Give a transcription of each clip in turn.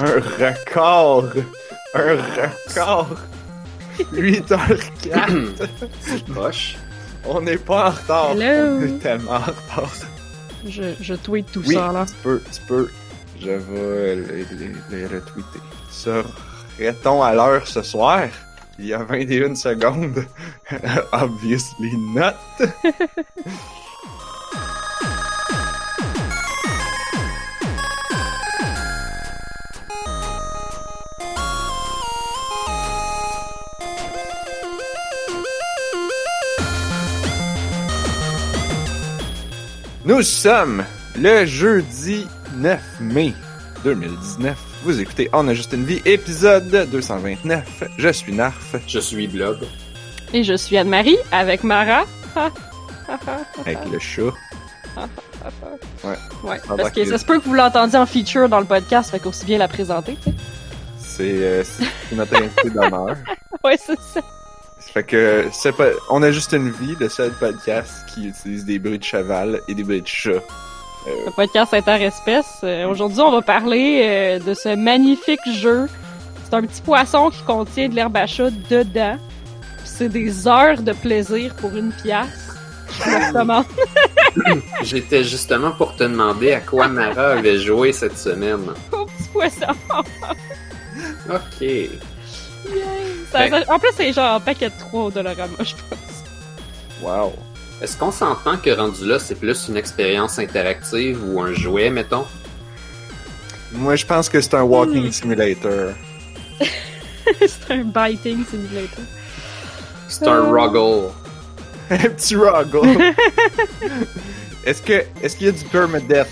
Un record! Un record! 8h04! Proche. On n'est pas en retard! Hello. On est tellement en retard! Je, je tweet tout Oui, ça, là. tu peux, tu peux. Je vais les, les- les retweeter. Serait-on à l'heure ce soir? Il y a 21 secondes. Obviously not. Nous sommes le jeudi 9 mai 2019. Vous écoutez On a juste une vie, épisode 229. Je suis Narf, Je suis Blob. Et je suis Anne-Marie avec Mara. avec le chat. Ouais, va parce que ça se peut que vous l'entendiez en feature dans le podcast, fait qu'aussi bien la présenter, tu sais. C'est euh, notre invité d'honneur. Ouais, c'est ça. Fait que c'est pas, on a juste une vie, le seul podcast qui utilise des bruits de cheval et des bruits de chat. Le podcast Interespèce. Euh, Aujourd'hui, on va parler euh, de ce magnifique jeu. C'est un petit poisson qui contient de l'herbe à chat dedans. Puis C'est des heures de plaisir pour une pièce. Je vous le recommande. J'étais justement pour te demander à quoi Mara avait joué cette semaine. au petit poisson. Ok. Ça- ça- en plus, c'est genre un paquet de 3 au Dollarama, je pense. Wow. Est-ce qu'on s'entend que rendu là, c'est plus une expérience interactive ou un jouet, mettons? Moi, je pense que c'est un walking Hmm. simulator. c'est un biting simulator. C'est un Euh. Ruggle. un petit ruggle. est-ce que, est-ce qu'il y a du permadeath?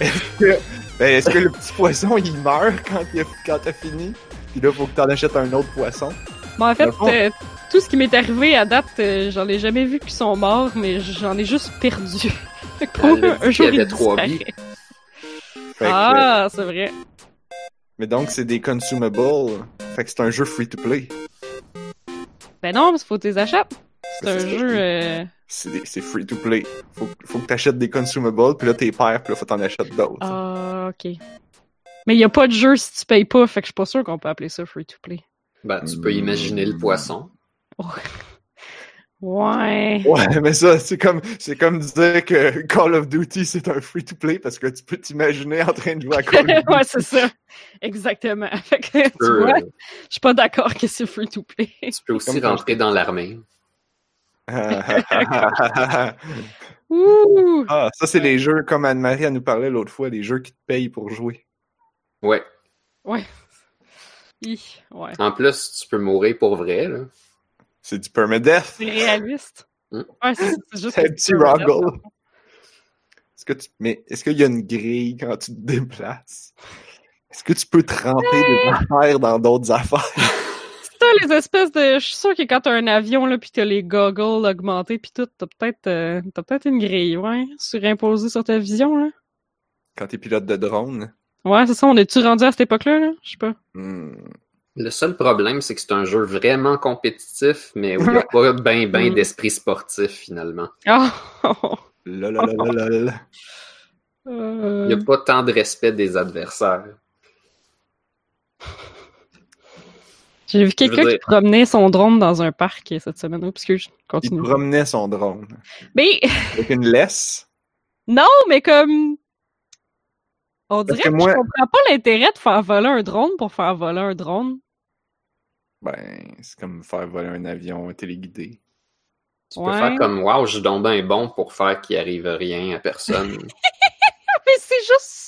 est-ce que, ben, est-ce que le petit poisson, il meurt quand, il a- quand t'as fini? Puis là, faut que t'en achètes un autre poisson. Bon, en fait, euh, tout ce qui m'est arrivé à date, euh, j'en ai jamais vu qui sont morts, mais j'en ai juste perdu. Fait que pour Elle a dit un jour, il avait trois vies. Fait que, euh, Ah, c'est vrai. mais donc, c'est des consumables. Fait que c'est un jeu free to play. Ben non, parce qu'il faut que tu les achètes. C'est un jeu... euh, C'est free to play. Faut, faut que t'achètes des consumables, puis là, t'es perds, puis là, faut t'en acheter d'autres. Ah, ok. Mais il y a pas de jeu si tu payes pas, fait que je suis pas sûr qu'on peut appeler ça free to play. Ben, tu peux imaginer le poisson. Ouais. Ouais, mais ça, c'est comme, c'est comme dire que Call of Duty, c'est un free to play parce que tu peux t'imaginer en train de jouer à Call of Duty. ouais, c'est ça. Exactement. Fait que, tu Euh, vois, je suis pas d'accord que c'est free to play. tu peux aussi Comme rentrer dans l'armée. Ouh! ah, ça, c'est les jeux, comme Anne-Marie elle nous parlait l'autre fois, les jeux qui te payent pour jouer. Ouais. Hi, Ouais. En plus, tu peux mourir pour vrai, là. C'est du permadeath. C'est réaliste. Hmm. Ouais, c'est c'est juste. C'est un petit ruggle. Est-ce que tu, mais est-ce qu'il y a une grille quand tu te déplaces? Est-ce que tu peux tremper des affaires dans d'autres affaires? Les espèces de. Je suis sûre que quand t'as un avion, là, pis t'as les goggles augmentés pis tout, t'as peut-être euh, t'as peut-être une grille, ouais, surimposée sur ta vision, là. Quand t'es pilote de drone? Ouais, c'est ça, on est-tu rendu à cette époque-là, là? Je sais pas. Hmm. Le seul problème, c'est que c'est un jeu vraiment compétitif, mais où il n'y a pas ben ben Mm. d'esprit sportif, finalement. Ah! Là, là, là, là. Il n'y Euh, a pas tant de respect des adversaires. J'ai vu quelqu'un Je qui promenait son drone dans un parc cette semaine. Oups, excuse, Il continue. promenait son drone. Mais, Avec une laisse? non, mais comme. On Parce dirait que que, moi- je comprends pas l'intérêt de faire voler un drone pour faire voler un drone. Ben, c'est comme faire voler un avion téléguidé. Tu Ouais. peux faire comme Wow, je suis donc ben bon pour faire qu'il arrive rien à personne.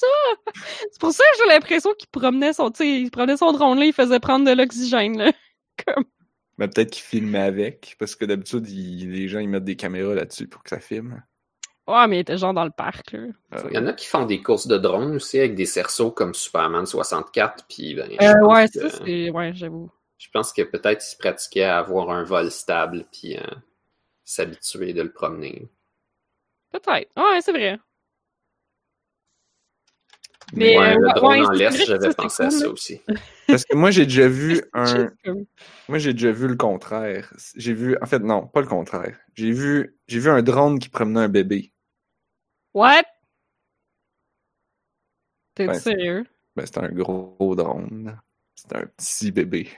C'est juste ça! C'est pour ça que j'ai l'impression qu'il promenait son, il promenait son drone là, il faisait prendre de l'oxygène, là. Comme... Mais peut-être qu'il filmait avec, parce que d'habitude, les gens ils mettent des caméras là-dessus pour que ça filme. Ouais, mais il était genre dans le parc, là. Euh, Il y en a qui font des courses de drones aussi avec des cerceaux comme Superman 64. Puis, ben, je, Euh, pense ouais, que, ça, c'est. Ouais, j'avoue. je pense que peut-être il se pratiquait à avoir un vol stable puis euh, s'habituer de le promener. Peut-être. Ouais, c'est vrai. Mais, ouais, euh, le drone ouais, en que j'avais pensé à ça aussi. Parce que moi, j'ai déjà vu un. Moi, j'ai déjà vu le contraire. J'ai vu. En fait, non, pas le contraire. J'ai vu. J'ai vu un drone qui promenait un bébé. What? T'es Ouais. sérieux? Ben, c'était un gros drone. C'était un petit bébé.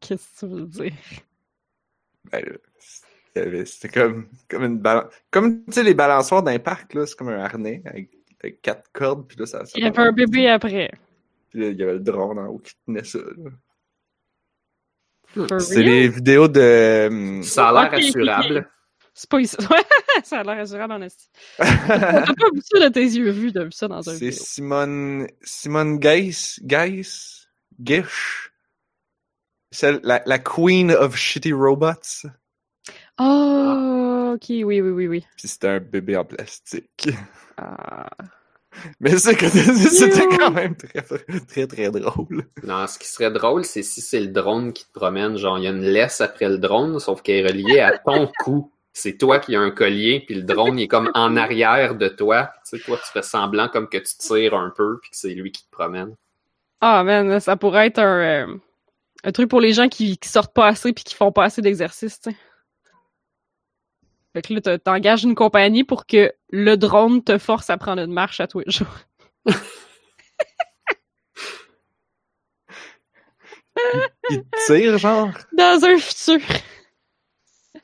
Qu'est-ce que tu veux dire? Ben, là, c'était comme, comme une balance. Comme, tu sais, les balançoires d'un parc, là, c'est comme un harnais avec quatre cordes, puis là, ça. ça Il y avait un bébé après. Puis là, il y avait le drone en haut qui tenait ça, C'est les vidéos de. hum, Ça a l'air Ok, ok. assurable. C'est pas ici. Ouais, ça a l'air assurable en esti. T'as pas vu ça de tes yeux vus, t'as vu ça dans un C'est. Simone, Simone Geiss, Geiss, Gish, celle, la, la queen of shitty robots. Oh, ok, oui, oui, oui, oui. Puis c'était un bébé en plastique. Ah. Mais c'est que c'était quand même très, très, très drôle. Non, ce qui serait drôle, c'est si c'est le drone qui te promène. Genre, il y a une laisse après le drone, sauf qu'elle est reliée à ton cou. C'est toi qui as un collier, puis le drone il est comme en arrière de toi. Tu sais, toi, tu fais semblant comme que tu tires un peu, puis que c'est lui qui te promène. Ah, man, ça pourrait être un, euh, un truc pour les gens qui, qui sortent pas assez puis qui font pas assez d'exercice, tu sais. Fait que là, t'engages une compagnie pour que le drone te force à prendre une marche à tous les jours. Il tire, genre? Dans un futur.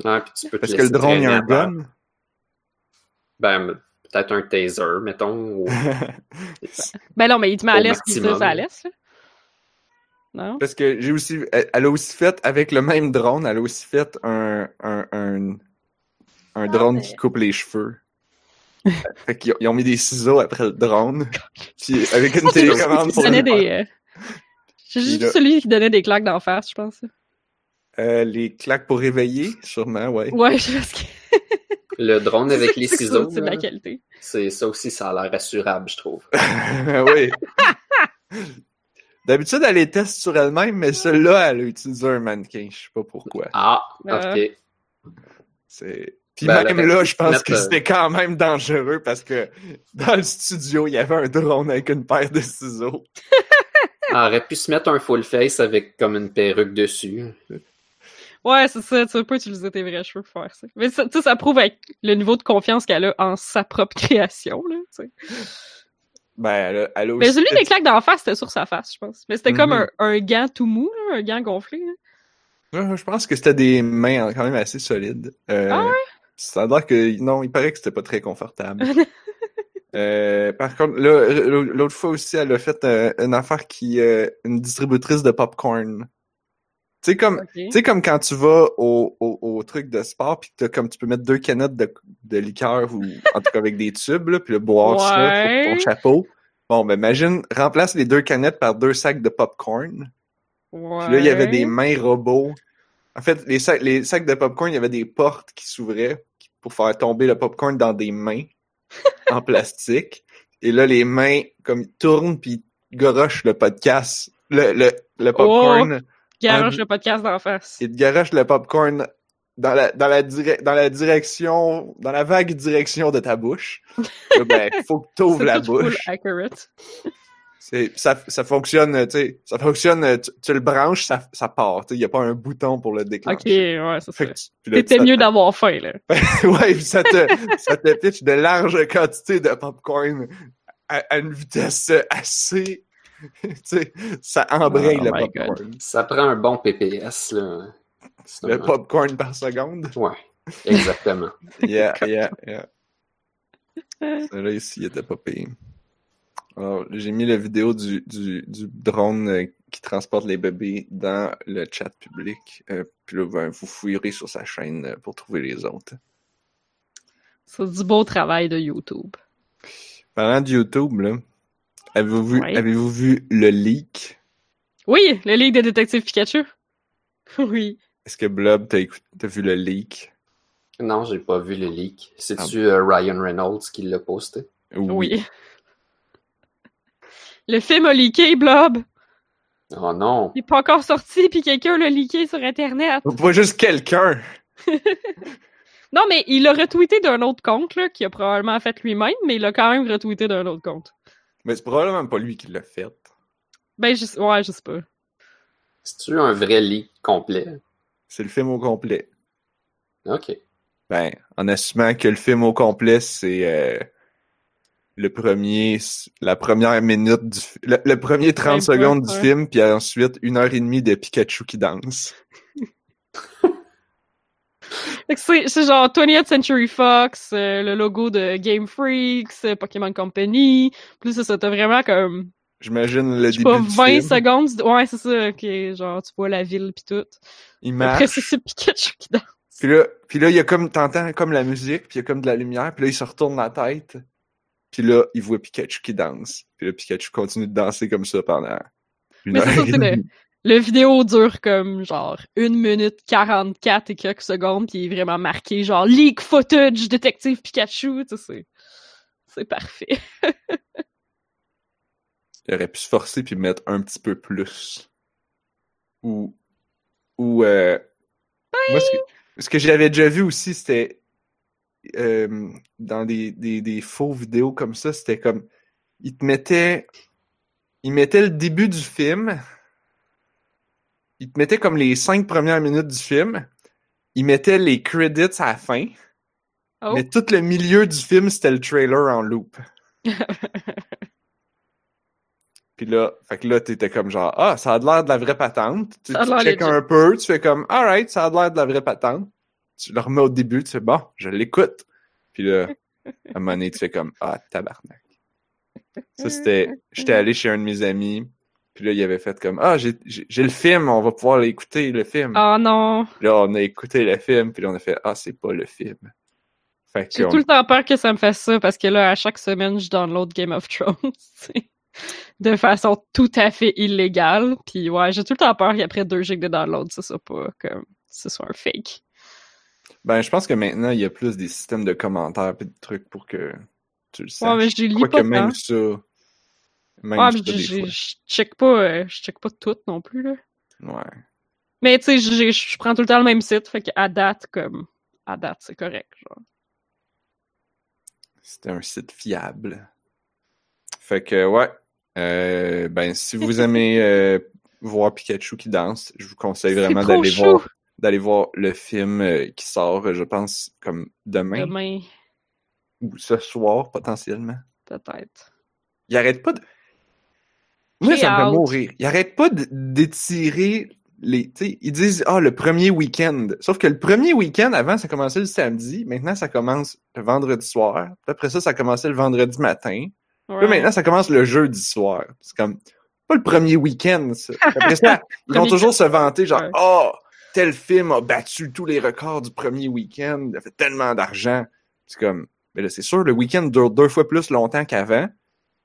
Ouais, puis tu peux te Parce que le drone, il y a un gun? Ben, peut-être un taser, mettons. ou- Ben non, mais il te met à l'aise puis ça, à l'aise, là. Non? Parce que j'ai aussi, elle, elle a aussi fait, avec le même drone, elle a aussi fait un, un, un, un drone mais- qui coupe les cheveux. fait qu'ils ont, ils ont mis des ciseaux après le drone. Puis avec une télécommande qui pour le des... euh, J'ai Puis juste là- celui qui donnait des claques d'en face, je pense. Euh, les claques pour réveiller, sûrement, ouais. Ouais, je pense que Le drone avec les ciseaux, C'est de la qualité. c'est ça aussi, ça a l'air assurable, je trouve. oui. D'habitude, elle les teste sur elle-même, mais celle-là, elle a utilisé un mannequin. Je sais pas pourquoi. Ah, Euh. ok. C'est... Puis Ben, même aurait là, je pense que euh, c'était quand même dangereux parce que dans le studio, il y avait un drone avec une paire de ciseaux. Elle aurait pu se mettre un full face avec comme une perruque dessus. Ouais, c'est ça, tu peux pas utiliser tes vrais cheveux pour faire ça. Mais ça, tu sais, ça prouve avec le niveau de confiance qu'elle a en sa propre création, là, tu sais. Ben, elle a, elle a Mais aussi celui des claques d'en face, c'était sur sa face, je pense. Mais c'était comme Mhm. un, un gant tout mou, là, un gant gonflé, là. Ouais, Je pense que c'était des mains quand même assez solides. Euh, Ah ouais? Ça a l'air que... Non, il paraît que c'était pas très confortable. Euh, par contre, là, l'autre fois aussi, elle a fait euh, une affaire qui... euh, une distributrice de popcorn. Tu sais, comme... Tu sais, comme quand tu vas au, au, au truc de sport, puis que t'as comme tu peux mettre deux canettes de, de liqueur ou en tout cas avec des tubes, là, puis le boire ça Ouais. pour ton chapeau. Bon, ben imagine, remplace les deux canettes par deux sacs de popcorn. Ouais. Puis là, il y avait des mains robots. En fait, les sacs, les sacs de popcorn, il y avait des portes qui s'ouvraient pour faire tomber le popcorn dans des mains en plastique. Et là, les mains, comme, ils tournent puis ils gorochent le podcast, le, le, le popcorn. Garoche un- le podcast d'en face. Il te garoche le popcorn dans la, dans la, dans la direction, dans la vague direction de ta bouche. Là, ben, faut que tu ouvres C'est la bouche. accurate. C'est, ça, ça fonctionne, tu sais, ça fonctionne, tu, tu le branches, ça, ça part, tu sais, il n'y a pas un bouton pour le déclencher. Ok, ouais, ça. Fait C'était mieux d'avoir faim, là. ouais, puis ça te, ça te pitch de larges quantités de popcorn à, à une vitesse assez, tu sais, ça embraye Oh le popcorn. Ça prend un bon PPS, là. Le popcorn par seconde. Ouais, exactement. Yeah, yeah, yeah. Là, ici, il était pas payé. Alors, j'ai mis la vidéo du, du, du drone euh, qui transporte les bébés dans le chat public. Euh, puis là, ben, vous fouillerez sur sa chaîne euh, pour trouver les autres. C'est du beau travail de YouTube. Parlant de YouTube, là, avez-vous vu, Ouais. avez-vous vu le leak? Oui, le Ligue des détectives Pikachu. Oui. Est-ce que Blob, t'as écout- t'as vu le leak? Non, j'ai pas vu le leak. C'est-tu Ah. euh, Ryan Reynolds qui l'a posté? Oui. Le film a leaké, Blob. Oh non! Il est pas encore sorti, puis quelqu'un l'a leaké sur Internet. Pas juste quelqu'un! Non, mais il l'a retweeté d'un autre compte, là, qu'il a probablement fait lui-même, mais il l'a quand même retweeté d'un autre compte. Mais c'est probablement pas lui qui l'a fait. Ben, je... ouais, je sais pas. C'est-tu un vrai leak complet? C'est le film au complet. Ok. Ben, en assumant que le film au complet, c'est euh, le premier, la première minute du, le, le premier 30 Même pas, secondes du film, puis ensuite une heure et demie de Pikachu qui danse. C'est genre 20th Century Fox, euh, le logo de Game Freaks, euh, Pokémon Company. Plus ça, t'as vraiment comme, J'imagine le début pas, du 20 film. secondes. Ouais, c'est ça, ok, genre tu vois la ville pis tout. Il Après, marche. c'est c'est Pikachu qui danse. Puis là, puis là, il y a comme, t'entends comme la musique, puis il y a comme de la lumière, puis là, il se retourne la tête. Puis là, il voit Pikachu qui danse. Puis là, Pikachu continue de danser comme ça pendant une Mais heure c'est ça, le-. Le vidéo dure comme genre 1 minute 44 et quelques secondes, puis il est vraiment marqué genre leak footage détective Pikachu, tu sais, c'est parfait. Il aurait pu se forcer puis mettre un petit peu plus. Ou, ou, euh, moi, ce que, ce que j'avais déjà vu aussi, c'était, euh, dans des, des, des faux vidéos comme ça, c'était comme, il te mettait, il mettait le début du film, il te mettait comme les cinq premières minutes du film, il mettait les credits à la fin, Oh. mais tout le milieu du film, c'était le trailer en loop. Puis là, fait que là, t'étais comme genre, ah, ça a l'air de la vraie patente. Tu, tu legit. un peu, tu fais comme, alright, ça a l'air de la vraie patente. Tu le remets au début, tu fais, bon, je l'écoute. Puis là, à un moment donné, tu fais comme, ah, tabarnak. Ça, c'était, j'étais allé chez un de mes amis, puis là, il avait fait comme, ah, j'ai, le film, on va pouvoir l'écouter, le film. Oh non, là, on a écouté le film, puis là, on a fait, ah, c'est pas le film. J'ai tout le temps peur que ça me fasse ça parce que là, à chaque semaine, je download Game of Thrones, de façon tout à fait illégale. Puis ouais, j'ai tout le temps peur qu'après 2 gigs de download, ça soit pas comme, ce soit un fake. Ben, je pense que maintenant, il y a plus des systèmes de commentaires et de trucs pour que tu le saches. Ouais, mais je lis Quoique pas même tant. ça. Même Ouais, mais je, check pas, euh, je check pas tout non plus, là. Ouais. Mais tu sais, je prends tout le temps le même site, fait qu'à date, comme, à date, c'est correct, genre. C'était un site fiable. Fait que, ouais. Euh, ben, si vous aimez euh, voir Pikachu qui danse, je vous conseille vraiment d'aller voir, d'aller voir le film euh, qui sort, euh, je pense, comme demain Demain, ou ce soir, potentiellement. peut-être. Il arrête pas de. Moi, ça me fait mourir. Il arrête pas d'étirer les. Ils disent, ah, le premier week-end. Sauf que le premier week-end, avant, ça commençait le samedi. Maintenant, ça commence le vendredi soir. Puis après ça, ça commençait le vendredi matin. Puis maintenant, ça commence le jeudi soir. C'est comme, pas le premier week-end, ça. Après ça, ils vont toujours se vanter, genre, Ouais. oh, tel film a battu tous les records du premier week-end. Il a fait tellement d'argent. C'est comme, mais là, c'est sûr, le week-end dure deux fois plus longtemps qu'avant.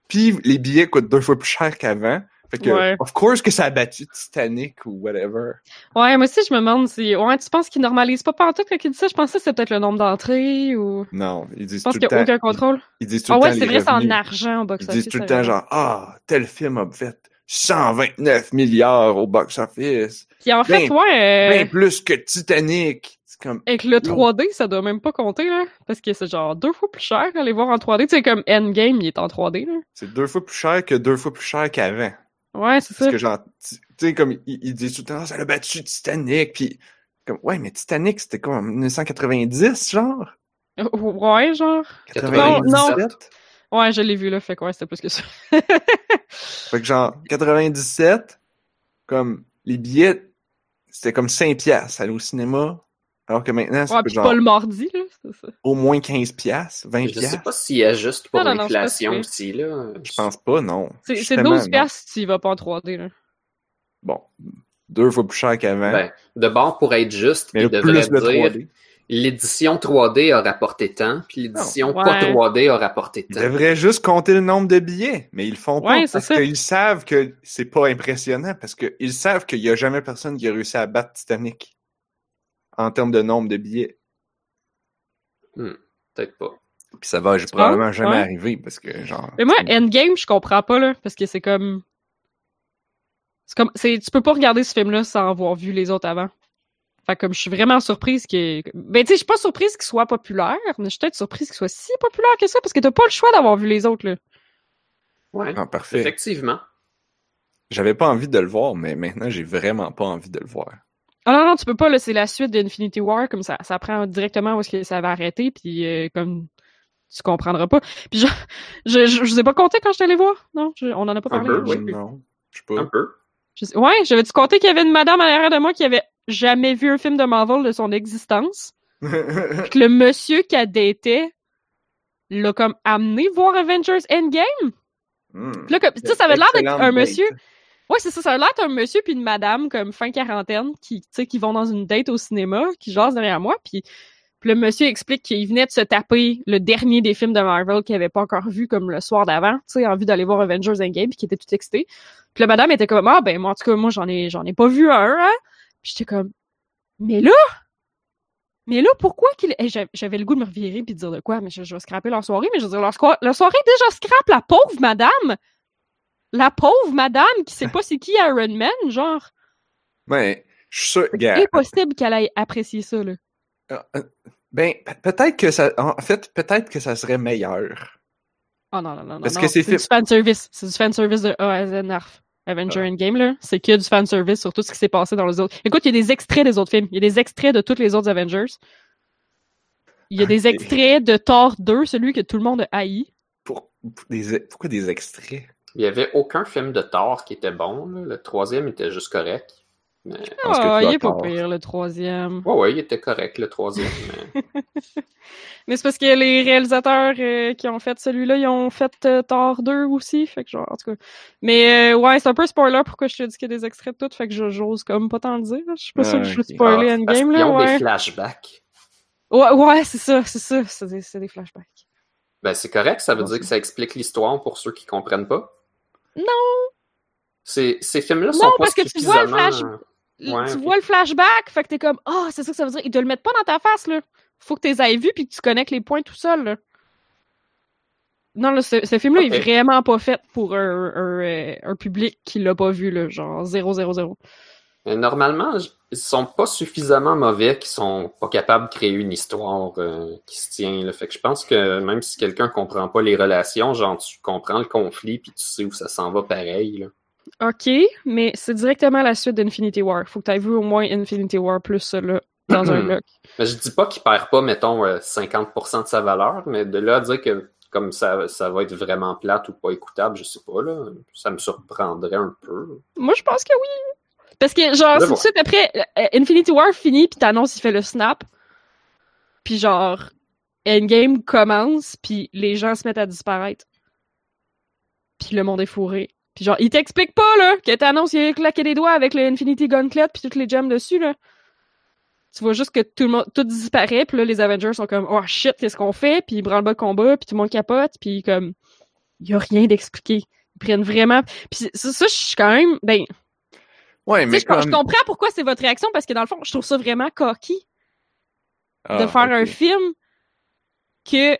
Puis les billets coûtent deux fois plus cher qu'avant. Fait que, Ouais. of course que ça a battu Titanic ou whatever. Ouais, moi aussi, je me demande si. Ouais, tu penses qu'ils normalisent pas pantoute quand ils disent ça? Je pensais que c'était peut-être le nombre d'entrées ou. Non, ils disent Je pense tout qu'il le n'y a aucun contrôle. Ils disent tout Ah le ouais, temps c'est vrai, c'est en argent au Ils box-office. disent tout le temps genre, ah, tel film a fait 129 milliards au box-office. Puis en fait, Ben, ouais. euh, Bien plus que Titanic. C'est comme, Avec le 3D, ça doit même pas compter, là. Parce que c'est genre deux fois plus cher aller voir en 3D. Tu sais, comme Endgame, il est en 3D, là. c'est deux fois plus cher que deux fois plus cher qu'avant. Ouais, c'est ça. Parce que genre, tu sais, comme, ils, ils disent tout le temps, ça a battu Titanic, puis comme, ouais, mais Titanic, c'était quoi, en 1990, genre? Ouais, genre. 97? Non, Ouais, je l'ai vu, là. Fait que ouais, c'était plus que ça. Fait que genre, 97, comme, les billets, c'était comme 5 piastres, aller au cinéma. Alors que maintenant, c'est Ouais, genre, pas le mardi, là. C'est ça. au moins 15 piastres, 20 Je sais piastres. pas s'il y a juste pour l'inflation aussi, là. Je pense pas, non. C'est c'est Justement, 12 non. piastres si tu y vas pas en 3D, là. Bon, deux fois plus cher qu'avant. Ben, de bord, pour être juste, mais il devrait dire 3D. L'édition 3D a rapporté tant, puis l'édition Non. pas Ouais. 3D a rapporté Ils tant. devraient juste compter le nombre de billets, mais ils le font pas Ouais, parce qu'ils savent que c'est pas impressionnant, parce qu'ils savent qu'il y a jamais personne qui a réussi à battre Titanic en termes de nombre de billets. Peut-être pas. Puis ça va probablement jamais Ouais. arriver parce que genre. Mais moi, Endgame, je comprends pas, là. Parce que c'est comme. C'est comme. c'est Tu peux pas regarder ce film-là sans avoir vu les autres avant. Fait que comme je suis vraiment surprise que. Ben, tu sais, je suis pas surprise qu'il soit populaire, mais je suis peut-être surprise qu'il soit si populaire que ça, parce que t'as pas le choix d'avoir vu les autres, là. Ouais, Ah, parfait. effectivement. J'avais pas envie de le voir, mais maintenant j'ai vraiment pas envie de le voir. Ah non, non, tu peux pas, là, c'est la suite d'Infinity War, comme ça, ça prend directement où est-ce que ça va arrêter, puis euh, comme tu comprendras pas. Puis je, je, je, je vous ai pas compté quand je t'allais voir, non? Je- on en a pas Un parlé? peu, je sais oui. Non, je sais Un pas. peu. Je Ouais, j'avais-tu compté qu'il y avait une madame à l'arrière de moi qui avait jamais vu un film de Marvel de son existence? Puis que le monsieur qu'elle datait l'a comme amené voir Avengers Endgame? Puis là, comme, tu sais, ça avait l'air d'être un date. monsieur. Ouais, c'est ça, ça a l'air d'être un monsieur puis une madame comme fin quarantaine qui, qui vont dans une date au cinéma, qui jasent derrière moi, puis, le monsieur explique qu'il venait de se taper le dernier des films de Marvel qu'il avait pas encore vu comme le soir d'avant, tu sais, en vue d'aller voir Avengers Endgame, puis qui était tout excité. Puis la madame était comme ah ben moi en tout cas moi j'en ai j'en ai pas vu un, hein. Puis j'étais comme mais là? Mais là, pourquoi qu'il. Hey, j'avais- le goût de me revirer puis de dire de quoi, mais je, je vais scraper leur soirée, mais je veux dire, leur, soirée déjà scrape la pauvre madame! La pauvre madame qui sait pas c'est qui Iron Man, genre. Ouais, je suis sûr, gars. Impossible qu'elle ait apprécié ça, là. euh, euh, Ben, pe- peut-être que ça. En fait, peut-être que ça serait meilleur. Oh non, non, non, non. Parce non. que c'est c'est fait- du fanservice. C'est du fanservice de A à Z Narf. Avenger Ah. Endgame, là. C'est que du fanservice sur tout ce qui s'est passé dans les autres. Écoute, il y a des extraits des autres films. Il y a des extraits de tous les autres Avengers. Il y a des Ok. extraits de Thor 2, celui que tout le monde a haï. Pour, pour des, pourquoi des extraits? Il y avait aucun film de Thor qui était bon. là. Le troisième était juste correct. Mais... que Ah, tu il est pas pire, le troisième. Ouais, ouais, il était correct, le troisième. mais- Mais c'est parce que les réalisateurs euh, qui ont fait celui-là, ils ont fait euh, Thor 2 aussi. Fait que genre, en tout cas. Mais euh, ouais, c'est un peu spoiler pourquoi je te dis qu'il y a des extraits de tout. Fait que je- j'ose comme pas t'en le dire. Je suis pas sûre que je veux spoiler Ah, Endgame, là. ont Ouais, des flashbacks. ouais, ouais c'est ça, c'est ça. C'est des, flashbacks. Ben, c'est correct, ça veut dire que ça explique l'histoire pour ceux qui comprennent pas. Non. Ces, ces films-là sont pas parce que tu vois le flash- Ouais, tu vois le flashback, fait que t'es comme, ah, c'est ça que ça veut dire. Ils te le mettent pas dans ta face, là. Faut que tu les aies vus puis que tu connectes les points tout seul, là. Non, là, ce, ce film-là est vraiment pas fait pour un, un, euh, un public qui l'a pas vu, là. Genre 0, 0, 0. Mais normalement, ils sont pas suffisamment mauvais qu'ils sont pas capables de créer une histoire euh, qui se tient. Là. Fait que je pense que même si quelqu'un comprend pas les relations, genre tu comprends le conflit puis tu sais où ça s'en va pareil. Là. Ok, mais c'est directement la suite d'Infinity War. Faut que t'aies vu au moins Infinity War plus là, dans un bloc. Mais je dis pas qu'il perd pas, mettons, euh, 50% de sa valeur, mais de là à dire que comme ça, ça va être vraiment plate ou pas écoutable, je sais pas, là. Ça me surprendrait un peu. Moi, je pense que oui. Parce que, genre, tout de suite après, euh, Infinity War finit, puis t'annonces il fait le snap. Puis genre, Endgame commence, puis les gens se mettent à disparaître. Puis le monde est fourré. Puis genre, il t'explique pas, là, que t'annonces il a claqué des doigts avec le Infinity Gauntlet, puis toutes les gems dessus, là. Tu vois juste que tout le monde, tout disparaît, puis là, les Avengers sont comme, oh shit, qu'est-ce qu'on fait? Puis ils branlent bas de combat, puis tout le monde capote, puis comme, il y a rien d'expliqué. Ils prennent vraiment... Puis ça, ça, je suis quand même, ben, Ouais, mais je, comprends pourquoi c'est votre réaction, parce que dans le fond, je trouve ça vraiment coquille Ah, de faire ok. un film que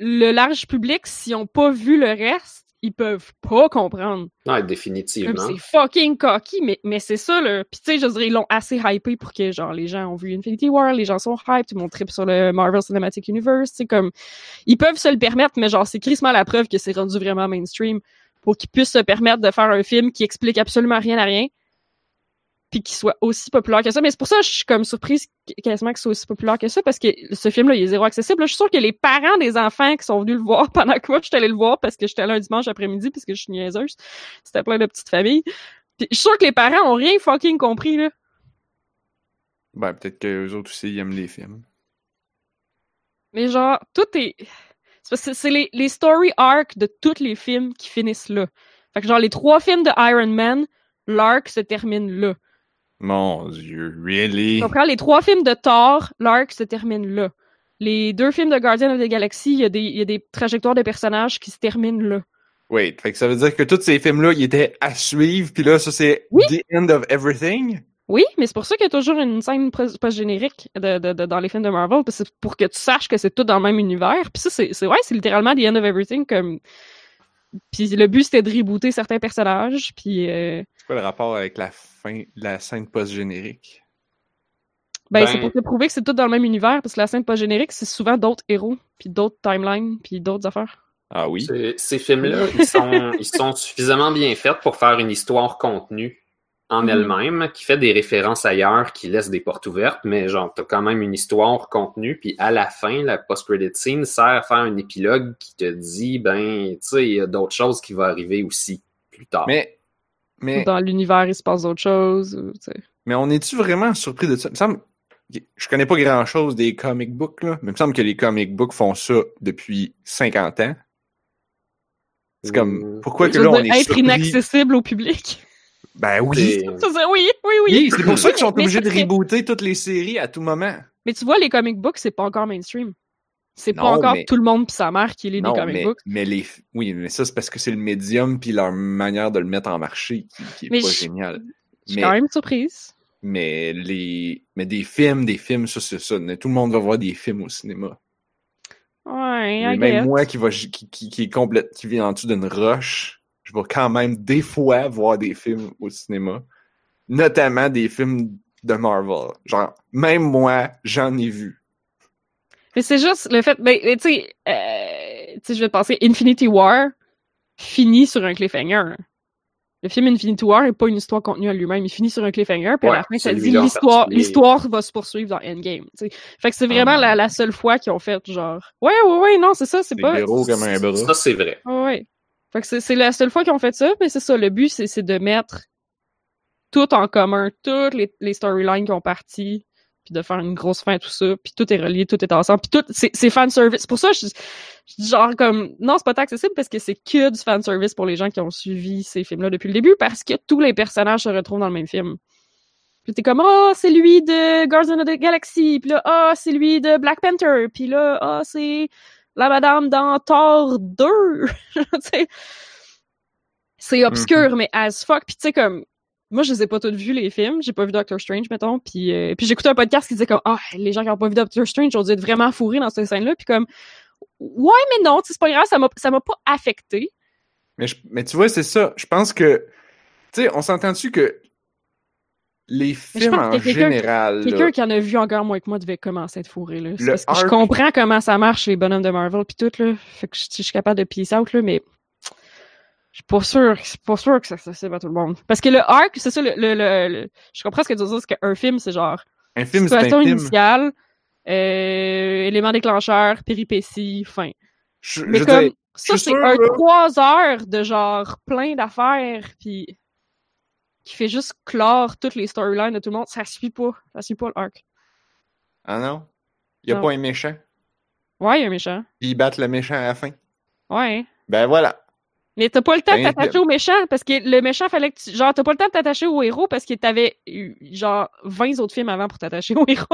le large public, s'ils ont pas vu le reste, ils peuvent pas comprendre. Comme définitivement. C'est fucking cocky, mais, mais c'est ça, là. Puis tu sais, je dirais, ils l'ont assez hypé pour que, genre, les gens ont vu Infinity War, les gens sont hype, tout le monde trip sur le Marvel Cinematic Universe, sais, comme... Ils peuvent se le permettre, mais genre, c'est crissement la preuve que c'est rendu vraiment mainstream pour qu'ils puissent se permettre de faire un film qui explique absolument rien à rien, puis qui soit aussi populaire que ça. Mais c'est pour ça que je suis comme surprise qu- quasiment ce soit aussi populaire que ça, parce que ce film-là, il est zéro accessible. Là, je suis sûre que les parents des enfants qui sont venus le voir pendant que moi, je suis allée le voir parce que j'étais là un dimanche après-midi, parce que je suis niaiseuse. C'était plein de petites familles. Puis je suis sûre que les parents ont rien fucking compris, là. Ben, peut-être qu'eux autres aussi, ils aiment les films. Mais genre, tout est... c'est parce que C'est les, les story arcs de tous les films qui finissent là. Fait que genre, les trois films de Iron Man, l'arc se termine là. Mon Dieu, really? Tu comprends? Les trois films de Thor, l'arc se termine là. Les deux films de Guardian of the Galaxy, il y, a des- il y a des trajectoires de personnages qui se terminent là. Wait, fait que ça veut dire que tous ces films-là, ils étaient à suivre, puis là, ça, c'est Oui. the end of everything? Oui, mais c'est pour ça qu'il y a toujours une scène pos- post-générique de, de, de- dans les films de Marvel, c'est pour que tu saches que c'est tout dans le même univers. Puis ça, c'est c'est- ouais, c'est littéralement the end of everything. comme Puis le but, c'était de rebooter certains personnages, puis... euh, C'est quoi le rapport avec la fin, la scène post-générique? Ben, Ben- c'est pour te prouver que c'est tout dans le même univers, parce que la scène post-générique, c'est souvent d'autres héros, puis d'autres timelines, puis d'autres affaires. Ah oui? Ces- Ces films-là, ils sont, ils sont suffisamment bien faits pour faire une histoire contenue en Mhm. elle-même, qui fait des références ailleurs, qui laisse des portes ouvertes, mais genre, t'as quand même une histoire contenue, puis à la fin, la post-credit scene sert à faire un épilogue qui te dit, ben, tu sais, il y a d'autres choses qui vont arriver aussi, plus tard. Mais, mais, Dans l'univers, il se passe d'autres choses. mais on est-tu vraiment surpris de ça? Il me semble, je connais pas grand chose des comic books, là, mais il me semble que les comic books font ça depuis 50 ans. C'est comme, Mm. pourquoi que veux là, on est être surpris? inaccessible au public? Ben oui. C'est- Ça, c'est- oui, oui, oui. Oui, c'est pour ça qu'ils sont obligés de rebooter toutes les séries à tout moment. Mais tu vois, les comic books, c'est pas encore mainstream. C'est pas encore mais- tout le monde pis sa mère qui lit Non, des comic mais, books. mais les, oui, mais ça, c'est parce que c'est le médium puis leur manière de le mettre en marché qui, qui est Mais pas je- génial. Je suis quand même surprise. mais les, mais des films, des films, ça, c'est ça. Tout le monde va voir des films au cinéma. Ouais, même moi qui va, qui, qui, qui est complète, qui vit en dessous d'une roche, je vais quand même des fois voir des films au cinéma. Notamment des films de Marvel. Genre, même moi, j'en ai vu. Mais c'est juste le fait, ben, tu sais, euh, tu sais, je vais te passer, Infinity War finit sur un cliffhanger. Le film Infinity War n'est pas une histoire contenue à lui-même, il finit sur un cliffhanger, puis à la fin, ça dit l'histoire, l'histoire va se poursuivre dans Endgame. tu sais. Fait que c'est vraiment Ah. la, la seule fois qu'ils ont fait genre, ouais, ouais, ouais, non, c'est ça, c'est pas. gros comme un bras. Ça, c'est vrai. Ouais, ouais. Fait que c'est, c'est la seule fois qu'ils ont fait ça, mais c'est ça, le but, c'est, c'est de mettre tout en commun, toutes les, les storylines qui ont parti, puis de faire une grosse fin à tout ça, puis tout est relié, tout est ensemble, puis tout, c'est, c'est fanservice. C'est pour ça, je, je dis genre comme, non, c'est pas tant accessible parce que c'est que du fanservice pour les gens qui ont suivi ces films-là depuis le début, parce que tous les personnages se retrouvent dans le même film. Puis t'es comme, oh, c'est lui de Guardians of the Galaxy, puis là, ah, c'est lui de Black Panther, puis là, ah, c'est la madame dans Thor 2. Tu sais, c'est obscur, mais as fuck. Puis tu sais, comme, moi, je les ai pas toutes vus, les films. J'ai pas vu Doctor Strange, mettons. Puis, euh, puis j'écoutais un podcast qui disait comme, ah, les gens qui ont pas vu Doctor Strange ont dû être vraiment fourrés dans cette scène-là. Puis comme, ouais, mais non, c'est pas grave, ça m'a, ça m'a pas affecté. Mais, je- mais tu vois, c'est ça. Je pense que, tu sais, on s'entend-tu que les films en que quelqu'un- général, Quelqu'un qui en a vu encore moins que moi devait commencer à être fourré, là. Parce que je comprends comment ça marche, les bonhommes de Marvel pis tout, là. Fait que je, je suis capable de peace out, là, mais suis pas sûr, je suis pas sûr que ça s'accessible à tout le monde. Parce que le arc, c'est ça, le, le, le- je comprends ce que tu dire, c'est qu'un film, c'est genre, un film, c'est un film. initiale, euh, élément déclencheur, péripéties, fin. Je, Mais je comme, ça, je c'est un trois heures de genre plein d'affaires, puis qui fait juste clore toutes les storylines de tout le monde. Ça suit pas. Ça suit pas le arc. ah non? Il y a Non. pas un méchant? Ouais, il y a un méchant. Puis ils battent le méchant à la fin. Ouais. Ben voilà. Mais t'as pas le temps de Ben, t'attacher au méchant, parce que le méchant fallait que tu... Genre, t'as pas le temps de t'attacher au héros parce que t'avais eu, genre, 20 autres films avant pour t'attacher au héros.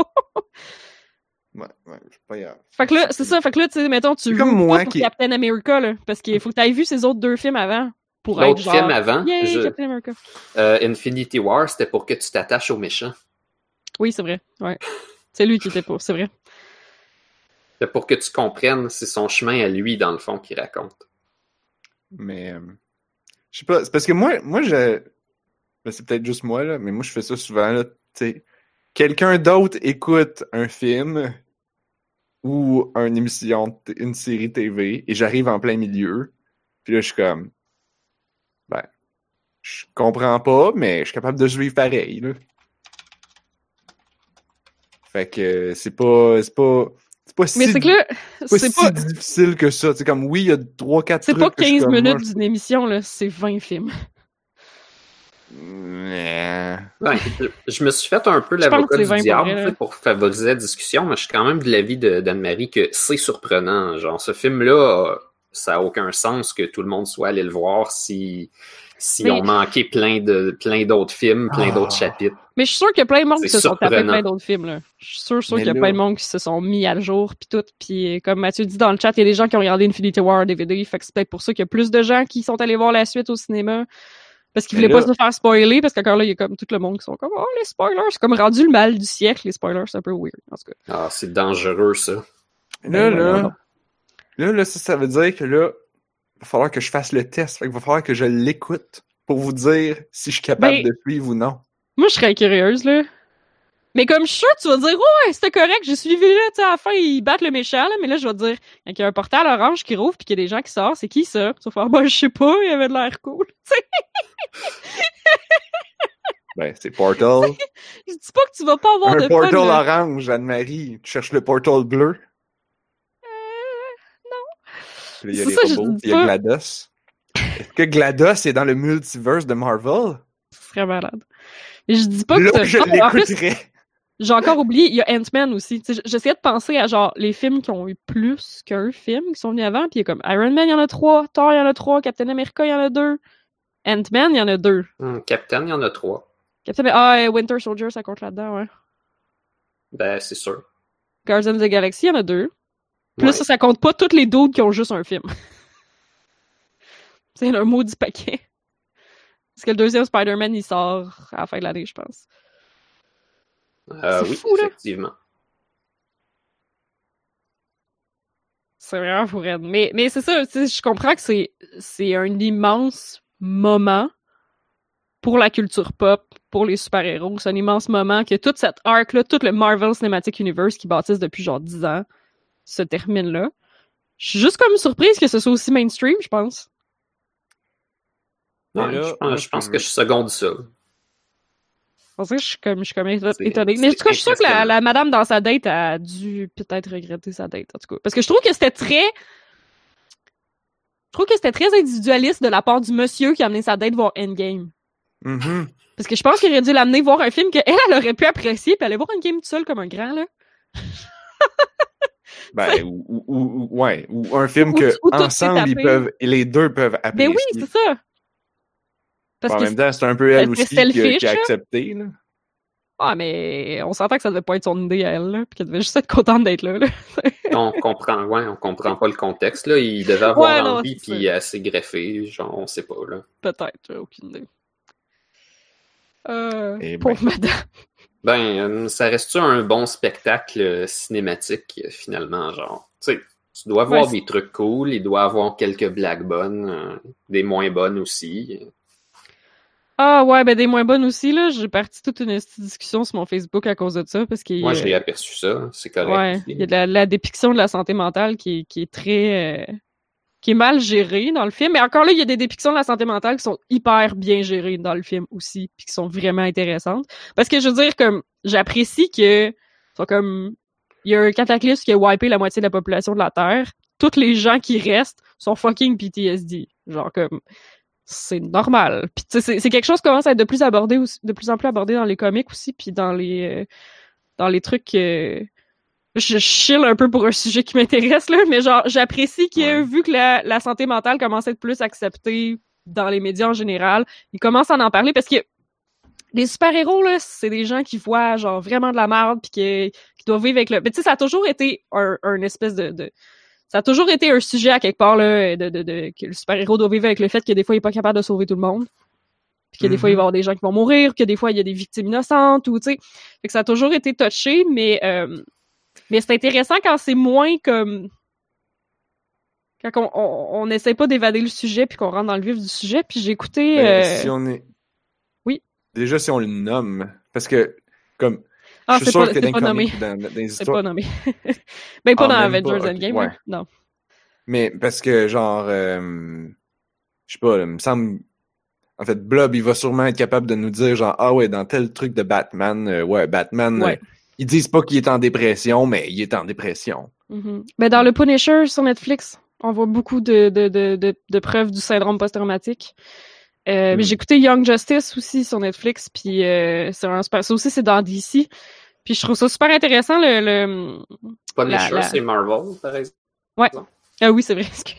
Ouais, ouais, c'est pas grave. fait que là, c'est ça. Fait que là, tu sais, mettons, tu C'est comme moi pas pour qui- Captain America, là. Parce qu'il faut que t'aies vu ces autres deux films avant pour être L'autre genre... film avant, Yay, je- Captain America. euh, Infinity War, c'était pour que tu t'attaches au méchant. Oui, c'est vrai. Ouais. C'est lui qui était pour, c'est vrai. C'était pour que tu comprennes, c'est son chemin à lui, dans le fond, qu'il raconte. Mais euh, je sais pas, c'est parce que moi, moi je. ben, c'est peut-être juste moi, là, mais moi je fais ça souvent, là. Quelqu'un d'autre écoute un film ou une émission, une série TV, et j'arrive en plein milieu. Puis là, je suis comme. Ben. Je comprends pas, mais je suis capable de suivre pareil, là. Fait que. C'est pas. C'est pas si, Mais c'est que là, c'est pas c'est si pas, difficile que ça. C'est comme oui, il y a 3-4 c'est trucs. pas que je suis 15 comme, moi, minutes d'une émission, là. C'est 20 films. Ouais, je, je me suis fait un peu l'avocat que c'est 20 du pour diable vrai, là. pour favoriser la discussion, mais je suis quand même de l'avis de- d'Anne-Marie que c'est surprenant. Genre, ce film-là, ça n'a aucun sens que tout le monde soit allé le voir si, si Mais- on manquait plein de plein d'autres films, plein Ah. d'autres chapitres. Mais je suis sûre qu'il y a plein de monde qui se sont tapés plein d'autres films, là. Je suis sûre, sûre Mais qu'il y a là- plein de monde qui se sont mis à le jour, puis tout. Puis euh, comme Mathieu dit dans le chat, il y a des gens qui ont regardé Infinity War DVD, fait que c'est peut-être pour ça qu'il y a plus de gens qui sont allés voir la suite au cinéma. Parce qu'ils voulaient pas se faire spoiler, parce qu'encore là, il y a comme tout le monde qui sont comme « Oh, les spoilers! » C'est comme rendu le mal du siècle, les spoilers, c'est un peu weird, en tout cas. Ah, c'est dangereux, ça. Là, là, là, là, ça, ça veut dire que là, va falloir que je fasse le test. Fait qu'il va falloir que je l'écoute pour vous dire si je suis capable Ben- de suivre ou non. Moi, je serais curieuse, là. Mais comme je suis sûre, tu vas dire, ouais, c'était correct, j'ai suivi, là, tu à la fin, ils battent le méchant, là, mais là, je vais te dire, quand il y a un portail orange qui rouvre, puis qu'il y a des gens qui sortent, c'est qui ça? Tu vas faire, bah, je sais pas, il avait de l'air cool. Ben, c'est Portal. Je dis pas que tu vas pas avoir un de Portal orange, Anne-Marie. Tu cherches le Portal bleu. Puis là, il y a les ça, robots, puis il y a. GLaDOS. Est-ce que GLaDOS est dans le multiverse de Marvel? Ce serait malade. Mais je dis pas que Là, t'as- je Ah, en plus, l'écouterais. j'ai encore oublié, il y a Ant-Man aussi. J'essayais de penser à genre les films qui ont eu plus qu'un film qui sont venus avant, puis il y a comme Iron Man, il y en a trois, Thor, il y en a trois, Captain America, il y en a deux, Ant-Man, il y en a deux. Hum, Captain, il y en a trois. Captain Ah, et Winter Soldier, ça compte là-dedans, ouais. Ben, c'est sûr. Guardians of the Galaxy, il y en a deux. Plus Ouais. ça, ça compte pas toutes les d'autres qui ont juste un film. C'est un maudit paquet. Parce que le deuxième Spider-Man, il sort à la fin de l'année, je pense. Euh, C'est oui, fou, là. effectivement. C'est vraiment fou. Mais, mais c'est ça, je comprends que c'est, c'est un immense moment pour la culture pop, pour les super-héros. C'est un immense moment que toute cette arc-là, tout le Marvel Cinematic Universe qui bâtissent depuis genre 10 ans, se termine là. Je suis juste comme surprise que ce soit aussi mainstream, je pense. Mais Ouais, là, je pense, je pense je- que je seconde ça. Que je suis comme, je suis comme étonnée. Mais en tout cas, je suis sûre que la, madame dans sa date a dû peut-être regretter sa date, en tout cas. Parce que je trouve que c'était très. Je trouve que c'était très individualiste de la part du monsieur qui a amené sa date voir Endgame. Mhm. Parce que je pense qu'il aurait dû l'amener voir un film qu'elle, elle aurait pu apprécier, puis aller voir Endgame toute seule comme un grand, là. Ben, ou, ou, ou- ou- ouais, ou un film que ensemble ils peuvent, les deux peuvent Ben apprécier. oui, c'est ça. Parce en que même temps, c'est un peu elle aussi qui, a- accepté. Là. Ah, mais on s'entend que ça devait pas être son idée à elle, là, puis qu'elle devait juste être contente d'être là, là. On comprend, ouais, on comprend pas le contexte, là. Il devait avoir Ouais, envie, puis elle s'est greffée. Genre, on sait pas, là. Peut-être, j'ai aucune idée. Euh, Eh ben. pauvre madame. Ben, euh, ça reste-tu un bon spectacle euh, cinématique, euh, finalement, genre? Tu sais, tu dois avoir Ouais, des trucs cool, il doit avoir quelques blagues bonnes, euh, des moins bonnes aussi. Ah ouais, ben des moins bonnes aussi, là. J'ai parti toute une discussion sur mon Facebook à cause de ça, parce y Moi, j'ai aperçu ça, c'est correct. ouais, il y a de la, la dépiction de la santé mentale qui, est- qui est très... euh, qui est mal gérée dans le film. Mais encore là, il y a des dépictions de la santé mentale qui sont hyper bien gérées dans le film aussi, puis qui sont vraiment intéressantes. Parce que je veux dire, comme, j'apprécie que... sont comme... Il y a un cataclysme qui a wipé la moitié de la population de la Terre. Tous les gens qui restent sont fucking PTSD. Genre comme c'est normal. Puis c'est c'est quelque chose qui commence à être de plus abordé de plus en plus abordé dans les comics aussi, puis dans les euh, dans les trucs. euh, je chill un peu pour un sujet qui m'intéresse là, mais genre j'apprécie que Ouais. vu que la, la santé mentale commence à être plus acceptée dans les médias en général, ils commencent à en parler parce que les super-héros, là, c'est des gens qui voient, genre, vraiment de la merde, puis qui, qui doivent vivre avec le... Mais tu sais, ça a toujours été un, un espèce de, de... Ça a toujours été un sujet, à quelque part, là, de, de, de que le super-héros doit vivre avec le fait que des fois, il est pas capable de sauver tout le monde. Puis que des fois, il va y avoir des gens qui vont mourir, que des fois, il y a des victimes innocentes, ou, tu sais... Fait que ça a toujours été touché, mais... euh, mais c'est intéressant quand c'est moins comme... Quand on, on, on essaie pas d'évader le sujet, puis qu'on rentre dans le vif du sujet, puis j'ai écouté... Ben, euh, si on est... oui. Déjà, si on le nomme, parce que, comme, Ah, je suis c'est sûr pas, que c'est dans pas nommé. dans, dans les C'est histoires... pas nommé. ben, pas Ah, dans Avengers pas, Endgame, ouais. Non. Mais parce que, genre, euh, je sais pas, il me semble... En fait, Blob, il va sûrement être capable de nous dire, genre, ah ouais, dans tel truc de Batman, euh, ouais, Batman, Ouais. Ils disent pas qu'il est en dépression, mais il est en dépression. Mhm. Ben, dans le Punisher sur Netflix, on voit beaucoup de, de, de, de, de preuves du syndrome post-traumatique. Euh, Mm. mais J'ai écouté Young Justice aussi sur Netflix, puis euh, c'est un super- ça aussi c'est dans DC. Puis je trouve ça super intéressant le, le... Punisher, la- c'est Marvel, par exemple. ah oui c'est vrai excuse.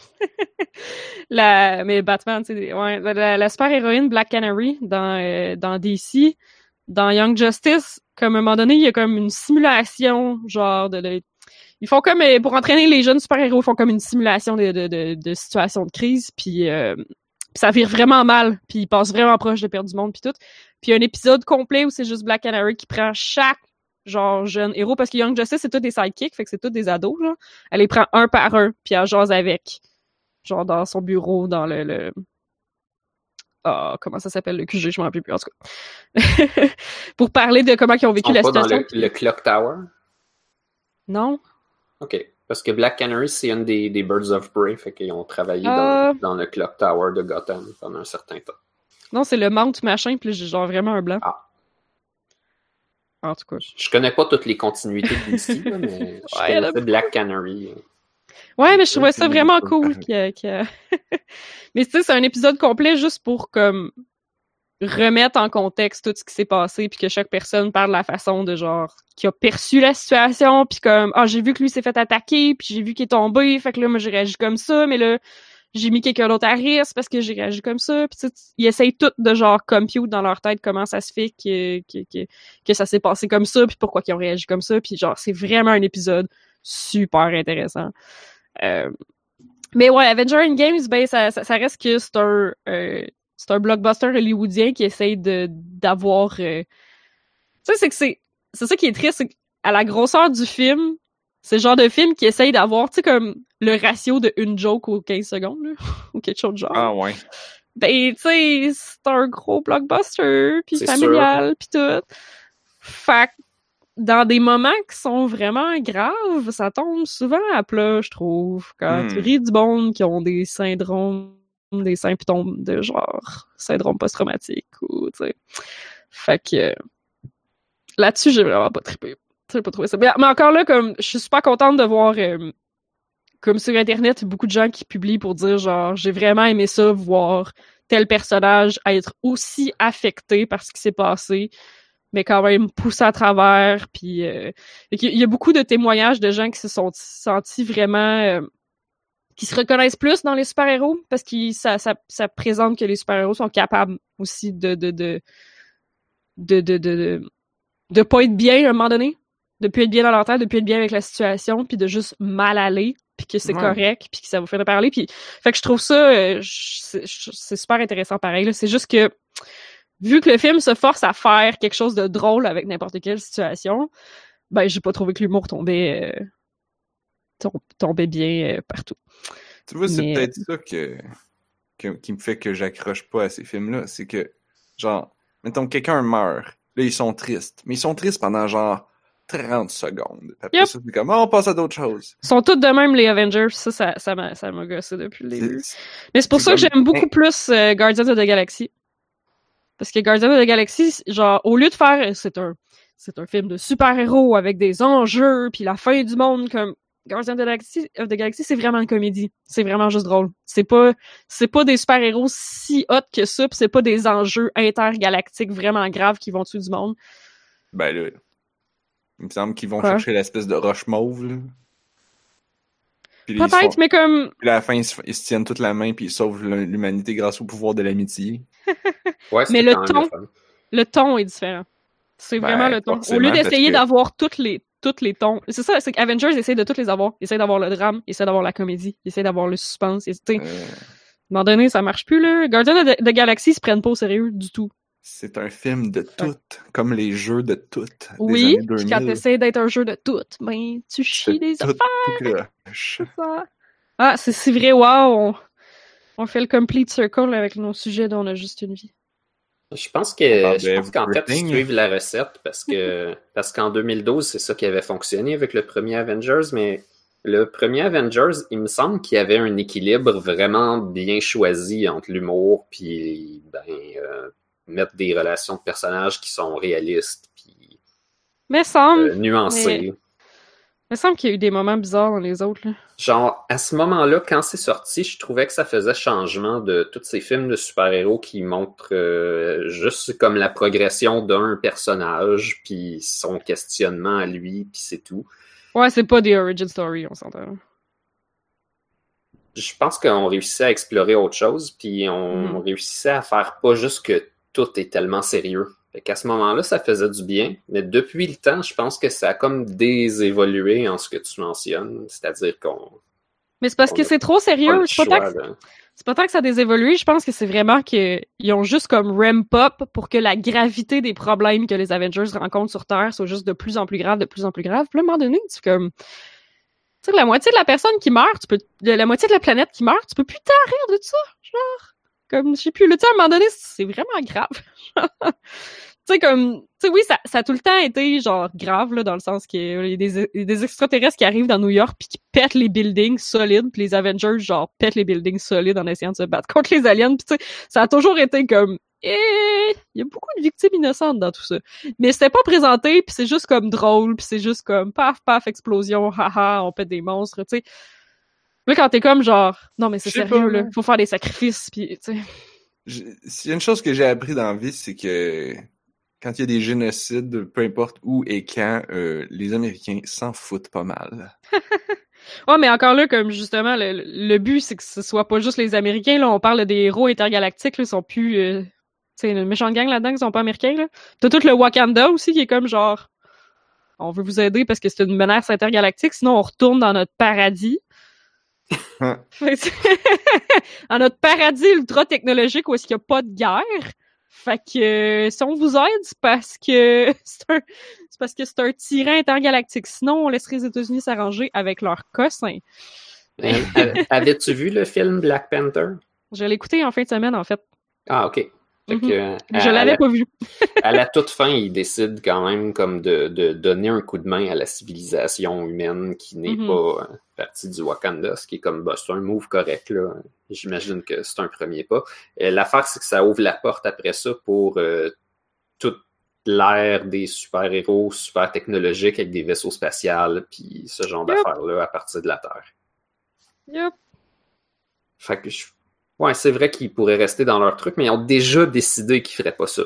la mais Batman c'est ouais la, la super héroïne Black Canary dans euh, dans DC dans Young Justice comme à un moment donné il y a comme une simulation genre de, de- ils font comme euh, pour entraîner les jeunes super héros ils font comme une simulation de de, de, de situation de crise puis euh, ça vire vraiment mal puis ils passent vraiment proche de perdre du monde puis tout. Puis il y a un épisode complet où c'est juste Black Canary qui prend chaque genre jeune héros parce que Young Justice c'est tous des sidekicks fait que c'est tous des ados genre. Elle les prend un par un puis elle jase avec genre dans son bureau dans le, le... ah comment ça s'appelle le QG je m'en rappelle plus en tout cas pour parler de comment ils ont vécu sont la dans situation le, le Clock Tower? non OK. Parce que Black Canary, c'est une des, des Birds of Prey, fait qu'ils ont travaillé Ah. dans, dans le Clock Tower de Gotham pendant un certain temps. non c'est le Mount machin puis j'ai genre vraiment un blanc Ah. En tout cas. Je connais pas toutes les continuités là, mais je Ouais, Black Canary. Ouais, mais je trouvais ça vraiment cool. que- que- mais tu sais, c'est un épisode complet juste pour comme remettre en contexte tout ce qui s'est passé, puis que chaque personne parle de la façon de genre qui a perçu la situation, puis comme ah j'ai vu que lui s'est fait attaquer, puis j'ai vu qu'il est tombé, fait que là moi j'ai réagi comme ça, mais là j'ai mis quelqu'un d'autre à risque parce que j'ai réagi comme ça, puis tu sais, ils essayent tout de genre compute dans leur tête comment ça se fait que que, que, que ça s'est passé comme ça, puis pourquoi ils ont réagi comme ça, puis genre c'est vraiment un épisode super intéressant. Euh, mais ouais, Avenger Endgame, ben ça, ça, ça reste que c'est un euh, c'est un blockbuster hollywoodien qui essaye de d'avoir euh... tu sais c'est que c'est c'est ça qui est triste c'est qu'à la grosseur du film c'est le genre de film qui essaye d'avoir tu sais comme le ratio de une joke aux 15 secondes là, ou quelque chose de genre Ah ouais. ben tu sais c'est un gros blockbuster puis familial puis tout fait dans des moments qui sont vraiment graves ça tombe souvent à plat je trouve. Quand Hmm. tu ris du monde qui ont des syndromes des symptômes de genre syndrome post-traumatique ou tu sais. Fait que là-dessus j'ai vraiment pas trippé. J'ai pas trouvé ça. Mais, mais encore là comme je suis super contente de voir euh, comme sur internet beaucoup de gens qui publient pour dire genre j'ai vraiment aimé ça voir tel personnage être aussi affecté par ce qui s'est passé mais quand même poussé à travers puis euh, il y a beaucoup de témoignages de gens qui se sont sentis vraiment euh, qui se reconnaissent plus dans les super-héros parce que ça, ça, ça présente que les super-héros sont capables aussi de de de de de, de, de, de pas être bien à un moment donné, de plus être bien dans leur tête, de plus être bien avec la situation, puis de juste mal aller, puis que c'est Ouais. correct, puis que ça vous fait parler, puis fait que je trouve ça euh, c'est super intéressant pareil c'est juste que vu que le film se force à faire quelque chose de drôle avec n'importe quelle situation, ben j'ai pas trouvé que l'humour tombait euh, tom- tombait bien euh, partout. Tu vois, c'est Mais- peut-être ça que, que- qui me fait que j'accroche pas à ces films-là. C'est que, genre, mettons que quelqu'un meurt, là, ils sont tristes. Mais ils sont tristes pendant, genre, 30 secondes. Après Yep. ça, c'est comme, oh, on passe à d'autres choses. Ils sont tous de même les Avengers, ça ça ça m'a gossé depuis le début. Mais c'est pour ça que j'aime beaucoup plus euh, Guardians of the Galaxy. Parce que Guardians of the Galaxy, genre au lieu de faire c'est un c'est un film de super-héros avec des enjeux puis la fin du monde comme Guardians of the Galaxy, Galaxy c'est vraiment une comédie. C'est vraiment juste drôle. C'est pas c'est pas des super-héros si hot que ça, puis c'est pas des enjeux intergalactiques vraiment graves qui vont tuer du monde. Ben là, il me semble qu'ils vont chercher l'espèce de roche mauve, là. Ils Peut-être, mais comme puis à la fin, ils se, ils se tiennent toute la main puis ils sauvent l'humanité grâce au pouvoir de l'amitié. Ouais, Mais le ton- le ton est différent. C'est Ben, vraiment le ton. Au lieu d'essayer que- d'avoir toutes les toutes les tons. C'est ça, c'est qu'Avengers essaie de toutes les avoir. Il essaie d'avoir le drame, il essaie d'avoir la comédie, il essaie d'avoir le suspense. Euh, À un moment donné, ça marche plus, là. Guardians of the, Galaxy se prennent pas au sérieux du tout. C'est un film de tout, comme les jeux de tout. des Oui, années puis quand 2000. t'essaies d'être un jeu de tout, ben, tu C'est chies des tout, affaires. tout croche. ça. Ah, c'est si vrai, wow! On, on fait le complete circle avec nos sujets dont on a juste une vie. Je pense que parle je de pense qu'en fait, ils suivent la recette parce que parce qu'en 2012, c'est ça qui avait fonctionné avec le premier Avengers, mais le premier Avengers, il me semble qu'il y avait un équilibre vraiment bien choisi entre l'humour puis ben euh, mettre des relations de personnages qui sont réalistes puis Mais semble, euh, nuancées. me semble qu'il y a eu des moments bizarres dans les autres, là. Genre, à ce moment-là, quand c'est sorti, je trouvais que ça faisait changement de tous ces films de super-héros qui montrent euh, juste comme la progression d'un personnage, puis son questionnement à lui, puis c'est tout. Ouais, c'est pas des origin story, on s'entend. Je pense qu'on réussissait à explorer autre chose, puis on Mhm. réussissait à faire pas juste que tout est tellement sérieux. Fait qu'à ce moment-là, ça faisait du bien, mais depuis le temps, je pense que ça a comme désévolué en ce que tu mentionnes, c'est-à-dire qu'on Mais c'est parce que c'est trop sérieux. C'est pas, tant choix, que, là. c'est pas tant que ça a désévolué, je pense que c'est vraiment qu'ils ont juste comme ramp up pour que la gravité des problèmes que les Avengers rencontrent sur Terre soit juste de plus en plus grave, de plus en plus grave. Puis à un moment donné, tu fais comme... Tu sais, la moitié de la personne qui meurt, tu peux... La moitié de la planète qui meurt, tu peux plus rire de ça, genre. Comme, je sais plus, le temps, à un moment donné, c'est vraiment grave. tu sais, comme... Tu sais, oui, ça, ça a tout le temps été, genre, grave, là, dans le sens qu'il y a des, des extraterrestres qui arrivent dans New York puis qui pètent les buildings solides, puis les Avengers, genre, pètent les buildings solides en essayant de se battre contre les aliens. Puis tu sais, ça a toujours été comme... Eh, il y a beaucoup de victimes innocentes dans tout ça. Mais c'était pas présenté, puis c'est juste comme drôle, puis c'est juste comme paf, paf, explosion, haha, on pète des monstres, tu sais. Là, quand t'es comme genre, non, mais c'est sérieux, pas, là, faut faire des sacrifices, puis tu sais. Je- S'il y a une chose que j'ai appris dans la vie, c'est que quand il y a des génocides, peu importe où et quand, euh, les Américains s'en foutent pas mal. Ouais, mais encore là, comme justement, le, le but, c'est que ce soit pas juste les Américains, là, on parle des héros intergalactiques, là, ils sont plus... Euh, tu sais, une méchante gang là-dedans, qui sont pas américains, là. T'as tout le Wakanda aussi, qui est comme genre... On veut vous aider parce que c'est une menace intergalactique, sinon on retourne dans notre paradis. Dans notre paradis ultra technologique où est-ce qu'il y a pas de guerre. Fait que euh, si on vous aide, c'est parce que c'est un c'est parce que c'est un tyran intergalactique. Sinon, on laisserait les États-Unis s'arranger avec leurs cossins. Euh, av- Avais-tu vu le film Black Panther? Je l'ai écouté en fin de semaine, en fait. Ah, ok. Fait Mhm. euh, Je l'avais la- pas vu. à la toute fin, il décide quand même comme de, de donner un coup de main à la civilisation humaine qui n'est Mhm. pas euh, partie du Wakanda, ce qui est comme bah, c'est un move correct là. J'imagine que c'est un premier pas. L'affaire, c'est que ça ouvre la porte après ça pour euh, toute l'ère des super-héros super technologiques avec des vaisseaux spatials puis ce genre Yep. d'affaires-là à partir de la Terre. Yup. Fait que je... Ouais, c'est vrai qu'ils pourraient rester dans leur truc, mais ils ont déjà décidé qu'ils feraient pas ça.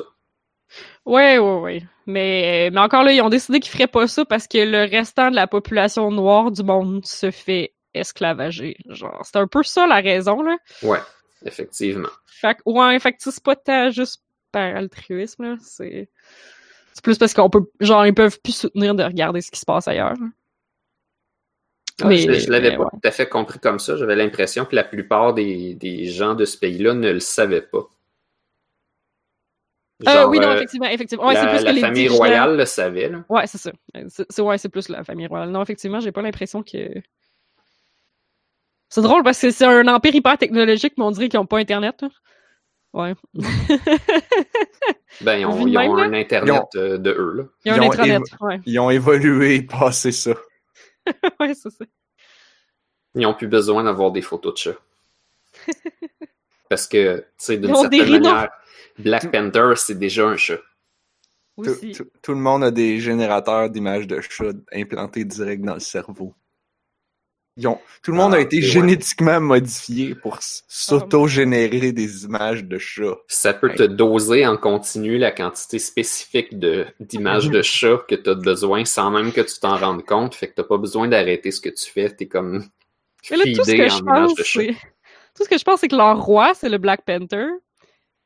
Ouais, ouais, ouais. Mais, mais encore là, ils ont décidé qu'ils feraient pas ça parce que le restant de la population noire du monde se fait esclavager. Genre, c'est un peu ça la raison, là. Ouais, effectivement. Fait que, ouais, fait que c'est pas tant juste par altruisme, là. C'est, c'est plus parce qu'on peut, genre, ils peuvent plus soutenir de regarder ce qui se passe ailleurs. Mais- je je l'avais mais pas ouais. tout à fait compris comme ça. J'avais l'impression que la plupart des, des gens de ce pays-là ne le savaient pas. Euh, Genre, oui, non, euh, effectivement, effectivement. Ouais, la, c'est plus la que les famille dirigeants- royale le savait. Là. Ouais, c'est ça. C'est, ouais, c'est plus la famille royale. Non, effectivement, j'ai pas l'impression que. C'est drôle parce que c'est un empire hyper technologique, mais on dirait qu'ils ont pas Internet. là. Ouais. Ben, ils ont, ils ont même, un Internet euh, de eux. Là. Il y a Ils ont évo- Ouais. Ils ont évolué, passé ça. ouais, c'est ça. Ils n'ont plus besoin d'avoir des photos de chats. Parce que, tu sais, d'une certaine manière, Black Panther, c'est déjà un chat. Tout- tout le monde a des générateurs d'images de chats implantés direct dans le cerveau. Ils ont, tout le monde Ah, a été ok, ouais. génétiquement modifié pour s- s'auto-générer des images de chats. Ça peut te doser en continu la quantité spécifique de d'images de chats que tu as besoin sans même que tu t'en rendes compte. Fait que t'as pas besoin d'arrêter ce que tu fais. T'es comme Mais là, tout ce feedé que en je images pense, de chats. c'est... Tout ce que je pense, c'est que leur roi, c'est le Black Panther.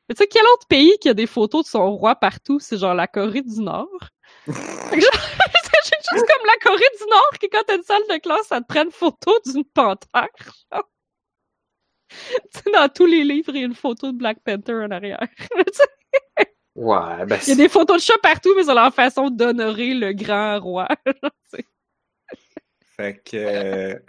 Mais tu sais, quel autre pays qui a des photos de son roi partout? C'est genre la Corée du Nord. C'est juste comme la Corée du Nord qui, quand t'as une salle de classe, ça te prend une photo d'une panthère. genre. Tu sais, dans tous les livres, il y a une photo de Black Panther en arrière. Ouais, ben il y a des photos de chats partout, mais c'est leur façon d'honorer le grand roi. Fait que, euh,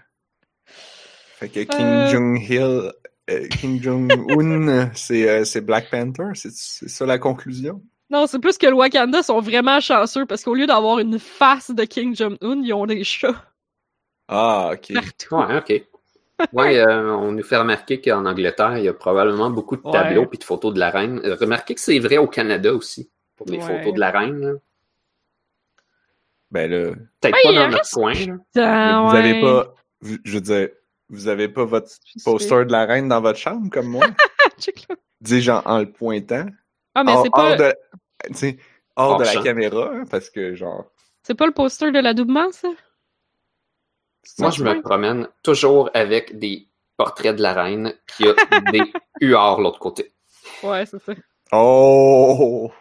fait que Kim Euh. Jong-il, euh, Kim Jong-un, c'est euh, c'est Black Panther, c'est ça la conclusion? Non, c'est plus que le Wakanda sont vraiment chanceux parce qu'au lieu d'avoir une face de King Jong-un, ils ont des chats Ah, ok. partout. Ouais, ok. Ouais, euh, on nous fait remarquer qu'en Angleterre, il y a probablement beaucoup de Ouais. tableaux puis de photos de la reine. Euh, Remarquez que c'est vrai au Canada aussi, pour les Ouais. photos de la reine. là. Ben là, Peut-être Ouais, pas dans notre coin. là. Vous ouais. avez pas, vous- je veux dire, vous avez pas votre poster de la reine dans votre chambre comme moi? Dis-je en, en le pointant. Ah, mais hors, c'est pas, hors de, tu sais, hors Hors de la champ. caméra, hein, parce que genre, c'est pas le poster de la doublement, ça? Moi, je me promène toujours avec des portraits de la reine qui a des UR de l'autre côté. Ouais, c'est ça. oh!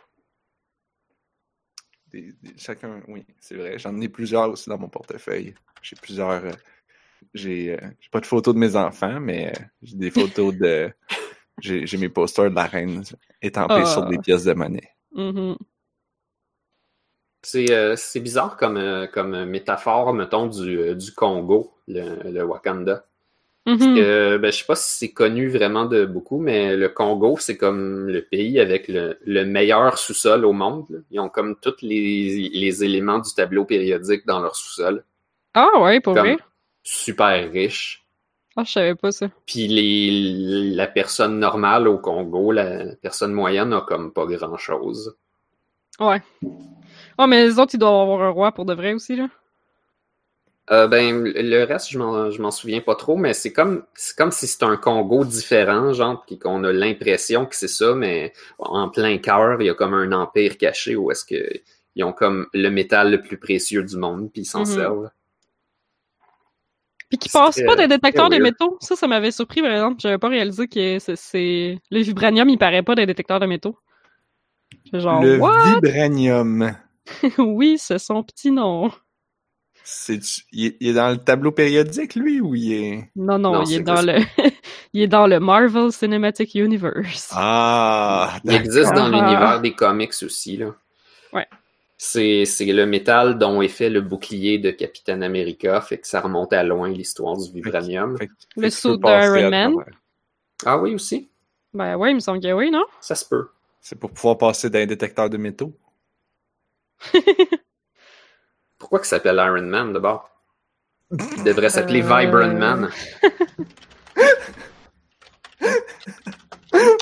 Des- des- chacun, oui, c'est vrai. J'en ai plusieurs aussi dans mon portefeuille. J'ai plusieurs. euh, j'ai, euh, j'ai pas de photos de mes enfants, mais euh, j'ai des photos de. J'ai, mes posters de la reine étampés Ah. sur des pièces de monnaie. Mhm. C'est euh, c'est bizarre comme, euh, comme métaphore, mettons, du, euh, du Congo, le, le Wakanda. Ben, je sais pas si c'est connu vraiment de beaucoup, mais le Congo, c'est comme le pays avec le, le meilleur sous-sol au monde. là. Ils ont comme tous les, les éléments du tableau périodique dans leur sous-sol. Ah, ouais, pour Comme vrai? super riche. Ah, je savais pas ça. Puis les, la personne normale au Congo, la personne moyenne, a comme pas grand-chose. Ouais. Oh, mais les autres, ils doivent avoir un roi pour de vrai aussi, là. Euh, ben, le reste, je m'en, souviens pas trop, mais c'est comme, c'est comme si c'était un Congo différent, genre, puis qu'on a l'impression que c'est ça, mais en plein cœur, il y a comme un empire caché où est-ce que ils ont comme le métal le plus précieux du monde, puis ils s'en Mhm. servent. Puis qui passe pas des détecteurs de métaux. Ça, ça m'avait surpris, par exemple. J'avais pas réalisé que c'est-. Le vibranium, il paraît pas des détecteurs de métaux. Genre, le what? vibranium. oui, c'est son petit nom. C'est, il, est- il est dans le tableau périodique, lui, ou il est... Non, non, Non, il est c'est dans le... il est dans le Marvel Cinematic Universe. Ah, Il existe dans Ah. l'univers des comics aussi, là. Ouais. C'est, c'est le métal dont est fait le bouclier de Captain America, fait que ça remonte à loin l'histoire du vibranium. Fait Le saut d'Iron Man. travers. Ah oui, aussi? Ben ouais, il me semble que oui, non? Ça se peut. C'est pour pouvoir passer d'un détecteur de métaux. Pourquoi que ça s'appelle Iron Man, d'abord? Il devrait s'appeler Euh. Vibrant Man.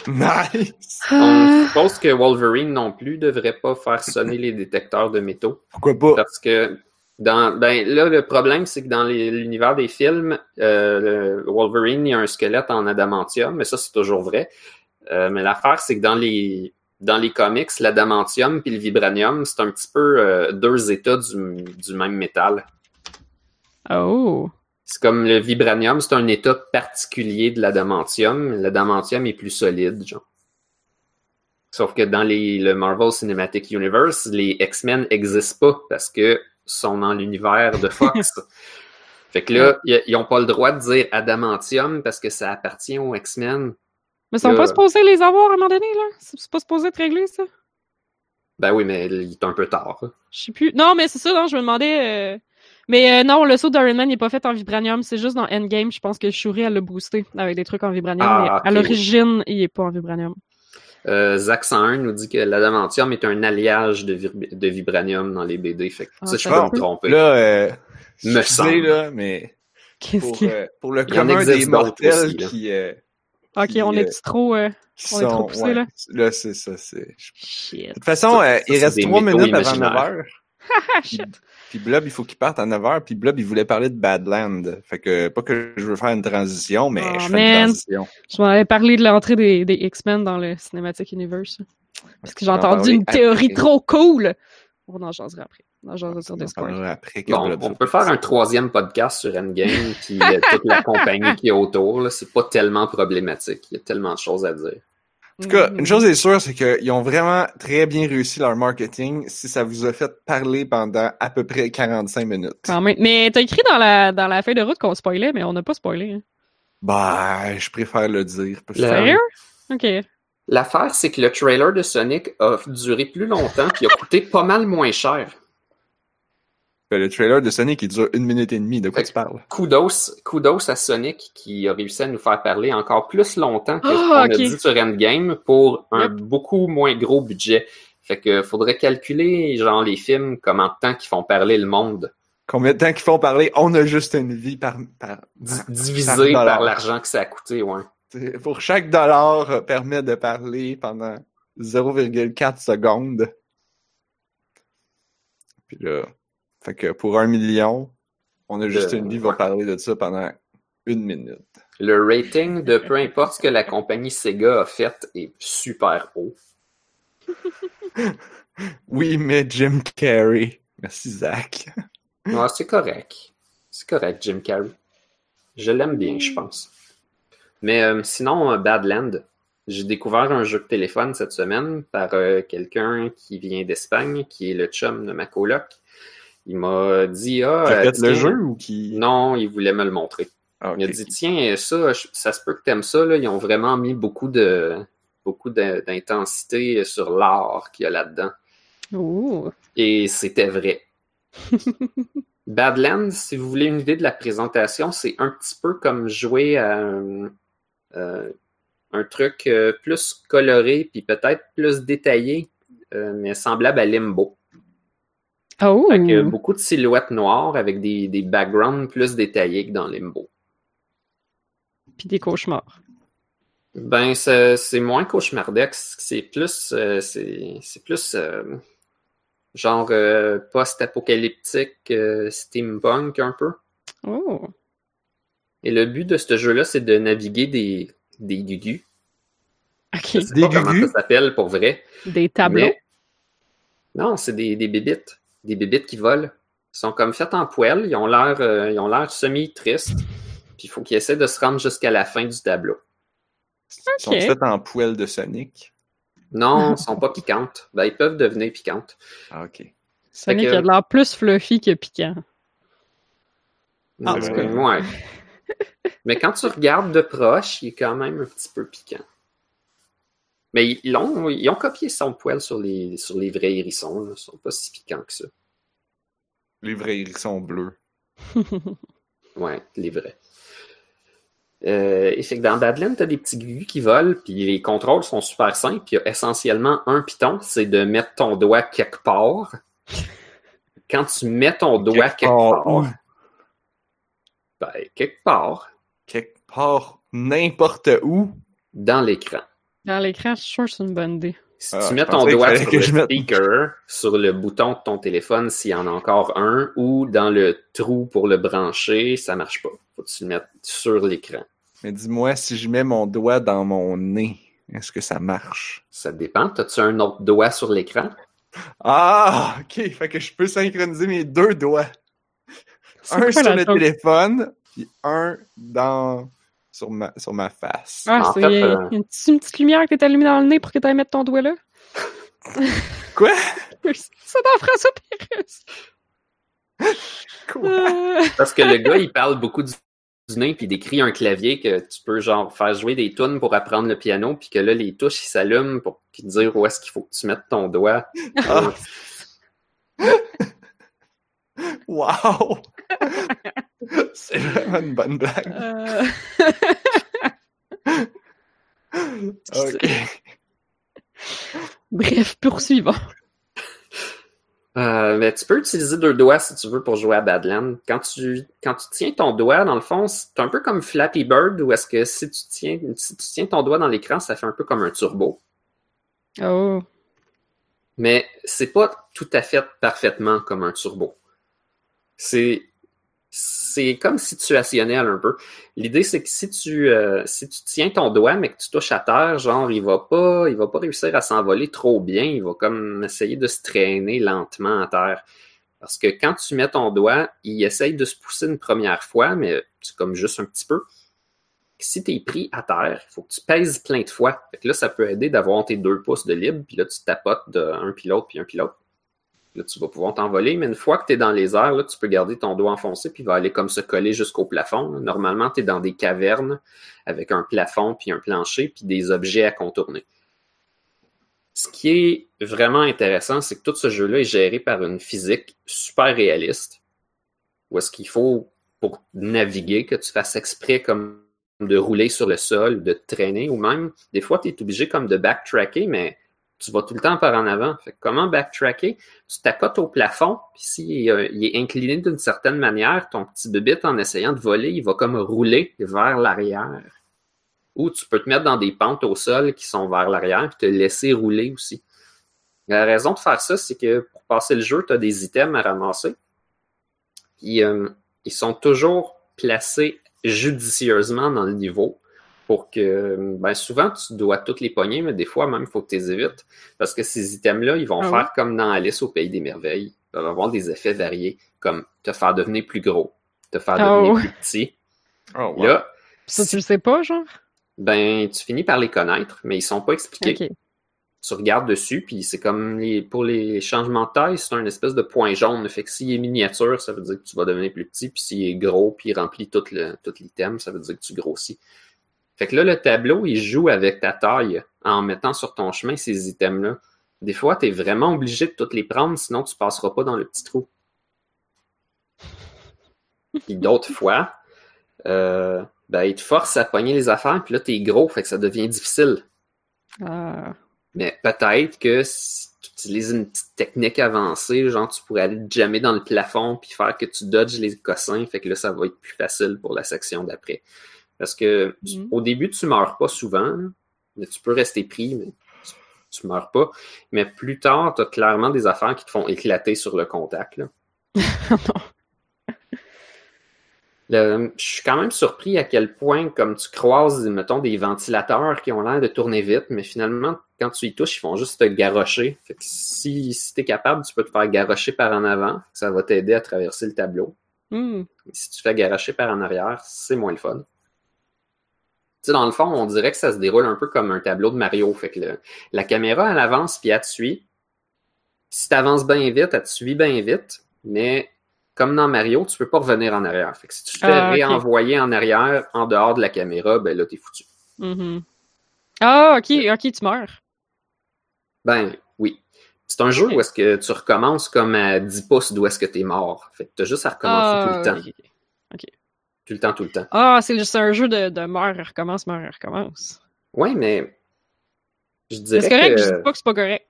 Nice! On suppose que Wolverine non plus devrait pas faire sonner les détecteurs de métaux. Pourquoi pas? Parce que dans ben là le problème c'est que dans l'univers des films euh, le Wolverine il y a un squelette en adamantium mais ça c'est toujours vrai Euh, mais l'affaire c'est que dans les dans les comics l'adamantium puis le vibranium c'est un petit peu euh, deux états du, du même métal Oh. C'est comme le vibranium c'est un état particulier de l'adamantium l'adamantium est plus solide genre sauf que dans les, le Marvel Cinematic Universe les X-Men n'existent pas parce que sont dans l'univers de Fox. fait que là, ils n'ont pas le droit de dire adamantium parce que ça appartient aux X-Men. Mais ils sont pas supposés les avoir à un moment donné, là? C'est c'est pas supposé être réglé, ça? Ben oui, mais il est un peu tard. Je sais plus. Non, mais c'est ça, non, je me demandais... euh, Mais euh, non, le saut d'Iron Man n'est pas fait en vibranium, c'est juste dans Endgame, je pense que Shuri, elle l'a boosté avec des trucs en vibranium, Ah, mais à l'origine, il est pas en vibranium. Euh, Zach 101 nous dit que l'adamantium est un alliage de, vibranium dans les BD. Fait que Ah, ça, je peux me tromper. Là, euh, Me semble. là, mais Qu'est-ce pour, qui... euh, pour le Il y en commun des mortels aussi, qui, euh, Ok, qui, on euh, est trop... euh, On est trop poussé, ouais, là. là, c'est ça. c'est... De toute façon, Ça, euh, ça, il reste trois minutes avant imaginaires. 9h. Puis, puis Blob, il faut qu'il parte à 9h. Puis Blob, il voulait parler de Badland. Fait que, pas que je veux faire une transition, mais Oh, je fais man. une transition. Je m'en avais parlé de l'entrée des, des X-Men dans le Cinematic Universe. Parce que j'ai entendu une théorie après. trop cool! On en jasera après. On en jasera sur On en Discord. après Bon, on peut faire un troisième podcast sur Endgame, puis euh, toute la compagnie qui est autour. C'est pas tellement problématique. Il y a tellement de choses à dire. En tout cas, Mhm. une chose est sûre, c'est qu'ils ont vraiment très bien réussi leur marketing si ça vous a fait parler pendant à peu près 45 minutes. Quand même. Mais t'as écrit dans la, dans la feuille de route qu'on spoilait, mais on n'a pas spoilé. Hein. Bah, je préfère le dire. Sérieux? Ok. L'affaire, c'est que le trailer de Sonic a duré plus longtemps, puis a coûté pas mal moins cher. Le trailer de Sonic, il dure une minute et demie. De quoi Fait tu parles? Kudos, kudos à Sonic qui a réussi à nous faire parler encore plus longtemps que ce Ah, qu'on a dit sur Endgame pour un Yep. beaucoup moins gros budget. Fait que faudrait calculer, genre, les films, comment de temps qu'ils font parler le monde, Combien de temps qu'ils font parler? On a juste une vie par... par... par divisé dollar. par l'argent que ça a coûté, ouais. Pour chaque dollar euh, permet de parler pendant 0,4 secondes. Puis là, fait que pour un million, on a juste une vie va parler de ça pendant une minute. Le rating de peu importe ce que la compagnie Sega a fait est super haut. Oui, mais Jim Carrey. Merci Zach. Ouais, c'est correct. C'est correct, Jim Carrey. Je l'aime bien, je pense. Mais euh, sinon, euh, Badland, j'ai découvert un jeu de téléphone cette semaine par euh, quelqu'un qui vient d'Espagne, qui est le chum de ma coloc. Il m'a dit Ah, euh, fait le tiens- jeu ou qui? Non, il voulait me le montrer. Ah. Il a dit Tiens, ça, ça se peut que t'aimes ça. Là. Ils ont vraiment mis beaucoup de beaucoup d'in- d'intensité sur l'art qu'il y a là-dedans. Et c'était vrai. Badlands, si vous voulez une idée de la présentation, c'est un petit peu comme jouer à un, euh, un truc euh, plus coloré, puis peut-être plus détaillé, euh, mais semblable à Limbo. Oh! Fait que beaucoup de silhouettes noires avec des, des backgrounds plus détaillés que dans Limbo. puis des cauchemars. Ben, c'est c'est moins cauchemardex. C'est plus, euh, c'est c'est plus euh, genre euh, post-apocalyptique, euh, steampunk un peu. Oh. Et le but de ce jeu-là, c'est de naviguer des, des gugus. OK. Je sais Des pas comment ça s'appelle pour vrai. Des tableaux? mais- Non, c'est des, des bébites. Des bébites qui volent. Ils sont comme faites en poêle. Ils ont l'air euh, ils ont l'air semi-tristes. Puis il faut qu'ils essaient de se rendre jusqu'à la fin du tableau. Ils sont faits en poêle de Sonic. Non, ils sont pas piquantes. Ben, ils peuvent devenir piquantes. Ah, ok. Sonic que- a de l'air plus fluffy que piquant. Ah, Euh, c'est vrai. ouais. Mais quand tu regardes de proche, il est quand même un petit peu piquant. Mais ils, l'ont- ils ont copié son poil sur les, sur les vrais hérissons. là. Ils sont pas si piquants que ça. Les vrais hérissons bleus. Ouais, les vrais. Euh, et fait que dans Badland, t'as des petits gugus qui volent, puis les contrôles sont super simples. Il y a essentiellement un piton, c'est de mettre ton doigt quelque part. Quand tu mets ton doigt quelque, part part, où? ben, quelque part Quelque part, n'importe où. dans l'écran. Dans l'écran, je suis sûr que c'est une bonne idée. Si Ah, tu mets ton doigt sur que le je mette- speaker, sur le bouton de ton téléphone s'il y en a encore un, ou dans le trou pour le brancher, ça marche pas. Faut que tu le mettes sur l'écran. Mais dis-moi, si je mets mon doigt dans mon nez, est-ce que ça marche? Ça dépend. T'as-tu un autre doigt sur l'écran? Ah, ok. Fait que je peux synchroniser mes deux doigts. Un sur le téléphone, puis un dans sur ma, sur ma face. Ah, il y a euh, une, petite, une petite lumière qui est allumée dans le nez pour que tu ailles mettre ton doigt là. Quoi? C'est dans François Pérus. Quoi? Euh, Parce que le gars, il parle beaucoup du, du nez, puis il décrit un clavier que tu peux genre faire jouer des tunes pour apprendre le piano, puis que là, les touches, ils s'allument pour te dire où est-ce qu'il faut que tu mettes ton doigt. Ah. Wow! C'est vraiment une bonne blague. euh, Ok. Bref, poursuivons. Euh, mais tu peux utiliser deux doigts si tu veux pour jouer à Badland. Quand tu, quand tu tiens ton doigt, dans le fond, c'est un peu comme Flappy Bird, où est-ce que si tu tiens, si tu tiens ton doigt dans l'écran, ça fait un peu comme un turbo. Oh. Mais c'est pas tout à fait parfaitement comme un turbo. C'est c'est comme situationnel un peu. L'idée c'est que si tu euh, si tu tiens ton doigt mais que tu touches à terre, genre il va pas il va pas réussir à s'envoler trop bien, il va comme essayer de se traîner lentement à terre. Parce que quand tu mets ton doigt, il essaye de se pousser une première fois, mais c'est comme juste un petit peu. Si tu es pris à terre, il faut que tu pèses plein de fois. Là, ça peut aider d'avoir tes deux pouces de libre, puis là, tu tapotes d'un pilote puis un pilote. Tu vas pouvoir t'envoler, mais une fois que tu es dans les airs, tu peux garder ton doigt enfoncé, puis il va aller comme se coller jusqu'au plafond. Normalement, tu es dans des cavernes avec un plafond, puis un plancher, puis des objets à contourner. Ce qui est vraiment intéressant, c'est que tout ce jeu-là est géré par une physique super réaliste, où est-ce qu'il faut, pour naviguer, que tu fasses exprès comme de rouler sur le sol, de traîner, ou même, des fois, tu es obligé comme de backtracker, mais tu vas tout le temps par en avant. Comment backtracker? Tu t'accotes au plafond, puis s'il il est incliné d'une certaine manière, ton petit bébé, en essayant de voler, il va comme rouler vers l'arrière. Ou tu peux te mettre dans des pentes au sol qui sont vers l'arrière, puis te laisser rouler aussi. La raison de faire ça, c'est que pour passer le jeu, tu as des items à ramasser. Puis euh, ils sont toujours placés judicieusement dans le niveau pour que, ben souvent, tu dois toutes les pogner, mais des fois, même, il faut que tu les évites. Parce que ces items-là, ils vont Ah faire comme dans Alice au Pays des Merveilles. Ils peuvent avoir des effets variés, comme te faire devenir plus gros, te faire Oh. devenir plus petit. Oh, wow. Là, Ça, tu le sais pas, genre? ben, tu finis par les connaître, mais ils sont pas expliqués. Tu regardes dessus, puis c'est comme les, pour les changements de taille, c'est un espèce de point jaune. Fait que s'il est miniature, ça veut dire que tu vas devenir plus petit, puis s'il est gros, puis il remplit tout l'item, ça veut dire que tu grossis. Fait que là, le tableau, il joue avec ta taille en mettant sur ton chemin ces items-là. Des fois, tu es vraiment obligé de toutes les prendre, sinon tu passeras pas dans le petit trou. Puis d'autres fois, euh, ben, il te force à pogner les affaires, puis là, t'es gros, fait que ça devient difficile. Ah. Mais peut-être que si tu utilises une petite technique avancée, genre tu pourrais aller jammer dans le plafond puis faire que tu dodges les cossins, fait que là, ça va être plus facile pour la section d'après. Parce que Mhm. au début, tu meurs pas souvent, mais tu peux rester pris, mais tu, tu meurs pas. Mais plus tard, tu as clairement des affaires qui te font éclater sur le contact. Là. Le- je suis quand même surpris à quel point, comme tu croises, mettons, des ventilateurs qui ont l'air de tourner vite, mais finalement, quand tu y touches, ils font juste te garrocher. Fait que si, si tu es capable, tu peux te faire garrocher par en avant. Ça va t'aider à traverser le tableau. Mais si tu fais garrocher par en arrière, c'est moins le fun. Sais, dans le fond, on dirait que ça se déroule un peu comme un tableau de Mario. Fait que le- la caméra, elle avance puis elle te suit. Si tu avances bien vite, elle te suit bien vite. Mais comme dans Mario, tu peux pas revenir en arrière. Fait que si tu te fais Ah, réenvoyer en arrière, en dehors de la caméra, ben là, t'es foutu. Mhm. Ah, ok, ok, tu meurs. Ben oui. C'est un jeu où est-ce que tu recommences comme à 10 pouces d'où est-ce que t'es mort. Fait que t'as juste à recommencer Ah, tout le temps. ok, ok. Tout le temps, tout le temps. Ah, c'est juste un jeu de, de meurs, recommence, meurs, recommence. Ouais, mais je dirais C'est correct, que... je dis pas que c'est pas correct.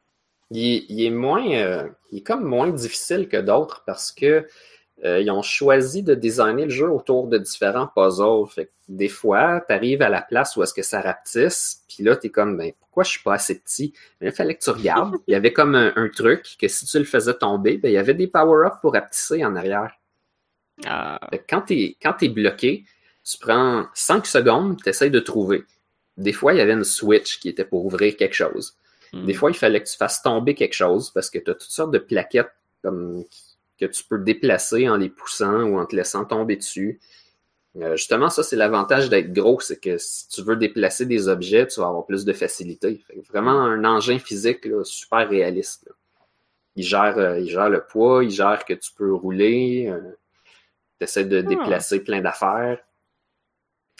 il est, il est moins, euh, il est comme moins difficile que d'autres parce que euh, ils ont choisi de designer le jeu autour de différents puzzles. Fait que des fois, tu arrives à la place où est-ce que ça rapetisse, puis là, tu es comme, ben, pourquoi je suis pas assez petit? Mais il fallait que tu regardes. Il y avait comme un, un truc que si tu le faisais tomber, ben, il y avait des power-ups pour rapetisser en arrière. Ah, quand tu es, bloqué, tu prends 5 secondes, tu essaies de trouver. Des fois, il y avait une switch qui était pour ouvrir quelque chose. hmm. Des fois, il fallait que tu fasses tomber quelque chose parce que tu as toutes sortes de plaquettes comme, que tu peux déplacer en les poussant ou en te laissant tomber dessus. Euh, justement, ça, c'est l'avantage d'être gros, c'est que si tu veux déplacer des objets, tu vas avoir plus de facilité. Vraiment un engin physique là, super réaliste. là. Il, gère, euh, il gère le poids, il gère que tu peux rouler, tu essaies de déplacer plein d'affaires.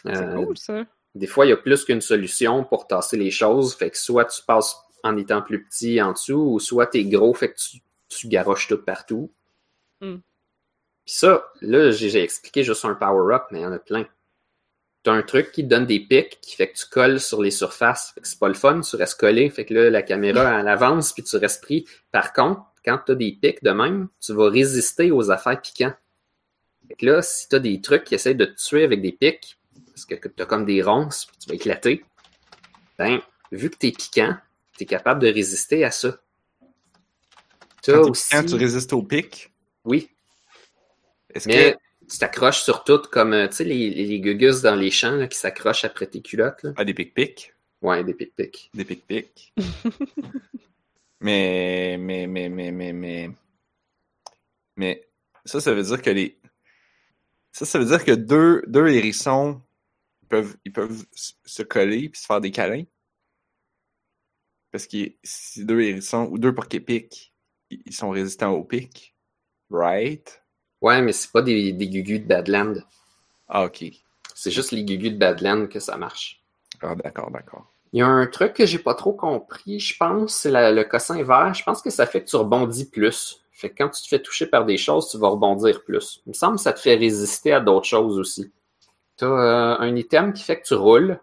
c'est Euh, cool, ça. des fois, il y a plus qu'une solution pour tasser les choses. Fait que soit tu passes en étant plus petit en dessous, ou soit tu es gros, fait que tu, tu garoches tout partout. Hmm. Puis ça, là, j'ai expliqué juste un power-up, mais il y en a plein. Tu as un truc qui te donne des pics, qui fait que tu colles sur les surfaces. Fait que c'est pas le fun, tu restes collé. Fait que là, la caméra, elle avance, puis tu restes pris. Par contre, quand tu as des pics de même, tu vas résister aux affaires piquantes. Fait que là, si tu as des trucs qui essaient de te tuer avec des pics, parce que tu as comme des ronces, puis tu vas éclater, ben, vu que tu es piquant, tu es capable de résister à ça. Quand, t'es aussi... piquant, tu résistes au pic. Oui, Est-ce mais que. tu t'accroches sur tout, comme, euh, tu sais, les, les gugus dans les champs là, qui s'accrochent après tes culottes. Là. Ah, des pic-pics. Ouais, des pic-pics. Des pic-pics. mais, mais, mais, mais, mais, mais. Mais ça, ça veut dire que les. Ça, ça veut dire que deux, deux hérissons ils peuvent, ils peuvent se coller puis se faire des câlins? Parce que si deux hérissons ou deux porc-épics, ils ils sont résistants au pic. Right? Ouais, mais c'est pas des, des gugus de Badland. Ah, ok. C'est juste les gugus de Badland que ça marche. Ah, d'accord, d'accord. Il y a un truc que j'ai pas trop compris, je pense, c'est le cossin vert. Je pense que ça fait que tu rebondis plus. Fait que quand tu te fais toucher par des choses, tu vas rebondir plus. Il me semble que ça te fait résister à d'autres choses aussi. Tu as un item qui fait que tu roules.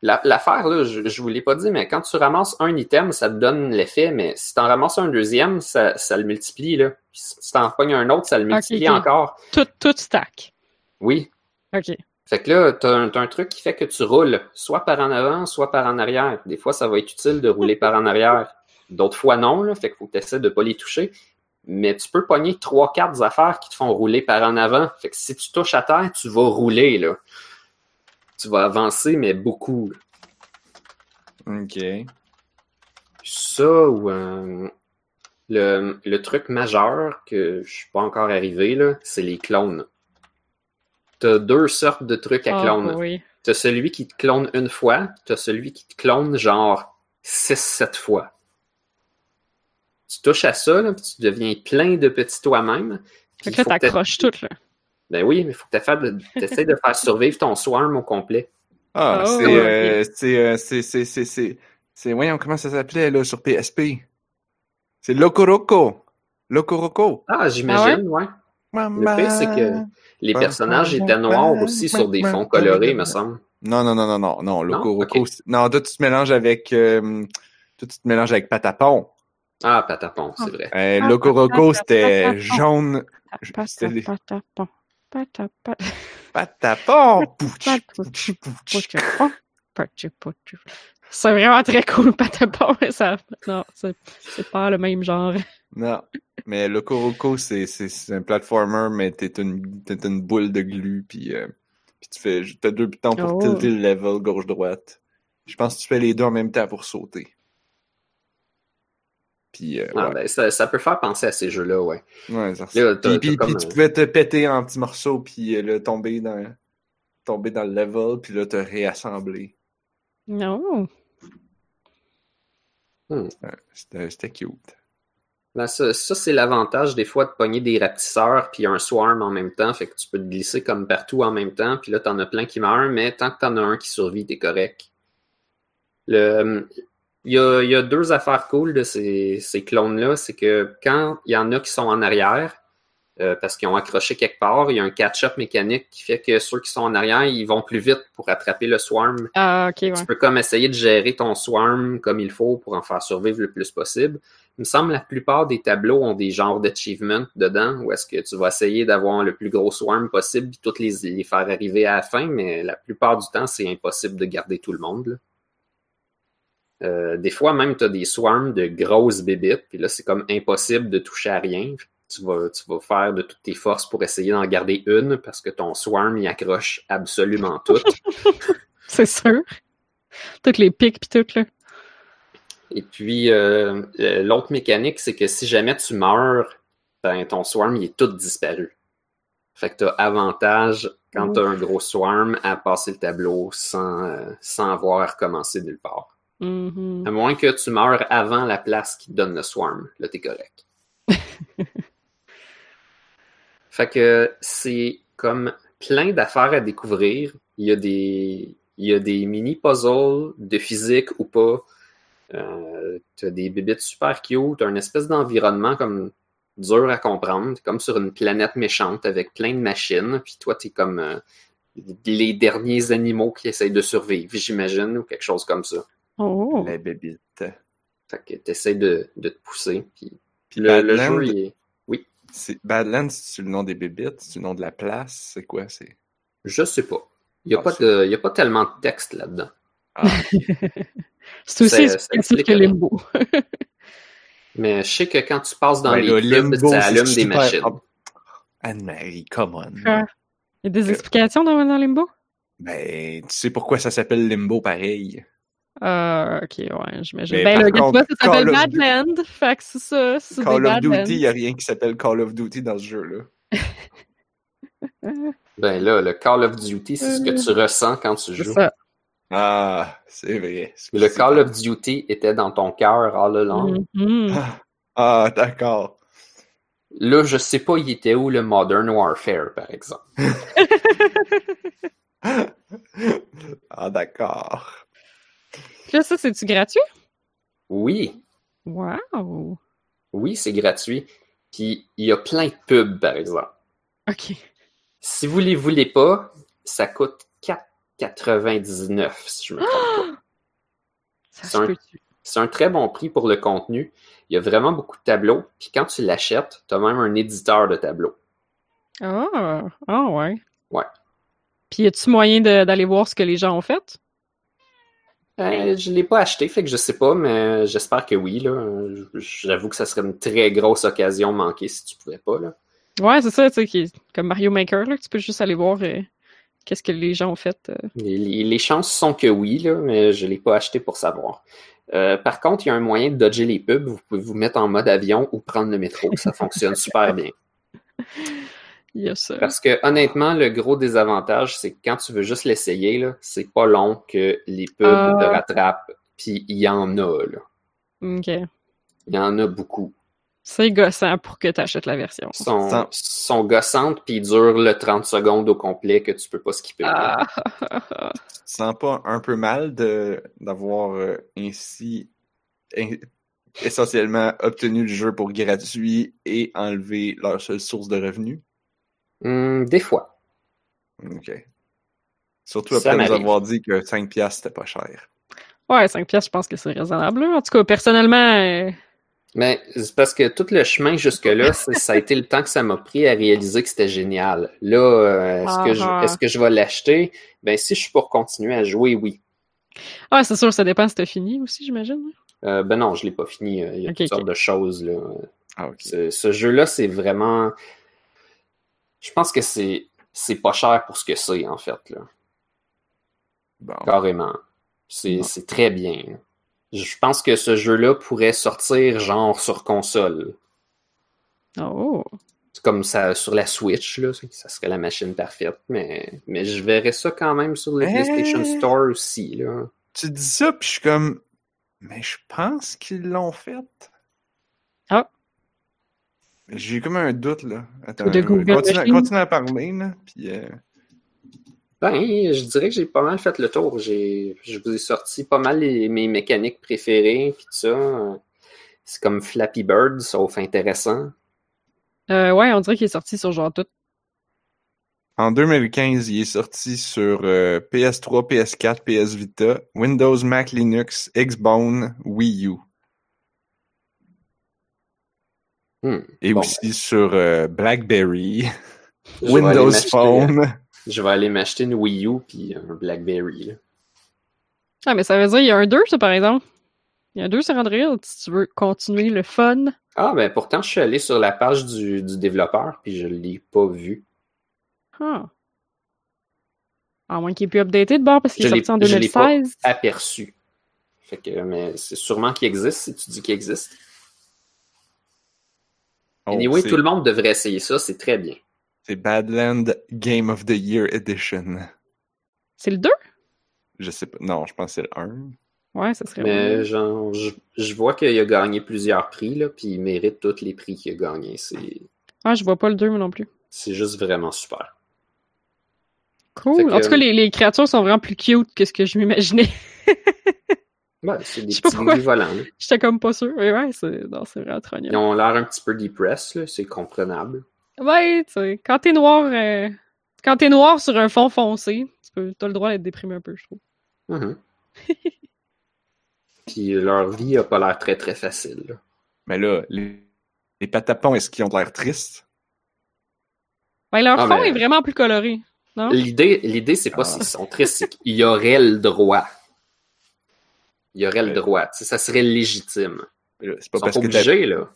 La- L'affaire, là, je, je vous l'ai pas dit, mais quand tu ramasses un item, ça te donne l'effet, mais si tu en ramasses un deuxième, ça, ça le multiplie. Là. Si tu en pognes un autre, ça le multiplie encore. Tout, tout stack. Oui, Ok. fait que là, t'as un, t'as un truc qui fait que tu roules soit par en avant, soit par en arrière. Des fois, ça va être utile de rouler par en arrière. D'autres fois, non. Là, fait qu'il faut que tu essaies de pas les toucher. Mais tu peux pogner trois, quatre affaires qui te font rouler par en avant. Fait que si tu touches à terre, tu vas rouler. Là. Tu vas avancer, mais beaucoup. là. Ok. Ça ou euh, le, le truc majeur que je suis pas encore arrivé, là, c'est les clones. T'as deux sortes de trucs à Ah, clone. oui. T'as celui qui te clone une fois, t'as celui qui te clone genre 6-7 fois. Tu touches à ça, là, puis tu deviens plein de petits toi-même. Fait que là, t'accroches tout, là. Ben oui, mais faut que tu essaies de faire survivre ton swarm au complet. Ah, Oh, c'est, ok. euh, c'est, euh, c'est, c'est, c'est, c'est, c'est, voyons, comment ça s'appelait, là, sur PSP? C'est Locoroco. Locoroco. Ah, j'imagine, ouais? Le pire, c'est que les personnages étaient noirs aussi sur des fonds colorés, me semble. Non, non, non, non, non, non, Locoroco. Non, toi, tu te mélanges avec, euh, toi, tu te mélanges avec Patapon. Ah, patapon, c'est vrai. Euh, Locoroco, Patapon. c'était jaune. C'était Pata, des- pata, pon. Pata, pata. Patapon! C'est vraiment très cool, Patapon, mais ça. Non, c'est pas le même genre. Non, mais le Kuroko, c'est c'est un platformer, mais t'es une, t'es une boule de glu, puis, euh, puis tu fais t'as deux boutons pour Oh. tilter le level gauche-droite. Je pense que tu fais les deux en même temps pour sauter. Puis, euh, Ah, ouais. ben, ça, ça peut faire penser à ces jeux-là, ouais. Ouais, ça Là, ressemble. t'as- Puis, puis, tu pouvais te péter en petits morceaux, puis euh, là, tomber dans, tomber dans le level, puis là, te réassembler. Non. Ouais, C'était c'était cute. Ben, ça, ça, c'est l'avantage des fois de pogner des rapetisseurs puis un swarm en même temps. Fait que tu peux te glisser comme partout en même temps. Puis là, t'en as plein qui meurent, mais tant que t'en as un qui survit, t'es correct. Le, il y a, il y a deux affaires cool de ces, ces clones-là. C'est que quand il y en a qui sont en arrière, euh, parce qu'ils ont accroché quelque part, il y a un catch-up mécanique qui fait que ceux qui sont en arrière, ils vont plus vite pour attraper le swarm. Ah, ouais. Tu peux comme essayer de gérer ton swarm comme il faut pour en faire survivre le plus possible. Il me semble que la plupart des tableaux ont des genres d'achievements dedans où est-ce que tu vas essayer d'avoir le plus gros swarm possible puis toutes les, les faire arriver à la fin, mais la plupart du temps, c'est impossible de garder tout le monde. là. Euh, des fois, même, tu as des swarms de grosses bébites, puis là, c'est comme impossible de toucher à rien. Tu vas, tu vas faire de toutes tes forces pour essayer d'en garder une parce que ton swarm y accroche absolument tout. C'est sûr. Toutes les pics pis tout, là. Et puis, euh, euh, l'autre mécanique, c'est que si jamais tu meurs, ben, ton swarm, il est tout disparu. Fait que tu as avantage, quand tu as un gros swarm, à passer le tableau sans, euh, sans avoir recommencé nulle part. Mhm. À moins que tu meurs avant la place qui te donne le swarm. Là, t'es correct. fait que c'est comme plein d'affaires à découvrir. Il y a des, il y a des mini-puzzles de physique ou pas. Euh, t'as des bébites super cute, t'as une espèce d'environnement comme dur à comprendre, T'es comme sur une planète méchante avec plein de machines, puis toi t'es comme euh, les derniers animaux qui essayent de survivre, j'imagine, ou quelque chose comme ça. Oh. La bébite. Fait que t'essaies de, de te pousser, puis Puis le, jeu il est... c'est- Badlands, c'est le nom des bébites, c'est le nom de la place, c'est quoi? C'est. Je sais pas. Il y a, Ah, pas c'est- de, il y a pas tellement de texte là-dedans. Ah, C'est aussi explicatif que. Limbo. Mais je sais que quand tu passes dans Ouais, les Limbo, ça allume des super- machines. Ah, Anne-Marie, come on. Ah. Il y a des explications dans, dans Limbo? Ben, tu sais pourquoi ça s'appelle Limbo pareil? Euh, ok, ouais, j'imagine. Ben contre, vois, ça s'appelle Call of Duty- Badland. Fait que c'est ça, c'est des Call of Badlands. Duty, il a rien qui s'appelle Call of Duty dans ce jeu-là. Ben là, le Call of Duty, c'est ce que tu ressens quand tu C'est joues. ça. Ah, c'est vrai. Le Call of Duty était dans ton cœur all along. Mhm. Ah, d'accord. Là, je sais pas, il était où le Modern Warfare, par exemple. ah, d'accord. Là, ça, c'est-tu gratuit? Oui, Wow! oui, c'est gratuit. Puis il y a plein de pubs, par exemple. Ok. Si vous les voulez pas, ça coûte 4,99 si je me trompe pas. C'est un-? C'est un très bon prix pour le contenu. Il y a vraiment beaucoup de tableaux. Puis quand tu l'achètes, tu as même un éditeur de tableaux. Ah, ah ouais. Ouais. Puis, y a-tu moyen d'aller voir ce que les gens ont fait? Euh, je l'ai pas acheté, fait que je sais pas, mais j'espère que oui. Là. J'avoue que ça serait une très grosse occasion manquée si tu pouvais pas. Là. Ouais, c'est ça, tu sais, comme Mario Maker, là, que tu peux juste aller voir euh, qu'est-ce que les gens ont fait. euh. Les, chances sont que oui, là, mais je l'ai pas acheté pour savoir. Euh, par contre, il y a un moyen de dodger les pubs. Vous pouvez vous mettre en mode avion ou prendre le métro. Ça fonctionne super bien. Il y a ça. Parce que honnêtement, le gros désavantage, c'est que quand tu veux juste l'essayer, c'est pas long que les pubs te rattrapent. Puis il y en a, là. Ok. Il y en a beaucoup. C'est gossant pour que tu achètes la version. Ils sont, Sans- sont gossantes, puis ils durent le 30 secondes au complet que tu peux pas skipper. Ah! Tu te sens pas un peu mal de d'avoir euh, ainsi in- essentiellement obtenu le jeu pour gratuit et enlevé leur seule source de revenus? Hum, des fois. OK. Surtout après nous avoir dit que 5 piastres, c'était pas cher. Ouais, 5 pièces, je pense que c'est raisonnable. En tout cas, personnellement, euh, Mais c'est parce que tout le chemin jusque-là, ça a été le temps que ça m'a pris à réaliser que c'était génial. Là, euh, est-ce que, je, Ah. est-ce que je vais l'acheter? Ben, si je suis pour continuer à jouer, oui. Ah, c'est sûr, ça dépend si t'as fini aussi, j'imagine. Euh, ben non, je l'ai pas fini. Il y a toutes sortes de choses. Là. Ah, ok. Ce, ce jeu-là, c'est vraiment. Je pense que c'est c'est pas cher pour ce que c'est, en fait. Là. Bon. Carrément. C'est Bon. très bien. Je pense que ce jeu-là pourrait sortir genre sur console. Oh. C'est comme ça sur la Switch, là, ça serait la machine parfaite, mais, mais je verrais ça quand même sur le Eh. PlayStation Store aussi. Là. Tu dis ça, puis je suis comme. Mais je pense qu'ils l'ont fait. J'ai comme un doute, là. Attends, continue, à parler, là. Puis, euh, Ben, je dirais que j'ai pas mal fait le tour. J'ai, je vous ai sorti pas mal les- mes mécaniques préférées, puis tout ça. C'est comme Flappy Bird, sauf intéressant. Euh, ouais, on dirait qu'il est sorti sur genre tout. En 2015, il est sorti sur euh, PS3, PS4, PS Vita, Windows, Mac, Linux, Xbone, Wii U. Hmm. Et Bon, aussi sur euh, BlackBerry, Je Windows Phone. Je vais aller m'acheter une Wii U puis un BlackBerry. là. Ah, mais ça veut dire qu'il y a un 2, ça, par exemple. Il y a un 2 sur Android, si tu veux continuer le fun. Ah, ben pourtant, je suis allé sur la page du, du développeur puis je l'ai pas vu. Ah. À moins qu'il ait plus updaté de bord parce qu'il est sorti en je l'ai pas 2016. Aperçu. Fait que, mais c'est sûrement qu'il existe si tu dis qu'il existe. Oh, anyway, tout le monde devrait essayer ça, c'est très bien. C'est Badland Game of the Year Edition. C'est le 2? Je sais pas. Non, je pense que c'est le 1. Ouais, ça serait Mais genre, je, je vois qu'il a gagné plusieurs prix, là, puis il mérite tous les prix qu'il a gagnés. C'est, Ah, je vois pas le 2, moi non plus. c'est juste vraiment super. Cool. Que- En tout cas, les, les créatures sont vraiment plus cute que ce que je m'imaginais. Ouais, c'est des Je sais pas petits volants. là. J'étais comme pas sûre. Mais ouais, c'est vraiment trop Ils ont l'air un petit peu depressed, là, c'est comprenable. Ouais, tu sais, quand t'es noir, euh, quand t'es noir sur un fond foncé, tu peux, t'as le droit d'être déprimé un peu, je trouve. Mhm. Puis leur vie a pas l'air très très facile. là. Mais là, les, les patapons, est-ce qu'ils ont l'air tristes? Ben, leur Ah, fond mais- est vraiment plus coloré. L'idée, l'idée, c'est pas Ah. s'ils sont tristes, c'est qu'il y aurait le droit. Il y aurait le droit. Ça serait légitime. C'est Ils pas sont parce pas que obligés, là.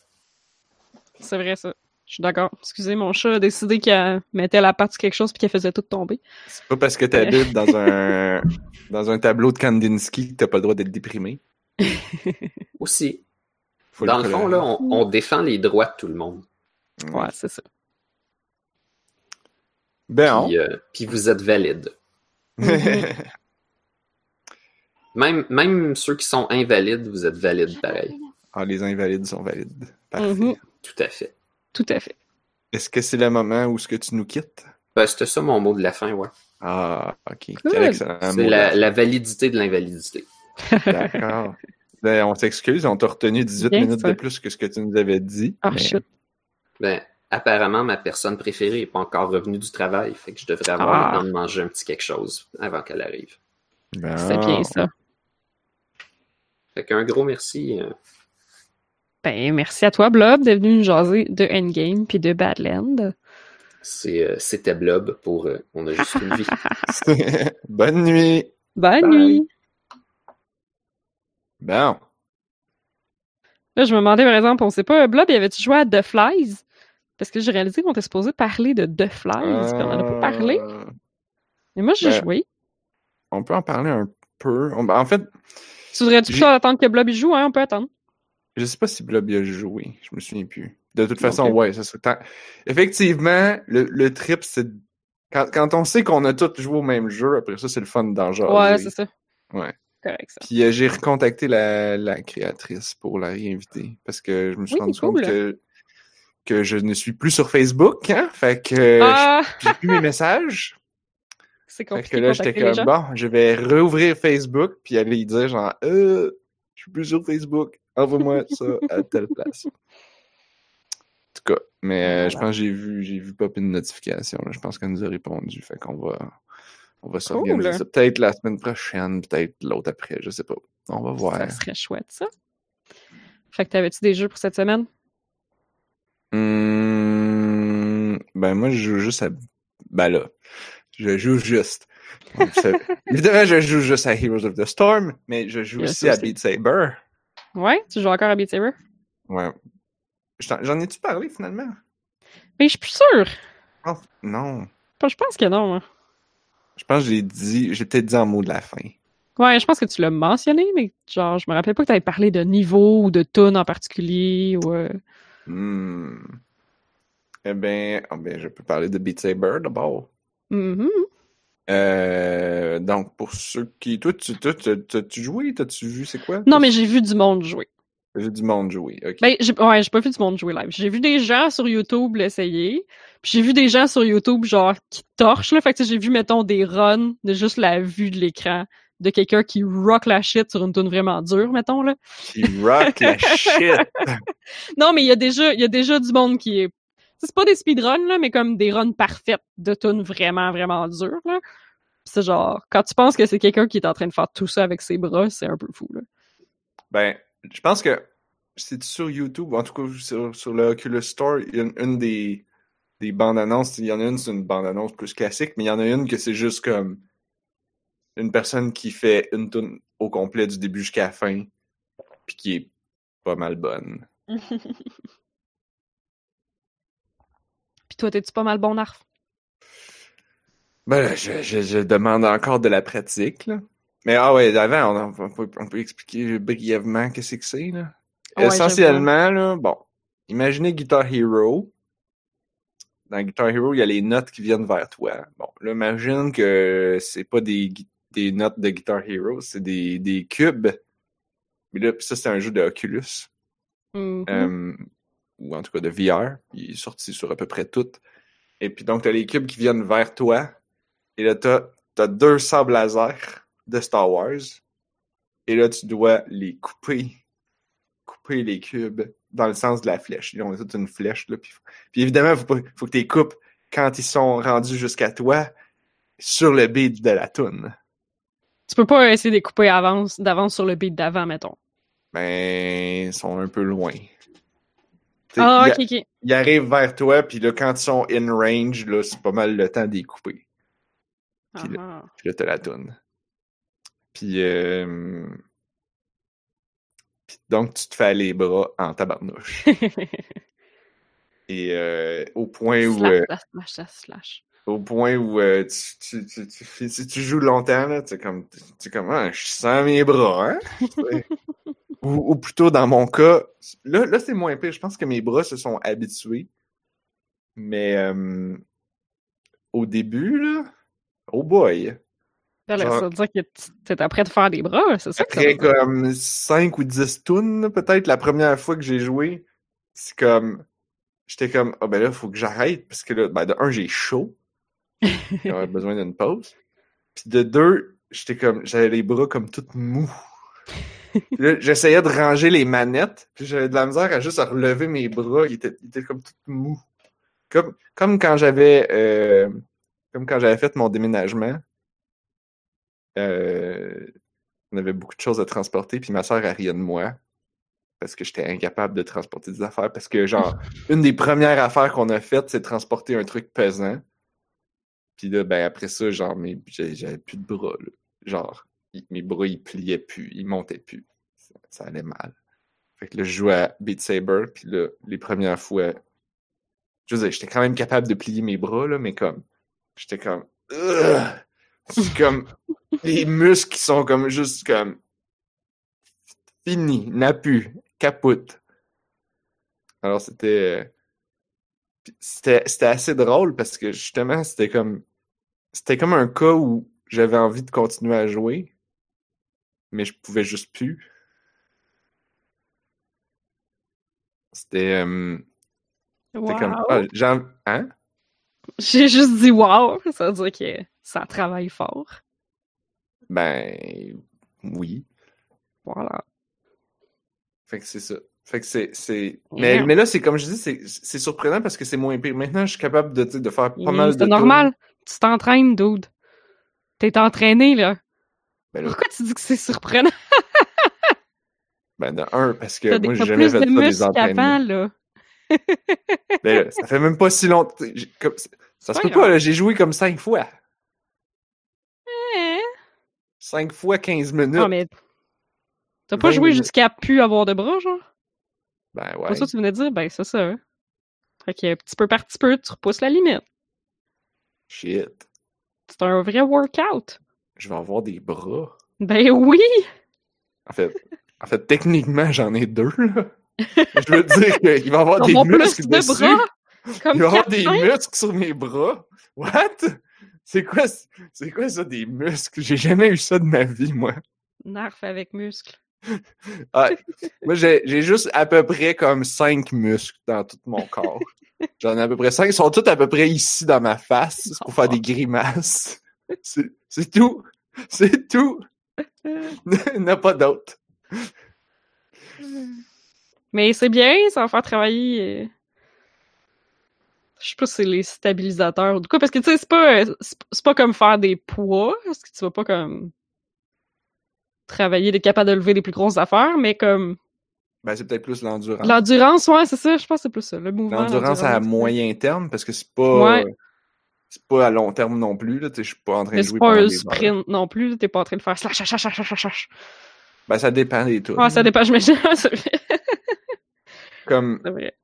C'est vrai, ça. Je suis d'accord. Excusez, mon chat a décidé qu'elle mettait la patte sur quelque chose puis qu'elle faisait tout tomber. c'est pas parce que t'habites dans un dans un tableau de Kandinsky que t'as pas le droit d'être déprimé. Aussi. Faut Dans le fond, là, on défend les droits de tout le monde. Ouais, c'est ça. Ben, Puis, euh, puis vous êtes valide. Même, même ceux qui sont invalides, vous êtes valides pareil. ah, les invalides sont valides. Parfait. Mhm. Tout à fait. Tout à fait. Est-ce que c'est le moment où ce que tu nous quittes? Ben, c'était ça mon mot de la fin, ouais. Ah, ok. Cool. Quel excellent C'est la, validité de l'invalidité. D'accord. Ben, on s'excuse, on t'a retenu 18 Bien minutes ça. de plus que ce que tu nous avais dit. Ah, mais- shit. Ben, apparemment, ma personne préférée n'est pas encore revenue du travail, fait que je devrais avoir Ah. le temps de manger un petit quelque chose avant qu'elle arrive. C'est bien ça. Fait qu'un gros merci. euh, Ben, merci à toi, Blob, d'être venu nous jaser de Endgame puis de Badland. c'est, euh, C'était Blob pour euh, On a juste une vie. Bonne nuit. Bonne Bye. nuit! Bon. Là, je me demandais, par exemple, on sait pas, Blob, y avait-tu joué à The Flies? Parce que j'ai réalisé qu'on était supposé parler de The Flies, puis on en a pas parlé. Mais moi, j'ai ben, joué. On peut en parler un peu. On- En fait, Tu voudrais-tu j'ai- plutôt attendre que Blob y joue, hein? On peut attendre. je sais pas si Blob y a joué. Je me souviens plus. De toute façon, ouais, ça serait tant- Effectivement, le, le trip, c'est. Quand, quand on sait qu'on a tous joué au même jeu, après ça, c'est le fun d'en. Ouais, c'est ça. Ouais. Correct, ça. Puis euh, j'ai recontacté la, la créatrice pour la réinviter parce que je me suis Oui, rendu cool. compte que, que je ne suis plus sur Facebook, hein? Fait que euh, Ah! j'ai plus mes messages. C'est Fait compliqué que de là, j'étais comme, bon, je vais rouvrir Facebook, puis aller y dire, genre, euh, je suis plus sur Facebook, envoie-moi ça à telle place. En tout cas, mais euh, je pense que j'ai vu, j'ai vu pop une notification, là. je pense qu'elle nous a répondu, fait qu'on va, on va s'organiser ça. Peut-être la semaine prochaine, peut-être l'autre après, je sais pas. On va voir. Ça serait chouette, ça. Fait que t'avais-tu des jeux pour cette semaine? Hum, ben moi je joue juste à ben là je joue juste Donc, évidemment je joue juste à Heroes of the Storm mais je joue aussi à. Beat Saber Ouais? Tu joues encore à Beat Saber? ouais j'en ai-tu parlé finalement? Mais je suis plus. Je pense- non Je pense que non. hein. je pense que j'ai dit j'ai peut-être dit en mot de la fin Ouais, je pense que tu l'as mentionné, mais genre, je me rappelais pas que t'avais parlé de niveau ou de tune en particulier ou... euh, Hmm. eh ben ah ben je peux parler de Beat Saber d'abord mhm. Euh, donc pour ceux qui toi tu toi, t'as- t'as-tu joué t'as-tu vu c'est quoi? Non, mais j'ai vu du monde jouer. j'ai du monde jouer ok Ben, j'ai, ouais, j'ai pas vu du monde jouer live. J'ai vu des gens sur YouTube l'essayer. Puis j'ai vu des gens sur YouTube, genre, qui torchent, là. Fait que j'ai vu, mettons, des runs de juste la vue de l'écran de quelqu'un qui rock la shit sur une tune vraiment dure, mettons, là. qui rock la shit Non, mais il y a déjà, il y a déjà du monde qui est, c'est pas des speedruns, là, mais comme des runs parfaites de tunes vraiment, vraiment dures, là. C'est genre, quand tu penses que c'est quelqu'un qui est en train de faire tout ça avec ses bras, c'est un peu fou, là. Ben, je pense que c'est sur YouTube, en tout cas sur, sur le Oculus Store, il y a une, une des, des bandes annonces. Il y en a une, c'est une bande annonce plus classique, mais il y en a une que c'est juste comme une personne qui fait une tune au complet du début jusqu'à la fin, puis qui est pas mal bonne. Toi, t'es-tu pas mal bon arf? Ben là, je, je, je demande encore de la pratique, là. Mais ah ouais, avant, on, on peut, on peut expliquer brièvement qu'est-ce que c'est, là. Ouais, Essentiellement, là, bon, imaginez Guitar Hero. Dans Guitar Hero, il y a les notes qui viennent vers toi. Bon, là, imagine que c'est pas des, des notes de Guitar Hero, c'est des, des cubes. Mais là, ça, c'est un jeu de Oculus. Mhm. Euh, ou en tout cas de VR. Il est sorti sur à peu près tout. Et puis donc, tu as les cubes qui viennent vers toi. Et là, tu as, deux sables laser de Star Wars. Et là, tu dois les couper. Couper les cubes dans le sens de la flèche. Ils ont toute une flèche. Là, puis, puis évidemment, il faut, que tu les coupes quand ils sont rendus jusqu'à toi sur le beat de la toune. Tu peux pas essayer de les couper avance, d'avance sur le beat d'avant, mettons. Ben, ils sont un peu loin. Ah, ok, ok. ils arrivent vers toi, puis là, quand ils sont in range, là, c'est pas mal le temps d'y couper. Puis Ah, Puis là, t'as la toune. Puis, euh... puis donc, tu te fais les bras en tabarnouche. ah. Et euh, au point où, slash, euh, slash, au point où euh, tu, tu, tu, joues longtemps, là, tu comme, tu comme, ah, je sens mes bras, hein? Ou, ou plutôt, dans mon cas, là, là c'est moins pire. Je pense que mes bras se sont habitués. Mais euh, au début, là, oh boy! Là, là, Genre- ça veut dire que tu- prêt de faire des bras, c'est ça que ça Après comme 5 ou 10 tunes, peut-être la première fois que j'ai joué, c'est comme j'étais comme ah ben là faut que j'arrête parce que là ben de un j'ai chaud. J'aurais besoin d'une pause. Puis de deux, j'étais comme j'avais les bras comme tout mous. J'essayais de ranger les manettes, puis j'avais de la misère à juste à relever mes bras, ils étaient, ils étaient comme tout mous. Comme comme quand j'avais euh, comme quand j'avais fait mon déménagement. Euh, on avait beaucoup de choses à transporter, puis ma soeur a riait de moi parce que j'étais incapable de transporter des affaires. Parce que, genre, une des premières affaires qu'on a faites, c'est de transporter un truc pesant. Puis là, ben après ça, genre, j'avais j'avais plus de bras. là. Genre, mes bras, ils pliaient plus, ils montaient plus. Ça, allait mal. Fait que là, je jouais à Beat Saber, puis là, les premières fois, je veux dire, j'étais quand même capable de plier mes bras, là, mais comme, j'étais comme, c'est comme, les muscles qui sont comme juste comme fini, n'a plus, capote. Alors c'était c'était c'était assez drôle parce que justement c'était comme c'était comme un cas où j'avais envie de continuer à jouer mais je pouvais juste plus. C'était euh, c'était comme Wow. ah, j'ai env- hein? J'ai juste dit wow, ça veut dire que ça travaille fort. Ben oui. Voilà. Fait que c'est ça. Fait que c'est. c'est... Mais, Yeah. mais là, c'est comme je dis, c'est, c'est surprenant parce que c'est moins pire. Maintenant, je suis capable de, de faire pas mal de. C'est normal. Tu t'entraînes, dude. T'es entraîné, là. Ben là, Pourquoi tu dis que c'est surprenant? Ben, de un, parce que moi, j'ai jamais fait de ça des entraînements. qu'avant, là. Ben, là, ça fait même pas si longtemps. comme- Ça se peut pas, là, j'ai joué comme cinq fois. Hein? Cinq fois 15 minutes. Ah, mais t'as pas 20 joué jusqu'à plus avoir de bras, genre? Ben C'est ouais. pas ça que tu venais de dire? Ben, c'est ça. hein. Fait que petit peu par petit peu, tu repousses la limite. Shit. C'est un vrai workout. Je vais avoir des bras. Ben oui! En fait, en fait techniquement, j'en ai deux, là. Je veux dire qu'il va y avoir des muscles de dessus. bras! Comme Il va y avoir des muscles sur mes bras. What? C'est quoi, c'est quoi ça, des muscles? J'ai jamais eu ça de ma vie, moi. Narf avec muscles. Ah, moi, j'ai juste à peu près comme cinq muscles dans tout mon corps. J'en ai à peu près cinq. Ils sont tous à peu près ici dans ma face pour faire des grimaces. C'est tout. C'est tout. Il n'y a pas d'autres. Mais c'est bien, ça va faire travailler. euh, Je sais pas si c'est les stabilisateurs ou de quoi, parce que tu sais, c'est pas, euh, c'est pas comme faire des poids, parce que tu vas pas comme travailler, d'être capable de lever les plus grosses affaires, mais comme Ben, c'est peut-être plus l'endurance. l'endurance, ouais, c'est ça, je pense que c'est plus ça, le mouvement. L'endurance à moyen terme, parce que c'est pas. Ouais. C'est pas à long terme non plus. Là. Je suis pas en train de c'est jouer pas pendant un heures. sprint non plus, t'es pas en train de faire slash, slash, slash, slash. Ben, ça dépend des tunes. Ouais, ça dépend, c'est. Comme, c'est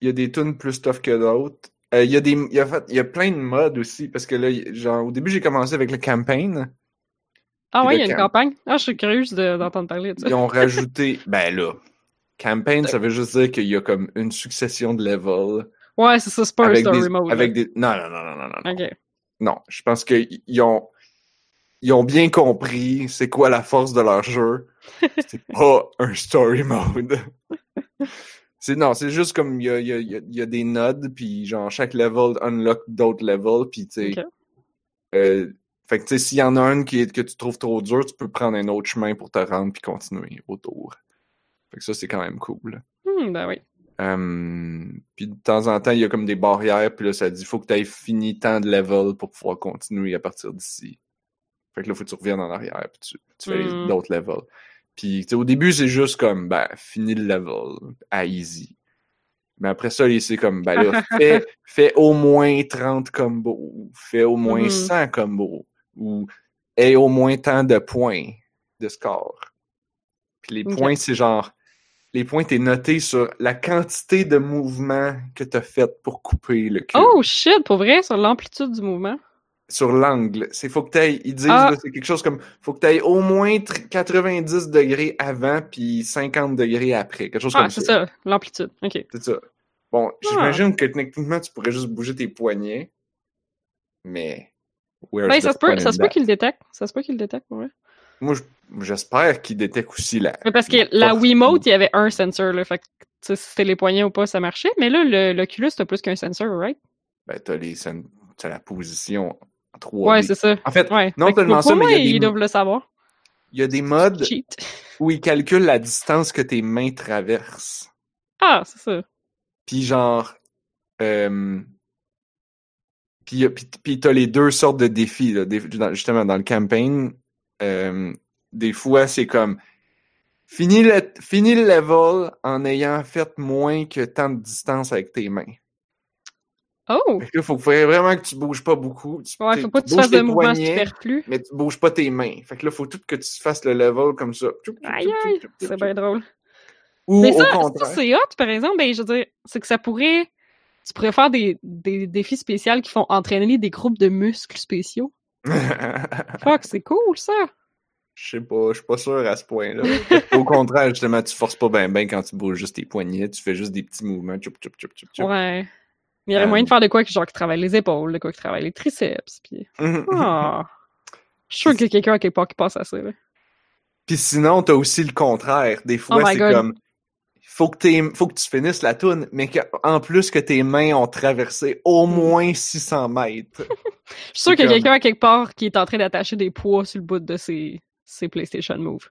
il y a des tunes plus tough que d'autres. Euh, Il y a des, y a, y a plein de modes aussi, parce que là, genre, au début, j'ai commencé avec le campaign. Ah ouais, il y a une camp. campagne. Ah, je suis curieuse de- d'entendre parler de ça. Ils ont rajouté, ben là, campaign, ça veut juste dire qu'il y a comme une succession de levels. Ouais, c'est ça, c'est pas un story des, mode. avec des, non, non, non, non, non, non. Ok. Non, je pense qu'ils ont, ils ont bien compris c'est quoi la force de leur jeu. C'est pas un story mode. C'est, non, c'est juste comme il y a, y, a, y a- il y a des nodes, puis genre chaque level unlock d'autres levels, puis tu sais. Euh, fait que tu sais, s'il y en a un qui est, que tu trouves trop dur, tu peux prendre un autre chemin pour te rendre puis continuer autour. Fait que ça, c'est quand même cool. Hmm, ben oui. Euh, puis de temps en temps, il y a comme des barrières, puis là, ça dit faut que tu aies fini tant de level pour pouvoir continuer à partir d'ici. Fait que là, faut que tu reviennes en arrière, puis tu, tu fais Mm. d'autres levels. Puis au début, c'est juste comme, ben, fini le level à easy. Mais après ça, c'est comme, ben là, fais, fais au moins 30 combos, fais au moins Mhm. 100 combos, ou aie au moins tant de points de score. Puis les points, c'est genre, les points, t'es noté sur la quantité de mouvements que t'as fait pour couper le cube. Oh shit, pour vrai, sur l'amplitude du mouvement. Sur l'angle. C'est faut que t'ailles, ils disent, Ah. c'est quelque chose comme, faut que t'ailles au moins tr- 90 degrés avant puis 50 degrés après. Quelque chose Ah, comme c'est ça. ça, l'amplitude. Ok. C'est ça. Bon, Ah. j'imagine que techniquement, tu pourrais juste bouger tes poignets, mais... Ben, the ça se peut, ça se peut qu'il le détecte. Ça se peut qu'il détecte, pour vrai. Moi, je- j'espère qu'il détecte aussi la... Mais parce que la. Wiimote, il y avait un sensor, là. Fait que, tu sais, si c'était les poignets ou pas, ça marchait. Mais là, le- l'Oculus, t'as plus qu'un sensor, right? Ben, t'as les... T'as la position en 3D. Ouais, c'est ça. En fait, Ouais. non Fait seulement ça, mais il y a des- ils doivent le savoir. il y a des modes Cheat. où ils calculent la distance que tes mains traversent. Ah, c'est ça. Puis genre... Euh... Puis, puis, puis t'as les deux sortes de défis, là. Justement, dans le campaign, euh, des fois, c'est comme... Finis le, finis le level en ayant fait moins que tant de distance avec tes mains. Oh! Là, faut vraiment que tu bouges pas beaucoup. Tu, Ouais, faut pas que tu fasses de mouvements superflus. mais tu bouges pas tes mains. Fait que là, faut tout que tu fasses le level comme ça. Aïe, aïe! C'est bien drôle. Ou Mais ça, c'est hot, par exemple. Ben, je veux dire, c'est que ça pourrait... Tu pourrais faire des, des défis spéciaux qui font entraîner des groupes de muscles spéciaux. Fuck, c'est cool, ça! Je sais pas, je suis pas sûr à ce point-là. Au contraire, justement, tu forces pas bien ben quand tu bouges juste tes poignets, tu fais juste des petits mouvements. Tchoup, tchoup, tchoup, tchoup, tchoup. Ouais. Il y aurait Euh, moyen de faire de quoi genre, qui travaille les épaules, de quoi qui travaille les triceps, puis... Ah! Je suis sûr qu'il y a quelqu'un à quelque part qui passe à ça, là. Puis sinon, t'as aussi le contraire. Des fois, Oh my c'est comme faut que, tes- faut que tu finisses la toune, mais en plus que tes mains ont traversé au moins 600 mètres. Je suis sûr qu'il y a comme- quelqu'un à quelque part qui est en train d'attacher des poids sur le bout de ses, ses PlayStation Move.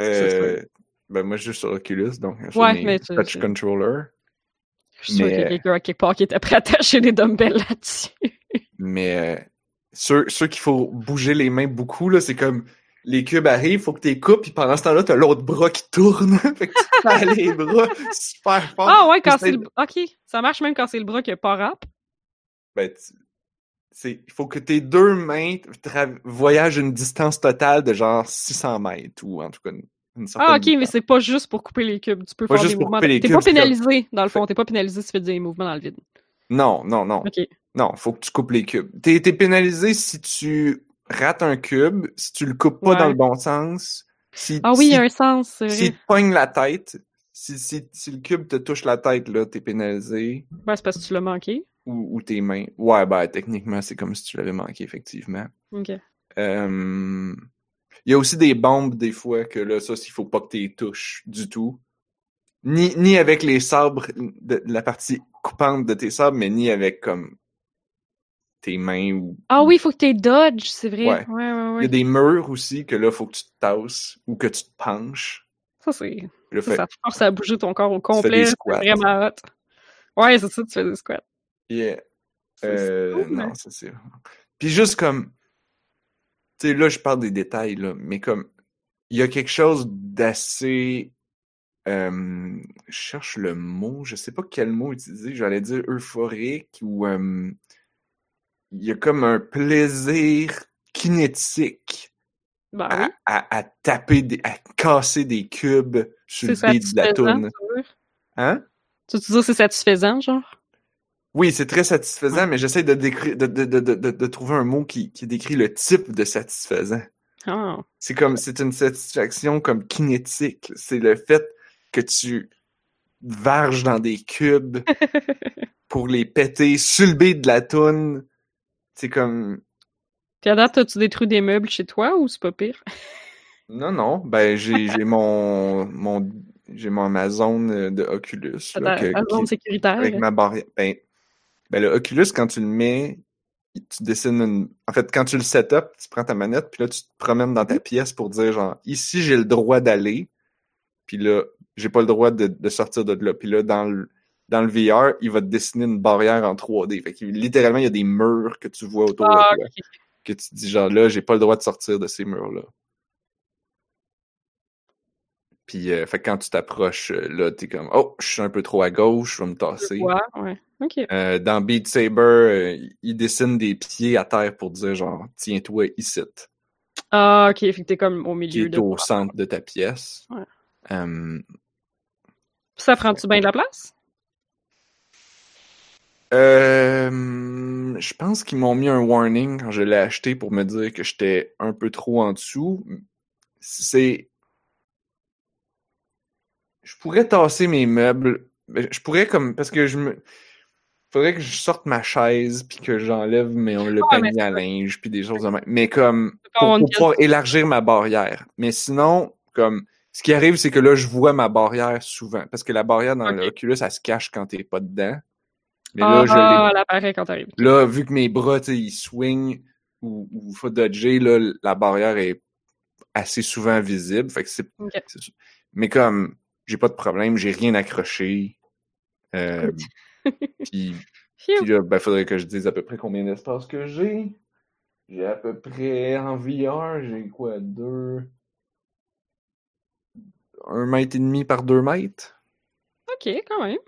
Euh, ben moi, je joue sur Oculus, donc Ouais, mes mais tu- touch tu- controller. Je suis sûr qu'il y a Mais- quelqu'un à quelque part qui était prêt à attacher des dumbbells là-dessus. Mais euh, ceux, ceux qu'il faut bouger les mains beaucoup, là, c'est comme les cubes arrivent, faut que tu les coupes, puis pendant ce temps-là, t'as l'autre bras qui tourne. fait que tu fais les bras super fort. Ah ouais, quand c'est le... Ok, ça marche même quand c'est le bras qui a pas rap. Ben, tu- c'est, il faut que tes deux mains tra- voyagent une distance totale de genre 600 mètres, ou en tout cas une, une certaine Ah ok, mais c'est pas juste pour couper les cubes. Tu peux Pas faire des mouvements. T'es pas pénalisé, dans le fond. T'es pas pénalisé si tu fais des mouvements dans le vide. Non, non, non. Ok. Non, faut que tu coupes les cubes. T'es pénalisé si tu rates un cube, si tu le coupes pas Ouais. dans le bon sens, si, Ah oui, il si, y a un sens, c'est vrai. s'il te pogne la tête, si, si, si le cube te touche la tête, là, t'es pénalisé. Ben, c'est parce que tu l'as manqué. Ou, ou tes mains. Ouais, ben, techniquement, c'est comme si tu l'avais manqué, effectivement. Ok. Euh, Il y a aussi des bombes, des fois, que là, ça, il faut pas que tu les touches du tout. Ni, ni avec les sabres, de, la partie coupante de tes sabres, mais ni avec, comme, tes mains ou... Ah oui, il faut que tu dodge, c'est vrai. Ouais. Ouais, ouais, Il y a des murs aussi que là, faut que tu te tasses ou que tu te penches. Ça, c'est. Ça, fait, ça te force à bouger ton corps au complet. C'est vraiment hot. Ouais, c'est ça, tu fais des squats. Yeah. Euh, cool, non, hein. c'est ça. Puis juste comme, tu sais, là, je parle des détails, là, mais comme, il y a quelque chose d'assez, euh, je cherche le mot, je sais pas quel mot utiliser, j'allais dire euphorique ou, euh, il y a comme un plaisir kinétique Ben à, oui. à, à taper, des, à casser des cubes sur le beat de la toune. Hein? Tu veux dire c'est satisfaisant, genre? Oui, c'est très satisfaisant, mais j'essaie de, décrire, de, de, de, de, de trouver un mot qui, qui décrit le type de satisfaisant. Ah. C'est comme, c'est une satisfaction comme kinétique. C'est le fait que tu varges dans des cubes pour les péter sur le beat de la toune. C'est comme, Puis à date, as-tu détruit des meubles chez toi ou c'est pas pire? non, non, ben, j'ai, mon, mon, j'ai mon Amazon euh, de Oculus. Là, que- ta zone qui- sécuritaire? avec ma barrière. Ben, ben, le Oculus, quand tu le mets, tu dessines une. En fait, quand tu le set up, tu prends ta manette, puis là, tu te promènes dans ta pièce pour dire, genre, ici, j'ai le droit d'aller, puis là, j'ai pas le droit de, de sortir de là. Puis là, dans le, dans le VR, il va te dessiner une barrière en 3D. Fait que littéralement, il y a des murs que tu vois autour Ah, de toi. ok. Que tu dis, genre, là, j'ai pas le droit de sortir de ces murs-là. Puis, euh, fait que quand tu t'approches, euh, là, t'es comme, oh, je suis un peu trop à gauche, je vais me tasser. vois, ouais. Ok. Euh, dans Beat Saber, euh, il dessine des pieds à terre pour dire genre tiens-toi ici, Ah, ok. Fait que t'es comme au milieu de. au centre de ta pièce. Ouais. Ça prend-tu bien de la place? Euh, je pense qu'ils m'ont mis un warning quand je l'ai acheté pour me dire que j'étais un peu trop en dessous. C'est je pourrais tasser mes meubles. Je pourrais comme parce que je me faudrait que je sorte ma chaise puis que j'enlève mes- le panier à linge puis des choses de même. Mais comme pour, pouvoir élargir ma barrière. Mais sinon, comme ce qui arrive, c'est que là, je vois ma barrière souvent. Parce que la barrière dans Ok. l'Oculus, elle se cache quand t'es pas dedans. Mais là, ah, je quand t'arrives. là, vu que mes bras, tu sais, ils swing ou, ou faut dodger, là, la barrière est assez souvent visible. Fait que c'est, Mais comme j'ai pas de problème, j'ai rien accroché. Euh, puis, puis là, ben, faudrait que je dise à peu près combien d'espace que j'ai. J'ai à peu près en VR, j'ai quoi, deux. Un mètre et demi par deux mètres? Ok, quand même.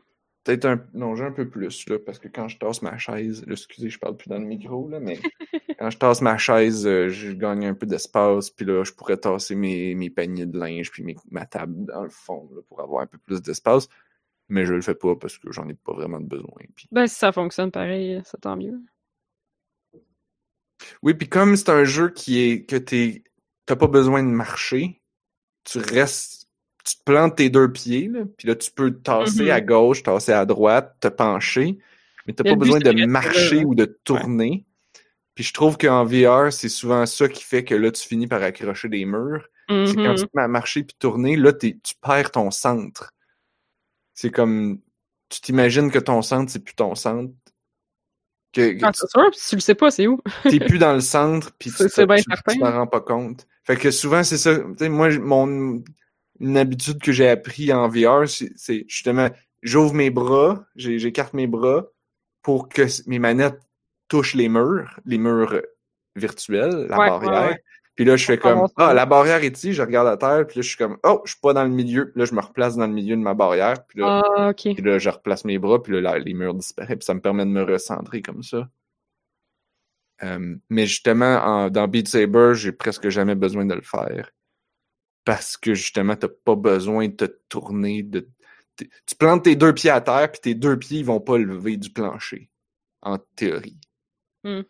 Peut-être un. Non, j'ai un peu plus, là, parce que quand je tasse ma chaise. Là, excusez, je parle plus dans le micro, là, mais quand je tasse ma chaise, euh, je gagne un peu d'espace, puis là, je pourrais tasser mes, mes paniers de linge, puis mes- ma table dans le fond, là, pour avoir un peu plus d'espace. Mais je le fais pas parce que j'en ai pas vraiment de besoin. Puis... Ben, si ça fonctionne pareil, c'est tant mieux. Oui, puis comme c'est un jeu qui est que t'es t'as pas besoin de marcher, tu restes, tu te plantes tes deux pieds, là, puis là tu peux tasser à gauche, tasser à droite, te pencher, mais t'as pas besoin de marcher là, ou de tourner. Puis je trouve qu'en VR, c'est souvent ça qui fait que là tu finis par accrocher des murs. C'est quand Mhm. tu te mets à marcher puis tourner, là tu perds ton centre. C'est comme tu t'imagines que ton centre c'est plus ton centre. Que, que Ah, c'est sûr, tu le sais pas, c'est où? t'es plus dans le centre, puis tu tu- tu t'en rends pas compte. Fait que souvent, c'est ça. Tu sais, moi, mon une habitude que j'ai appris en VR, c'est justement, j'ouvre mes bras, j'écarte mes bras pour que mes manettes touchent les murs, les murs virtuels, la Ouais, barrière. ouais. Puis là, je fais comme, Ah, la barrière est ici, je regarde à terre, puis là, je suis comme, oh, je suis pas dans le milieu. Puis là, je me replace dans le milieu de ma barrière, puis là, Ah, puis là je replace mes bras, puis là, la- les murs disparaissent, puis ça me permet de me recentrer comme ça. Euh, mais justement, en- dans Beat Saber, j'ai presque jamais besoin de le faire. Parce que justement, t'as pas besoin de te tourner. De... Tu plantes tes deux pieds à terre, puis tes deux pieds ils vont pas lever du plancher. En théorie. Hmm.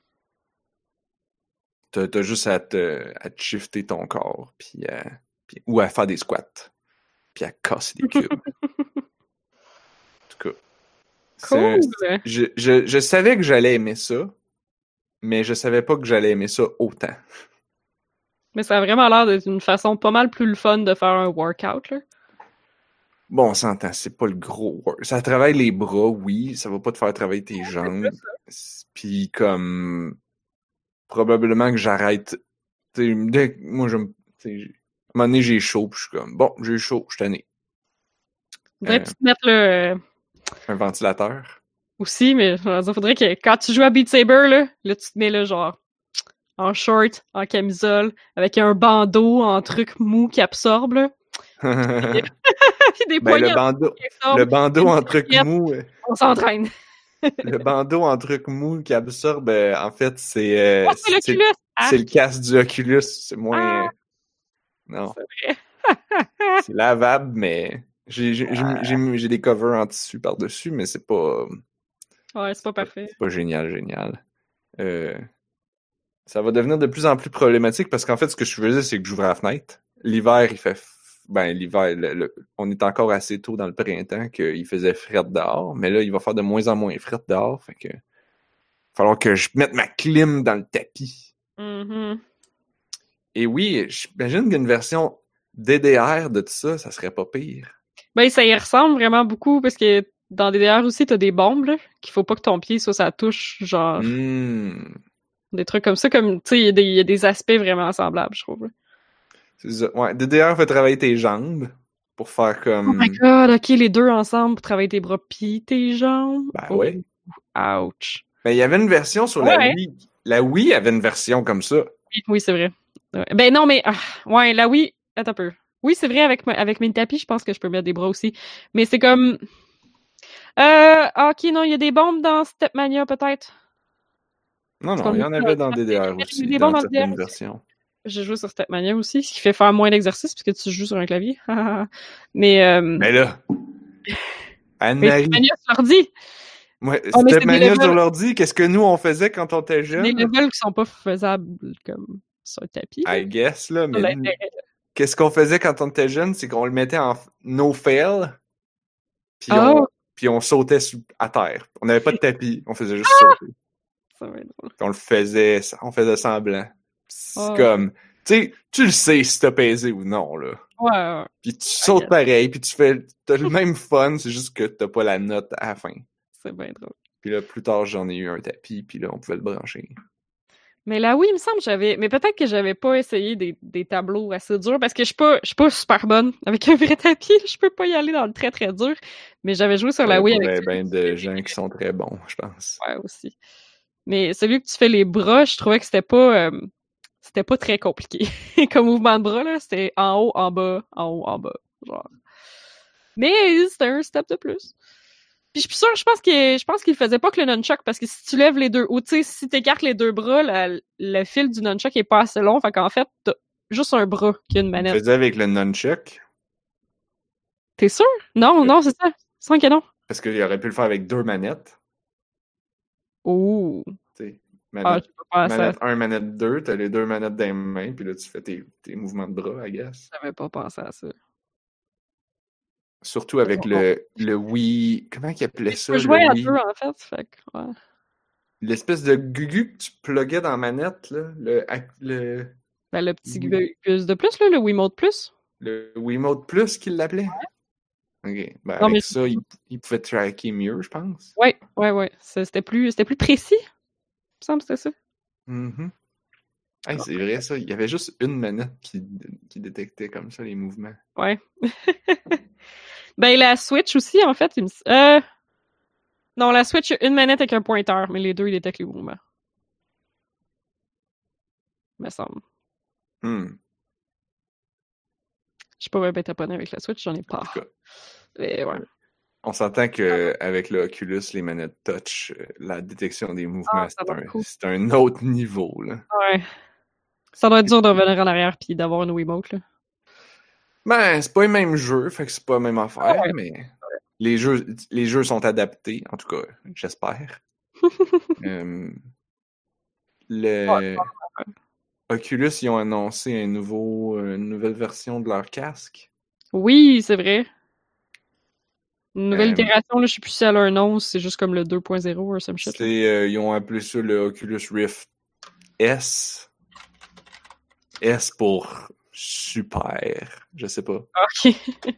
T'as t'as juste à te, à te shifter ton corps, puis, à- puis- ou à faire des squats, puis à casser des cubes. en tout cas. Cool! je, je, je savais que j'allais aimer ça, mais je savais pas que j'allais aimer ça autant. Mais ça a vraiment l'air d'être une façon pas mal plus le fun de faire un workout, là. Bon, on s'entend, c'est pas le gros work. Ça travaille les bras, oui, ça va pas te faire travailler tes jambes. Puis comme probablement que j'arrête. dès que- Moi, je me. À un moment donné, j'ai chaud, puis je suis comme bon, j'ai chaud, je tanné. Faudrait Euh. que tu te mettes le Un ventilateur. aussi, mais je veux dire, faudrait que quand tu joues à Beat Saber, là, là, tu te mets là, genre, en short, en camisole, avec un bandeau en truc mou qui absorbe, là. ben, Puis des poignets le bandeau, absorbent. le bandeau en truc mou. On s'entraîne. Le bandeau en truc mou qui absorbe, euh, en fait, c'est euh, Oh, c'est c'est! Ah, le casque du Oculus. C'est moins. Ah. non. c'est lavable, mais j'ai des covers en tissu par-dessus, mais c'est pas, Ouais, c'est pas parfait. c'est pas génial, génial. Euh, ça va devenir de plus en plus problématique parce qu'en fait, ce que je faisais, c'est que j'ouvrais la fenêtre. L'hiver, il fait. Ben, l'hiver, le- le- on est encore assez tôt dans le printemps qu'il faisait fret dehors, mais là, il va faire de moins en moins fret dehors. Fait que. Il va falloir que je mette ma clim dans le tapis. Mhm. Et oui, j'imagine qu'une version DDR de tout ça, ça serait pas pire. Ben, ça y ressemble vraiment beaucoup parce que dans DDR aussi, t'as des bombes, là, qu'il faut pas que ton pied soit sa touche, genre, Hmm. Des trucs comme ça, comme, tu sais, il y a des- il y, a des aspects vraiment semblables, je trouve. C'est ça. Ouais, DDR fait travailler tes jambes pour faire comme. Oh my god, ok, les deux ensemble pour travailler tes bras pis tes jambes? Ben Oh, ouais. Ouch. Ben, il y avait une version sur la. Wii. La Wii avait une version comme ça. Oui, c'est vrai. Ouais. Ben non, mais, ah, ouais, là, oui, attends un peu. Oui, c'est vrai, avec, ma- avec mes tapis, je pense que je peux mettre des bras aussi. Mais c'est comme... Euh, ok, non, il y a des bombes dans Stepmania, peut-être? Non, non, il y en avait dans DDR aussi. des dans dans certaines versions. J'ai joué sur Stepmania aussi, ce qui fait faire moins d'exercice puisque tu joues sur un clavier. mais, euh, Mais là. Anne-Marie. Sur l'ordi, Ouais, Oh, Stepmania sur l'ordi, qu'est-ce que nous on faisait quand on était des jeunes? levels qui sont pas faisables comme sur un tapis. I guess, là, mais qu'est-ce qu'on faisait quand on était jeune, c'est qu'on le mettait en no fail, puis, Oh. on, puis on sautait à terre. On n'avait pas de tapis, on faisait juste Ah! sauter. Ça va être drôle. On le faisait, on faisait semblant. C'est Oh. comme, tu sais, tu le sais si t'as pesé ou non, là. Ouais, ouais. Puis tu sautes pareil, puis tu fais, t'as le même fun, c'est juste que t'as pas la note à la fin. c'est bien drôle. Puis là, plus tard, j'en ai eu un tapis, puis là, on pouvait le brancher. Mais là, oui, il me semble que j'avais. Mais peut-être que j'avais pas essayé des, des tableaux assez durs parce que je suis pas, je suis pas super bonne avec un vrai tapis. Je peux pas y aller dans le très très dur. Mais j'avais joué sur la Wii Il y a avec. ben de gens qui sont très bons, je pense. Ouais, aussi. Mais celui que tu fais les bras, je trouvais que c'était pas. euh, c'était pas très compliqué. Comme mouvement de bras, là, c'était en haut, en bas, en haut, en bas. Genre. Mais c'était un step de plus. Puis je suis sûre, je pense que je pense qu'il faisait pas que le nunchuck parce que si tu lèves les deux, ou tu sais, si t'écartes les deux bras, la- le fil du nunchuck est pas assez long, fait qu'en fait, t'as juste un bras qui a une manette. faisait avec le nunchuck, T'es sûr? Non, non, c'est ça. Sans que non. parce qu'il aurait pu le faire avec deux manettes. Oh. sais. Ah, Manette, j'ai pas pensé à manette ça. 1, manette 2, t'as les deux manettes dans les mains, puis là, tu fais tes, tes mouvements de bras, I guess. J'avais pas pensé à ça. Surtout avec le, le Wii... Comment ils appelaient Tu ça, peux le à Wii? deux, en fait. Fait que, ouais. L'espèce de gugu que tu pluguais dans la manette, là. Le, le, Ben, le petit Oui. Gus de plus, là, le Wiimote Plus. le Wiimote Plus qu'il l'appelait. Ok. Ben, Non, avec mais- ça, il, il pouvait tracker mieux, je pense. Ouais, ouais. Ça, C'était plus, c'était plus précis. Il me semble que c'était ça. Mhm. Hey, c'est vrai, ça. Il y avait juste une manette qui, qui détectait comme ça les mouvements. Ouais. ben, la Switch aussi, en fait, il me... euh... Non, la Switch, il une manette avec un pointeur, mais les deux, ils détectent les mouvements. Me semble. Hmm. Je suis pas bien taponné avec la Switch, j'en ai pas. Mais ouais. on s'entend que avec le Oculus, les manettes touch, euh, la détection des mouvements, Ah, c'est un, un autre niveau. Là. Ouais. Ça doit être dur de revenir en arrière puis d'avoir une Wiimote, là. Ben, c'est pas les mêmes jeux, fait que c'est pas la même affaire, Ah ouais. mais les jeux, les jeux sont adaptés, en tout cas, j'espère. Euh, le Oculus, ils ont annoncé un nouveau, euh, une nouvelle version de leur casque. Oui, c'est vrai. Une nouvelle Euh, itération, là, je sais plus si elle a un nom, c'est juste comme le 2.0 ou some shit. euh, ils ont appelé ça le Oculus Rift S. S pour super, je sais pas. Ok.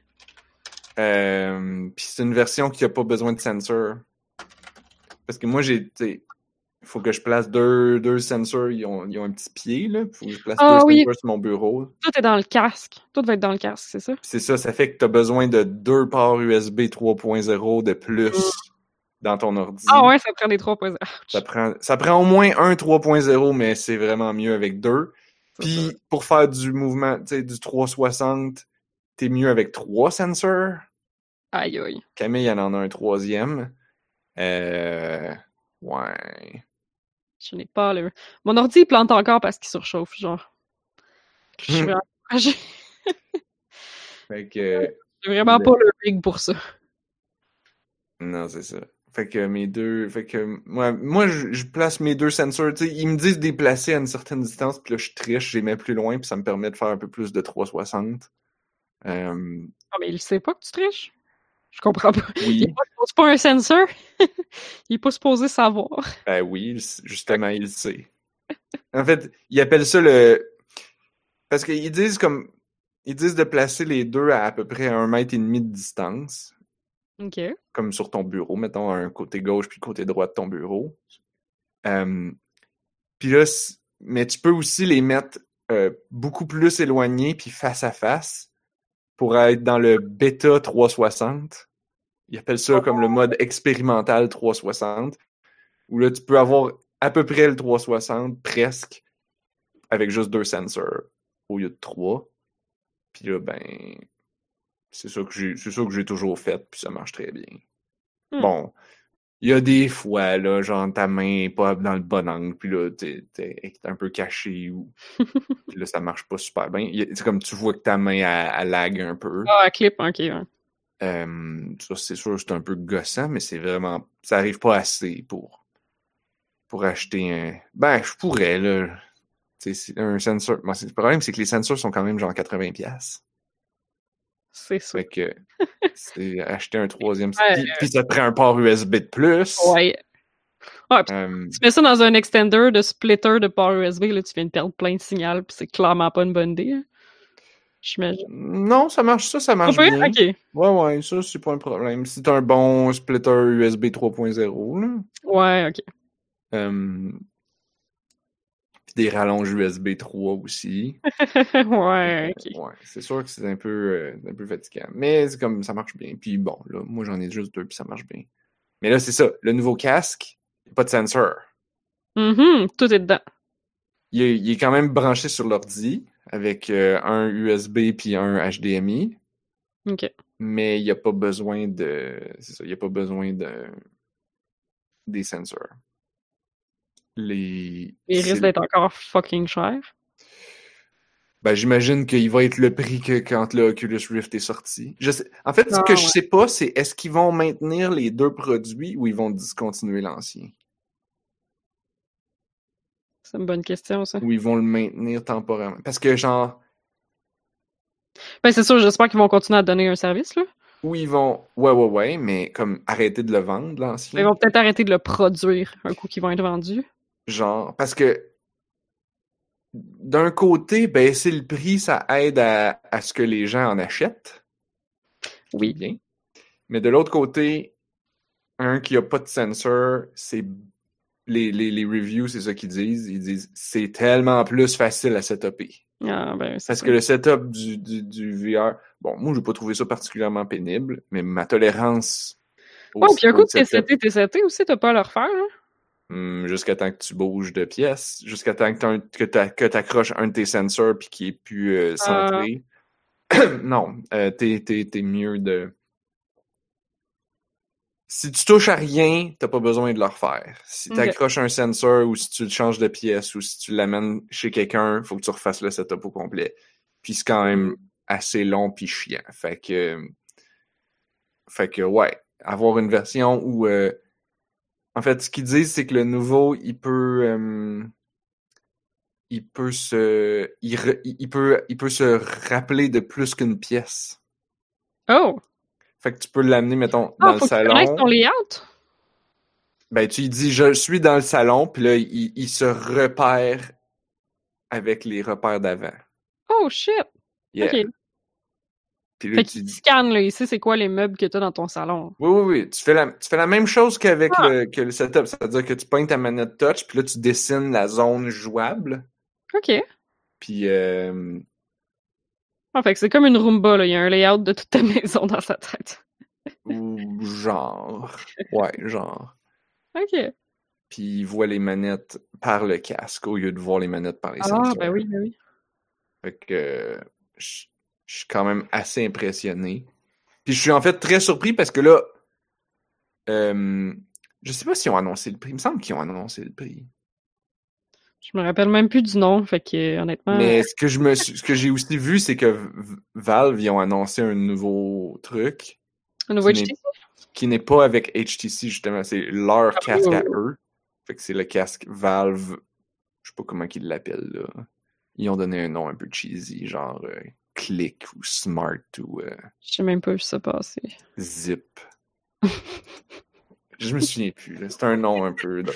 Euh, Puis c'est une version qui a pas besoin de sensor. Parce que moi, j'ai. Il faut que je place deux, deux sensors. Ils ont, ils ont un petit pied, là. faut que je place Ah deux oui. sensors sur mon bureau. Tout est dans le casque. Tout va être dans le casque, c'est ça? C'est ça, ça fait que tu as besoin de deux ports USB 3.0 de plus dans ton ordi. Ah ouais, ça prend des 3.0. Ça prend, ça prend au moins un 3.0, mais c'est vraiment mieux avec deux. Puis pour faire du mouvement, tu sais, du 360, t'es mieux avec trois sensors? Aïe aïe. Camille en en a un troisième. Euh... Ouais. Je n'ai pas le. Mon ordi il plante encore parce qu'il surchauffe, genre. Je suis vraiment. Fait que... J'ai vraiment Le- pas le rig pour ça. Non, c'est ça. Fait que mes deux... Fait que moi, moi je, je place mes deux sensors. Ils me disent de les placer à une certaine distance, puis là, je triche, je les mets plus loin, puis ça me permet de faire un peu plus de 360. Euh... Ah, mais il sait pas que tu triches? Je comprends pas. Oui. Il est pas, un sensor. il est pas supposé savoir. Ben oui, justement, il le sait. En fait, ils appellent ça le... Parce qu'ils disent comme... Ils disent de placer les deux à à peu près un mètre et demi de distance, Ok. comme sur ton bureau, mettons un côté gauche puis le côté droit de ton bureau. Euh, puis là, mais tu peux aussi les mettre euh, beaucoup plus éloignés puis face à face pour être dans le bêta 360. Ils appellent ça comme le mode expérimental 360, où là, tu peux avoir à peu près le 360, presque, avec juste deux sensors au lieu de trois. Puis là, ben, c'est ça que j'ai, c'est ça que j'ai toujours fait, puis ça marche très bien. Hmm. Bon, il y a des fois, là, genre, ta main est pas dans le bon angle, puis là, t'es, un peu caché, ou puis là, ça marche pas super bien. C'est comme tu vois que ta main, elle, elle lag un peu. Ah, clip, ok. ouais. Euh, ça, c'est sûr, c'est un peu gossant, mais c'est vraiment. Ça arrive pas assez pour. Pour acheter un. Ben, je pourrais, là. C'est un sensor. Bon, c'est- le problème, c'est que les sensors sont quand même genre 80$. C'est ça. Fait que. c'est acheter un troisième. Ouais, Puis, puis ça te prend un port USB de plus. Ouais. Puis Euh, tu mets ça dans un extender de splitter de port USB, là, tu viens de perdre plein de signal, puis c'est clairement pas une bonne idée. hein. J'imagine. non, ça marche, ça, ça marche bien. Ok. Ouais, ouais, ça, c'est pas un problème. T'as un bon splitter USB 3.0, là. Ouais, ok. Euh, puis des rallonges USB 3 aussi. ouais, ok. Ouais, c'est sûr que c'est un peu, euh, un peu fatigant. Mais c'est comme ça marche bien. Puis bon, là, moi j'en ai juste deux, puis ça marche bien. Mais là, c'est ça. Le nouveau casque, il y a pas de sensor. Mhm, tout est dedans. Il est, il est quand même branché sur l'ordi avec euh, un USB puis un HDMI. Ok. Mais il n'y a pas besoin de. C'est ça, il n'y a pas besoin de. des sensors. Les. Il risque d'être encore fucking cher. Ben, j'imagine qu'il va être le prix que quand le Oculus Rift est sorti. Je sais... En fait, ce Ah, que je ouais. sais pas, c'est est-ce qu'ils vont maintenir les deux produits ou ils vont discontinuer l'ancien? C'est une bonne question, ça. Ou ils vont le maintenir temporairement? Parce que, genre, Ben, c'est sûr, j'espère qu'ils vont continuer à donner un service, là. ou ils vont. Ouais, ouais, ouais, mais comme arrêter de le vendre, Ils l'ancien. vont peut-être arrêter de le produire un coup qu'ils vont être vendus. Genre, parce que. D'un côté, baisser le prix, ça aide à, à ce que les gens en achètent. Oui. bien. Mais de l'autre côté, un qui a pas de sensor, c'est les, les, les reviews, c'est ça qu'ils disent. Ils disent c'est tellement plus facile à setuper. Ah, ben, Parce que le setup du, du, du VR, bon, moi, j'ai pas trouvé ça particulièrement pénible, mais ma tolérance. Ouais, puis un coup de setup- TCT, TCT aussi, t'as pas à le refaire, hein? hum, jusqu'à temps que tu bouges de pièce, jusqu'à temps que que t'accroches un de tes sensors puis qu'il est plus euh, centré. non, euh, t'es, t'es, t'es mieux de... Si tu touches à rien, t'as pas besoin de le refaire. Si Ok. t'accroches un sensor ou si tu le changes de pièce ou si tu l'amènes chez quelqu'un, faut que tu refasses le setup au complet. Puis c'est quand même assez long puis chiant. Fait que... Fait que, ouais, avoir une version où... euh, en fait, ce qu'ils disent, c'est que le nouveau, il peut... euh, il peut se... Il, re- il peut, il peut se rappeler de plus qu'une pièce. Oh! Fait que tu peux l'amener, mettons, Ah, dans faut le que tu salon. ton layout? Ben, tu lui dis, je suis dans le salon, puis là, il, il se repère avec les repères d'avant. Oh, shit! Yeah. Ok. Puis là, Fait tu là, sait c'est quoi les meubles que t'as dans ton salon. oui, oui, oui. Tu fais la, tu fais la même chose qu'avec Ah. le, que le setup. C'est-à-dire que tu pognes ta manette touch, puis là, tu dessines la zone jouable. OK. Puis, euh, Ah, fait que c'est comme une Roomba, là. Il y a un layout de toute ta maison dans sa tête. genre. Ouais, genre. OK. Puis, il voit les manettes par le casque au lieu de voir les manettes par les Ah, sensors. ben oui, ben oui. Fait que euh, je suis quand même assez impressionné. Puis je suis en fait très surpris parce que là, euh, je sais pas s'ils ont annoncé le prix. Il me semble qu'ils ont annoncé le prix. Je me rappelle même plus du nom, fait que, euh, honnêtement... Mais ce que je me ce que j'ai aussi vu, c'est que Valve ils ont annoncé un nouveau truc un nouveau qui n'est- HTC? qui n'est pas avec HTC justement, c'est leur Ah, casque à eux. Fait que c'est le casque Valve, je sais pas comment ils l'appellent là. Ils ont donné un nom un peu cheesy, genre euh, Click ou Smart ou euh, Je sais même pas où ça passé. Zip. Je me souviens plus. là. C'est un nom un peu de,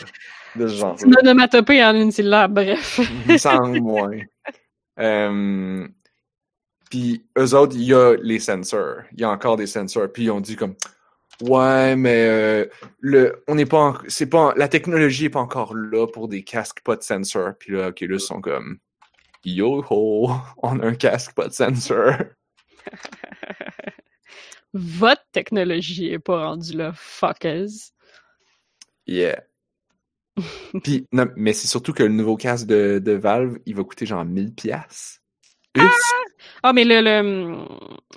de ce genre. C'est une onomatopée en une syllabe, bref. Il me semble, ouais. Euh, Puis eux autres, il y a les sensors. Il y a encore des sensors. Puis ils ont dit comme Ouais, mais euh, le, on n'est pas, en- c'est pas, la technologie est pas encore là pour des casques pas de sensor. Puis là, Oculus sont comme Yo ho, on a un casque pas de sensor. Votre technologie est pas rendue là, fuckers. Yeah. Puis, non, mais c'est surtout que le nouveau casque de, de Valve, il va coûter genre 1000 pièces. Ah, mais le, le...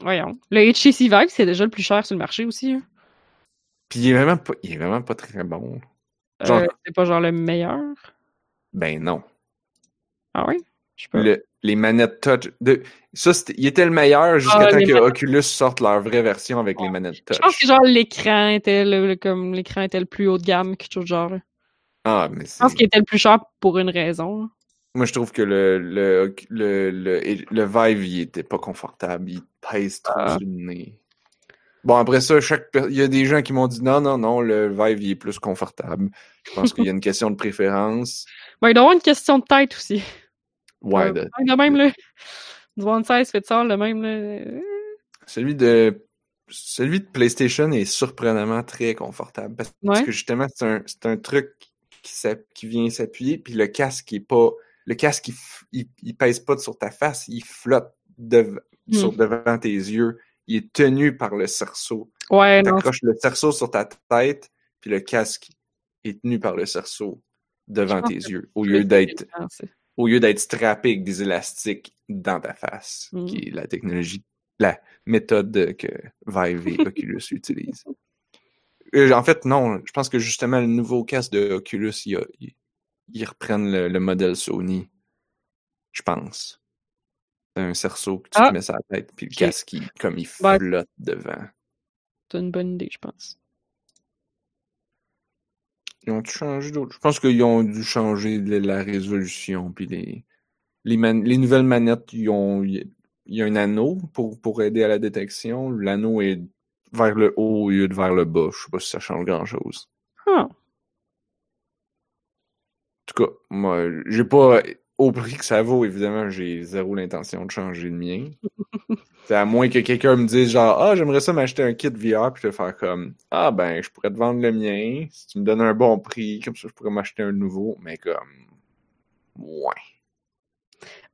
Voyons. Le HTC Vive, c'est déjà le plus cher sur le marché aussi. hein. Puis il est vraiment pas, il est vraiment pas très bon. Genre- Euh, c'est pas genre le meilleur? Ben non. Ah oui? Je pas. Le- les manettes touch. De, ça, il était le meilleur jusqu'à Ah, temps que manettes- Oculus sorte leur vraie version avec les manettes touch. Je pense que genre l'écran était le, le- comme l'écran était le plus haut de gamme, quelque chose de genre. là. Ah, mais Je pense qu'il était le plus cher pour une raison. Moi, je trouve que le, le, le, le, le Vive, il était pas confortable. Il pèse trop Ah. sur le nez. Bon, après ça, chaque per- il y a des gens qui m'ont dit non, non, non, le Vive, il est plus confortable. Je pense qu'il y a une question de préférence. Bon, il doit y avoir une question de tête aussi. Ouais, Euh, de- Le même, là. Du one size fait ça, le même, là. celui de celui de PlayStation est surprenamment très confortable parce Ouais. que justement c'est un, c'est un truc qui, qui vient s'appuyer puis le casque est pas le casque il, il, il pèse pas sur ta face il flotte Hmm. sur devant tes yeux il est tenu par le cerceau Ouais, non. t'accroches le cerceau sur ta tête puis le casque est tenu par le cerceau devant tes yeux au lieu d'être au lieu d'être strappé avec des élastiques dans ta face, Mm. qui est la technologie, la méthode que Vive et Oculus utilisent. Euh, en fait, non, je pense que justement, le nouveau casque de Oculus, ils reprennent le, le modèle Sony. Je pense. C'est un cerceau que tu Ah. te mets sur la tête, puis le casque, il- comme il Ouais. flotte devant. C'est une bonne idée, je pense. Ils ont changé d'autres. Je pense qu'ils ont dû changer la résolution, puis les, les, man- les nouvelles manettes, ils ont, il y a un anneau pour, pour aider à la détection. L'anneau est vers le haut au lieu de vers le bas. Je sais pas si ça change grand chose. En tout cas, moi, j'ai pas, au prix que ça vaut, évidemment, j'ai zéro l'intention de changer le mien. C'est à moins que quelqu'un me dise genre, ah, j'aimerais ça m'acheter un kit VR, puis te faire comme, ah, ben, je pourrais te vendre le mien, si tu me donnes un bon prix, comme ça, je pourrais m'acheter un nouveau, mais comme, ouais.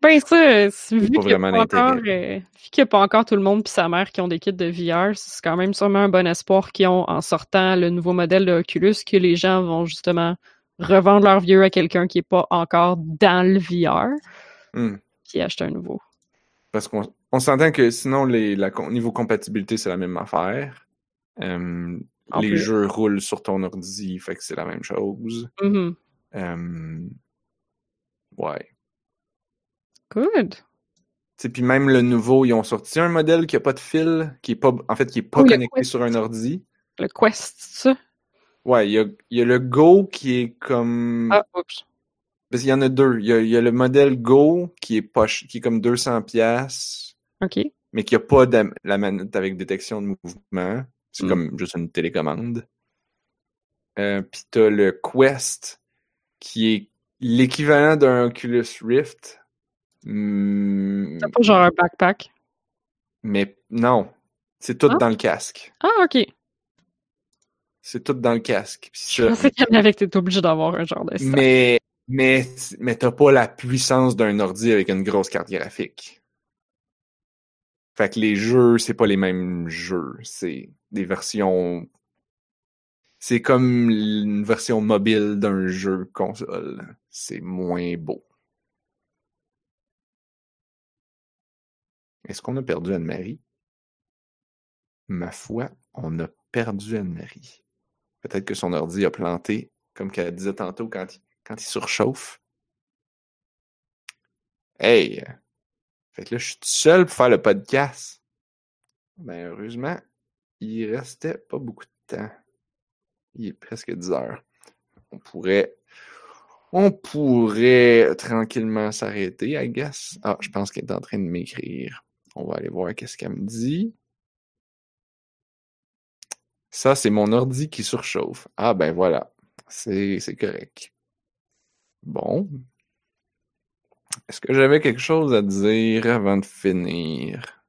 Ben ça, c'est- vu qu'il n'y a, euh, a pas encore tout le monde puis sa mère qui ont des kits de VR, c'est quand même sûrement un bon espoir qu'ils ont en sortant le nouveau modèle de Oculus que les gens vont justement revendre leur vieux à quelqu'un qui est pas encore dans le VR, Hmm. puis acheter un nouveau. Parce qu'on on s'entend que sinon, les, la, niveau compatibilité, c'est la même affaire. Euh, les plus. jeux roulent sur ton ordi, fait que c'est la même chose. Mhm. Euh, ouais. Good. Puis même le nouveau, ils ont sorti un modèle qui a pas de fil, qui est pas, en fait, qui est pas connecté sur un ordi. Le Quest, ça? Ouais, il y a, y a le Go qui est comme... Ah, oups. Parce qu'il y en a deux. Il y a, y a le modèle Go qui est ch- qui est comme 200 pièces, OK. mais qui a pas de, la manette avec détection de mouvement. C'est Mm. comme juste une télécommande. Euh, Puis t'as le Quest qui est l'équivalent d'un Oculus Rift. Hmm, C'est pas genre un backpack? mais non, c'est tout Ah. dans le casque. Ah, OK. C'est tout dans le casque. Je pensais t'étais obligé d'avoir un genre de ça. Mais, mais, mais t'as pas la puissance d'un ordi avec une grosse carte graphique. Fait que les jeux, c'est pas les mêmes jeux. C'est des versions. C'est comme une version mobile d'un jeu console. C'est moins beau. Est-ce qu'on a perdu Anne-Marie? Ma foi, on a perdu Anne-Marie. Peut-être que son ordi a planté, comme qu'elle disait tantôt quand il, quand il surchauffe. Hey! Fait que là, je suis tout seul pour faire le podcast. Ben, heureusement, il restait pas beaucoup de temps. Il est presque 10 heures. On pourrait. On pourrait tranquillement s'arrêter, I guess. Ah, je pense qu'elle est en train de m'écrire. On va aller voir qu'est-ce qu'elle me dit. Ça, c'est mon ordi qui surchauffe. Ah, ben voilà. C'est c'est correct. Bon. Est-ce que j'avais quelque chose à dire avant de finir?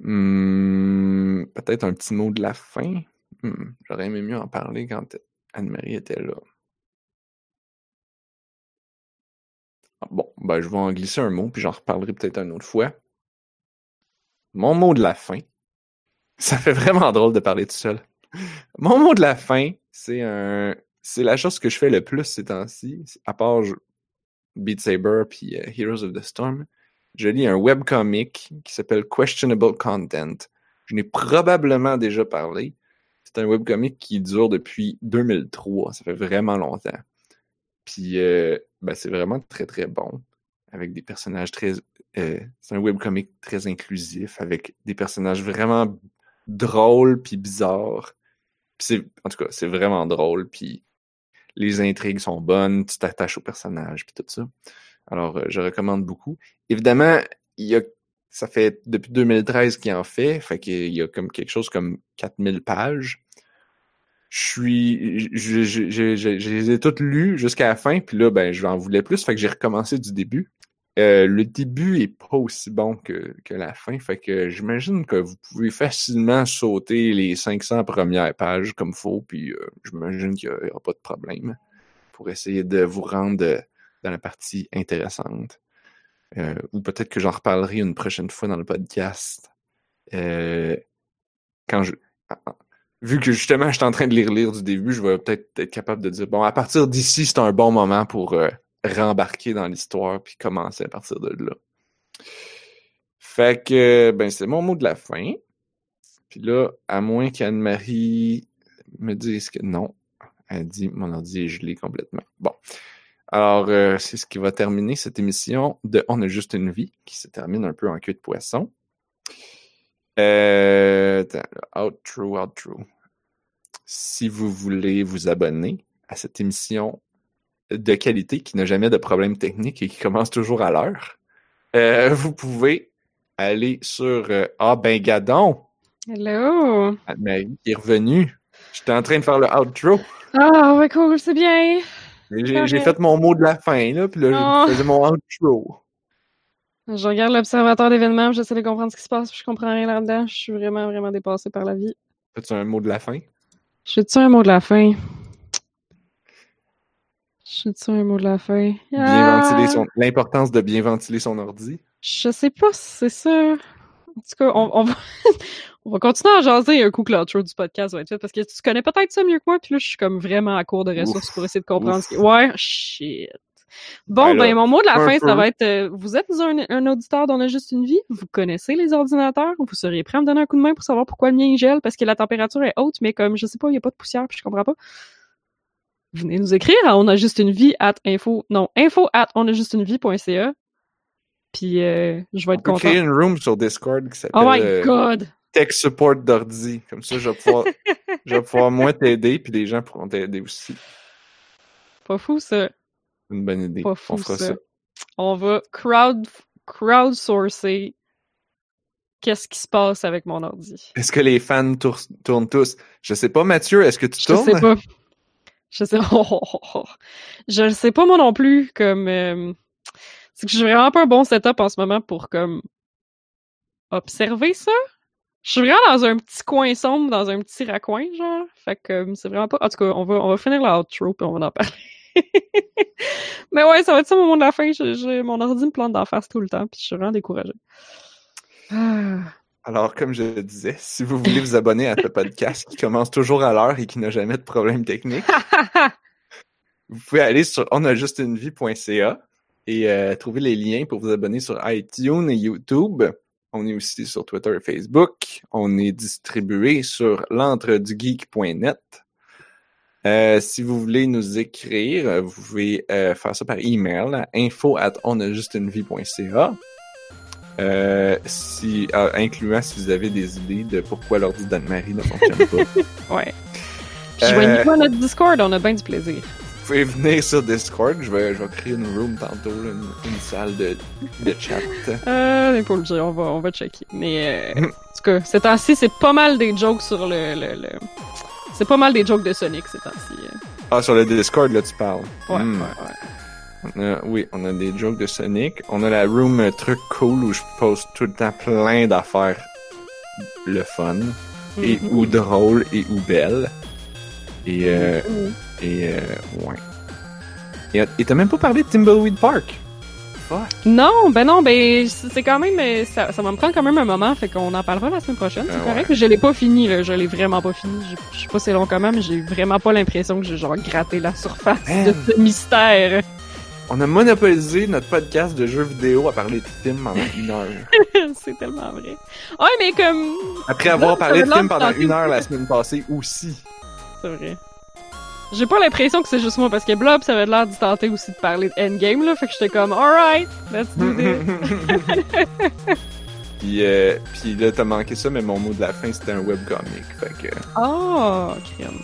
Hmm, Peut-être un petit mot de la fin? Hmm, J'aurais aimé mieux en parler quand Anne-Marie était là. Ah, Bon, ben je vais en glisser un mot, puis j'en reparlerai peut-être une autre fois. Mon mot de la fin. Ça fait vraiment drôle de parler tout seul. Mon mot de la fin, c'est un, c'est la chose que je fais le plus ces temps-ci, à part Beat Saber puis euh, Heroes of the Storm. Je lis un webcomic qui s'appelle Questionable Content. Je n'ai probablement déjà parlé. C'est un webcomic qui dure depuis 2003. Ça fait vraiment longtemps. Puis, euh, ben, c'est vraiment très, très bon. Avec des personnages très. euh, c'est un webcomic très inclusif, avec des personnages vraiment drôles puis bizarres. En tout cas, c'est vraiment drôle. Puis les intrigues sont bonnes, tu t'attaches aux personnages puis tout ça. Alors, euh, je recommande beaucoup. Évidemment, il y a, ça fait depuis 2013 qu'il en fait, fait qu'il y a comme quelque chose comme 4000 pages. Je suis, je, je, je, je- je les ai toutes lues jusqu'à la fin, puis là, ben, je en voulais plus, fait que j'ai recommencé du début. Euh, le début est pas aussi bon que, que la fin, fait que j'imagine que vous pouvez facilement sauter les 500 premières pages comme faut, puis euh, j'imagine qu'il n'y aura pas de problème pour essayer de vous rendre euh, dans la partie intéressante. Euh, ou peut-être que j'en reparlerai une prochaine fois dans le podcast. Quand je. Vu que justement, je suis en train de les relire du début, je vais peut-être être capable de dire bon, à partir d'ici, c'est un bon moment pour rembarquer dans l'histoire puis commencer à partir de là. Fait que, ben, c'est mon mot de la fin. Puis là, à moins qu'Anne-Marie me dise que non, elle dit mon ordi est gelé complètement. Bon. Alors, euh, c'est ce qui va terminer cette émission de On a juste une vie, qui se termine un peu en queue de poisson. Euh, outro, outro. Si vous voulez vous abonner à cette émission de qualité qui n'a jamais de problème technique et qui commence toujours à l'heure, euh, vous pouvez aller sur euh, Ah ben gadon, Hello! Anne-Marie qui est revenue. J'étais en train de faire le outro. Ah, ouais, cool, c'est bien! J'ai fait mon mot de la fin, là, puis là, Oh. je faisais mon outro. Je regarde l'observateur d'événements, j'essaie de comprendre ce qui se passe, puis je comprends rien là-dedans. Je suis vraiment, vraiment dépassée par la vie. Fais-tu un mot de la fin? Je fais-tu un mot de la fin? Je fais-tu un mot de la fin? Bien Ah! son... L'importance de bien ventiler son ordi. Je sais pas si c'est ça. En tout cas, on, on va, on va continuer à jaser un coup que l'outro du podcast va être fait parce que tu connais peut-être ça mieux que moi, puis là, je suis comme vraiment à court de ressources Ouf. pour essayer de comprendre Ouf. ce qui... Ouais, shit. Bon, Ben là, ben, mon mot de la fin, ça va être, euh, vous êtes un, un auditeur d'On a juste une vie, vous connaissez les ordinateurs, vous seriez prêt à me donner un coup de main pour savoir pourquoi le mien gèle, parce que la température est haute, mais comme, je sais pas, il y a pas de poussière, puis je comprends pas. Venez nous écrire à on a juste une vie at info, non, info at on a juste une vie.ca. Puis, euh, je vais être content. créer une room sur Discord qui s'appelle Oh my euh, god! Tech Support d'ordi. Comme ça, je vais pouvoir, je vais pouvoir moi t'aider, puis les gens pourront t'aider aussi. Pas fou, ça. C'est une bonne idée. Pas fou, On fera ça. ça. On va crowd, crowdsourcer qu'est-ce qui se passe avec mon ordi. Est-ce que les fans tour- tournent tous? Je sais pas, Mathieu, est-ce que tu Je tournes? sais pas. Je sais oh, oh, oh. Je le sais pas moi non plus comme euh, c'est que j'ai vraiment pas un bon setup en ce moment pour comme observer ça. Je suis vraiment dans un petit coin sombre, dans un petit raccoin genre. Fait que c'est vraiment pas en tout cas, on va on va finir l'outro puis on va en parler. Mais ouais, ça va être ça au moment de la fin. Je- je- mon ordi me plante d'en face tout le temps puis je suis vraiment découragée. Ah. Alors, comme je le disais, si vous voulez vous abonner à ce podcast qui commence toujours à l'heure et qui n'a jamais de problème technique, vous pouvez aller sur onajustunevie.ca et euh, trouver les liens pour vous abonner sur iTunes et YouTube. On est aussi sur Twitter et Facebook. On est distribué sur l'entredugeek.net. Euh, si vous voulez nous écrire, vous pouvez euh, faire ça par email à info at onajustunevie.ca. Euh, si, euh, incluant si vous avez des idées de pourquoi l'ordi d'Anne-Marie ne fonctionne pas. Ouais. Puis Euh, joignez-vous à notre Discord, on a bien du plaisir. Vous pouvez venir sur Discord. Je vais, je vais créer une room tantôt, là, une, une salle de, de chat. Euh, mais faut le dire, on va, on va checker. Mais, euh, en tout cas, ces temps-ci, c'est pas mal des jokes sur le, le, le- C'est pas mal des jokes de Sonic ces temps-ci. euh. Ah, sur le Discord, là, tu parles. Ouais, Hmm. ouais, ouais. On a- oui, on a des jokes de Sonic. On a la room euh, truc cool où je poste tout le temps plein d'affaires le fun et Mhm. ou drôles et ou belles. Et, euh, Mhm. et euh, ouais. Et et t'as même pas parlé de Timbleweed Park? Fuck. Non, ben non, ben c'est quand même, euh, ça, ça va me prendre quand même un moment, fait qu'on en parlera la semaine prochaine, c'est Ah correct. Je l'ai pas fini, là, je l'ai vraiment pas fini. Je je sais pas c'est long comment, mais j'ai vraiment pas l'impression que j'ai genre gratté la surface Man. de ce mystère. On a monopolisé notre podcast de jeux vidéo à parler de films pendant une heure. c'est tellement vrai. Ouais, mais comme, Après avoir parlé de films pendant une heure la semaine passée aussi. c'est vrai. J'ai pas l'impression que c'est juste moi, parce que Blob, ça avait l'air d'y tenter aussi de parler de Endgame, là, fait que j'étais comme, alright, let's do this. puis, euh, puis là, t'as manqué ça, mais mon mot de la fin, c'était un webcomic. Fait que, Oh, crème.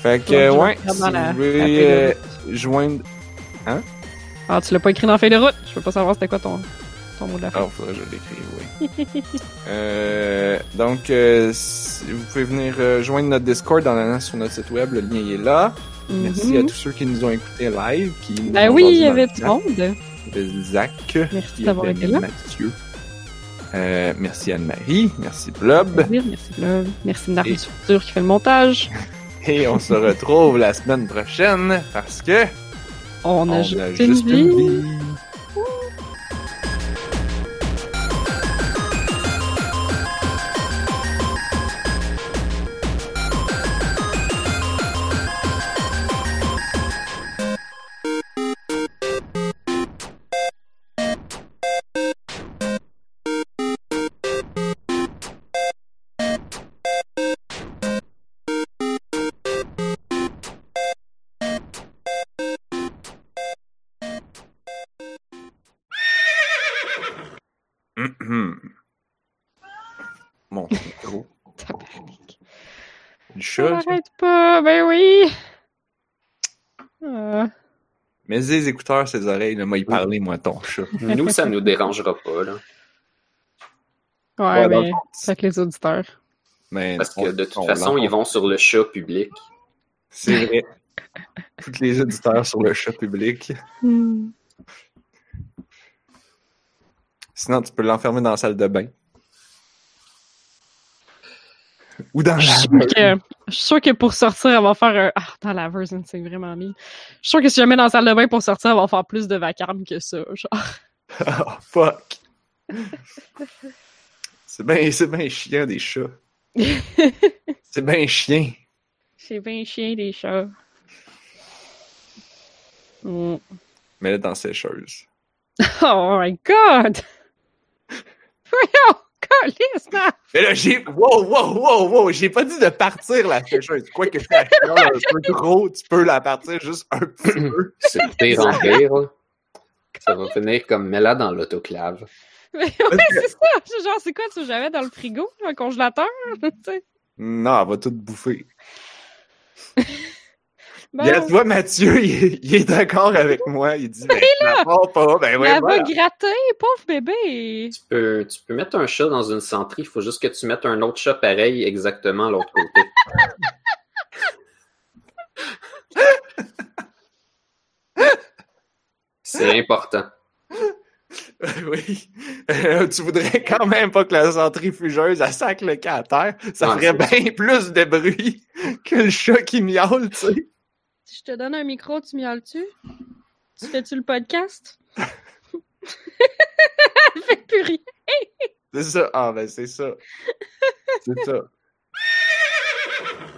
fait que Ouais, si vous voulez feuille joindre... Ah, tu l'as pas écrit dans la feuille de route? Je veux pas savoir c'était quoi ton, ton mot de la fin. Ah, faudrait que je l'écrive, oui. euh, donc, euh, si vous pouvez venir euh, joindre notre Discord en allant sur notre site web, le lien est là. Merci Mhm. à tous ceux qui nous ont écoutés live. Qui nous Ben ont oui, il y avait le du monde. Il y avait Zach. Merci d'avoir été là. Mathieu. Euh, merci Anne-Marie. Merci Blob. Merci Blob. Merci Nardu Et- qui fait le montage. Et on se retrouve la semaine prochaine parce que On a on juste, a une juste vie. une vie. Chat. ça. n'arrête pas, ben oui. Ah. Mets les écouteurs, ses oreilles, là, moi, il parlait, moi, ton chat. Nous, ça nous dérangera pas, là. Ouais, Ouais, mais c'est avec les auditeurs. Mais Parce que de toute on façon, ils vont sur le chat public. C'est vrai. Tous les auditeurs sur le chat public. Hmm. Sinon, tu peux l'enfermer dans la salle de bain. Ou dans Je suis que, je suis sûre que pour sortir, elle va faire un. Ah, dans la version, c'est vraiment mis. Je suis sûre que si je mets dans la salle de bain pour sortir, elle va faire plus de vacarme que ça. Genre. Oh, fuck. C'est bien ben chiant des chats. c'est bien chien. C'est bien chien, les chats. Mm. Mais là, dans sécheuse. Oh my god! Voyons, calice, non! Mais là, j'ai. Wow, wow, wow, wow! J'ai pas dit de partir la sécheuse. Quoi que c'est un peu gros, tu peux la partir juste un petit peu. C'est le pire en pire. là. Ça va finir comme mets-la dans l'autoclave. Mais ouais, c'est ça! Genre, c'est quoi, tu veux jamais dans le frigo, un congélateur? tu sais? Non, elle va tout bouffer. Bon, Regarde, tu vois, Mathieu, il est, il est d'accord avec moi. Il dit, ben, pars pas. Ben ouais, elle voilà. va gratter, pauvre bébé! Tu peux, tu peux mettre un chat dans une centrie, il faut juste que tu mettes un autre chat pareil exactement à l'autre côté. C'est important. oui. Euh, tu voudrais quand même pas que la centrifugeuse, elle sac le cas à terre. Ça ferait bien plus de bruit que le chat qui miaule, tu sais. Si je te donne un micro, tu miaules-tu? Tu fais-tu le podcast? Fait plus rien. C'est ça. Ah, ben, c'est ça. C'est ça.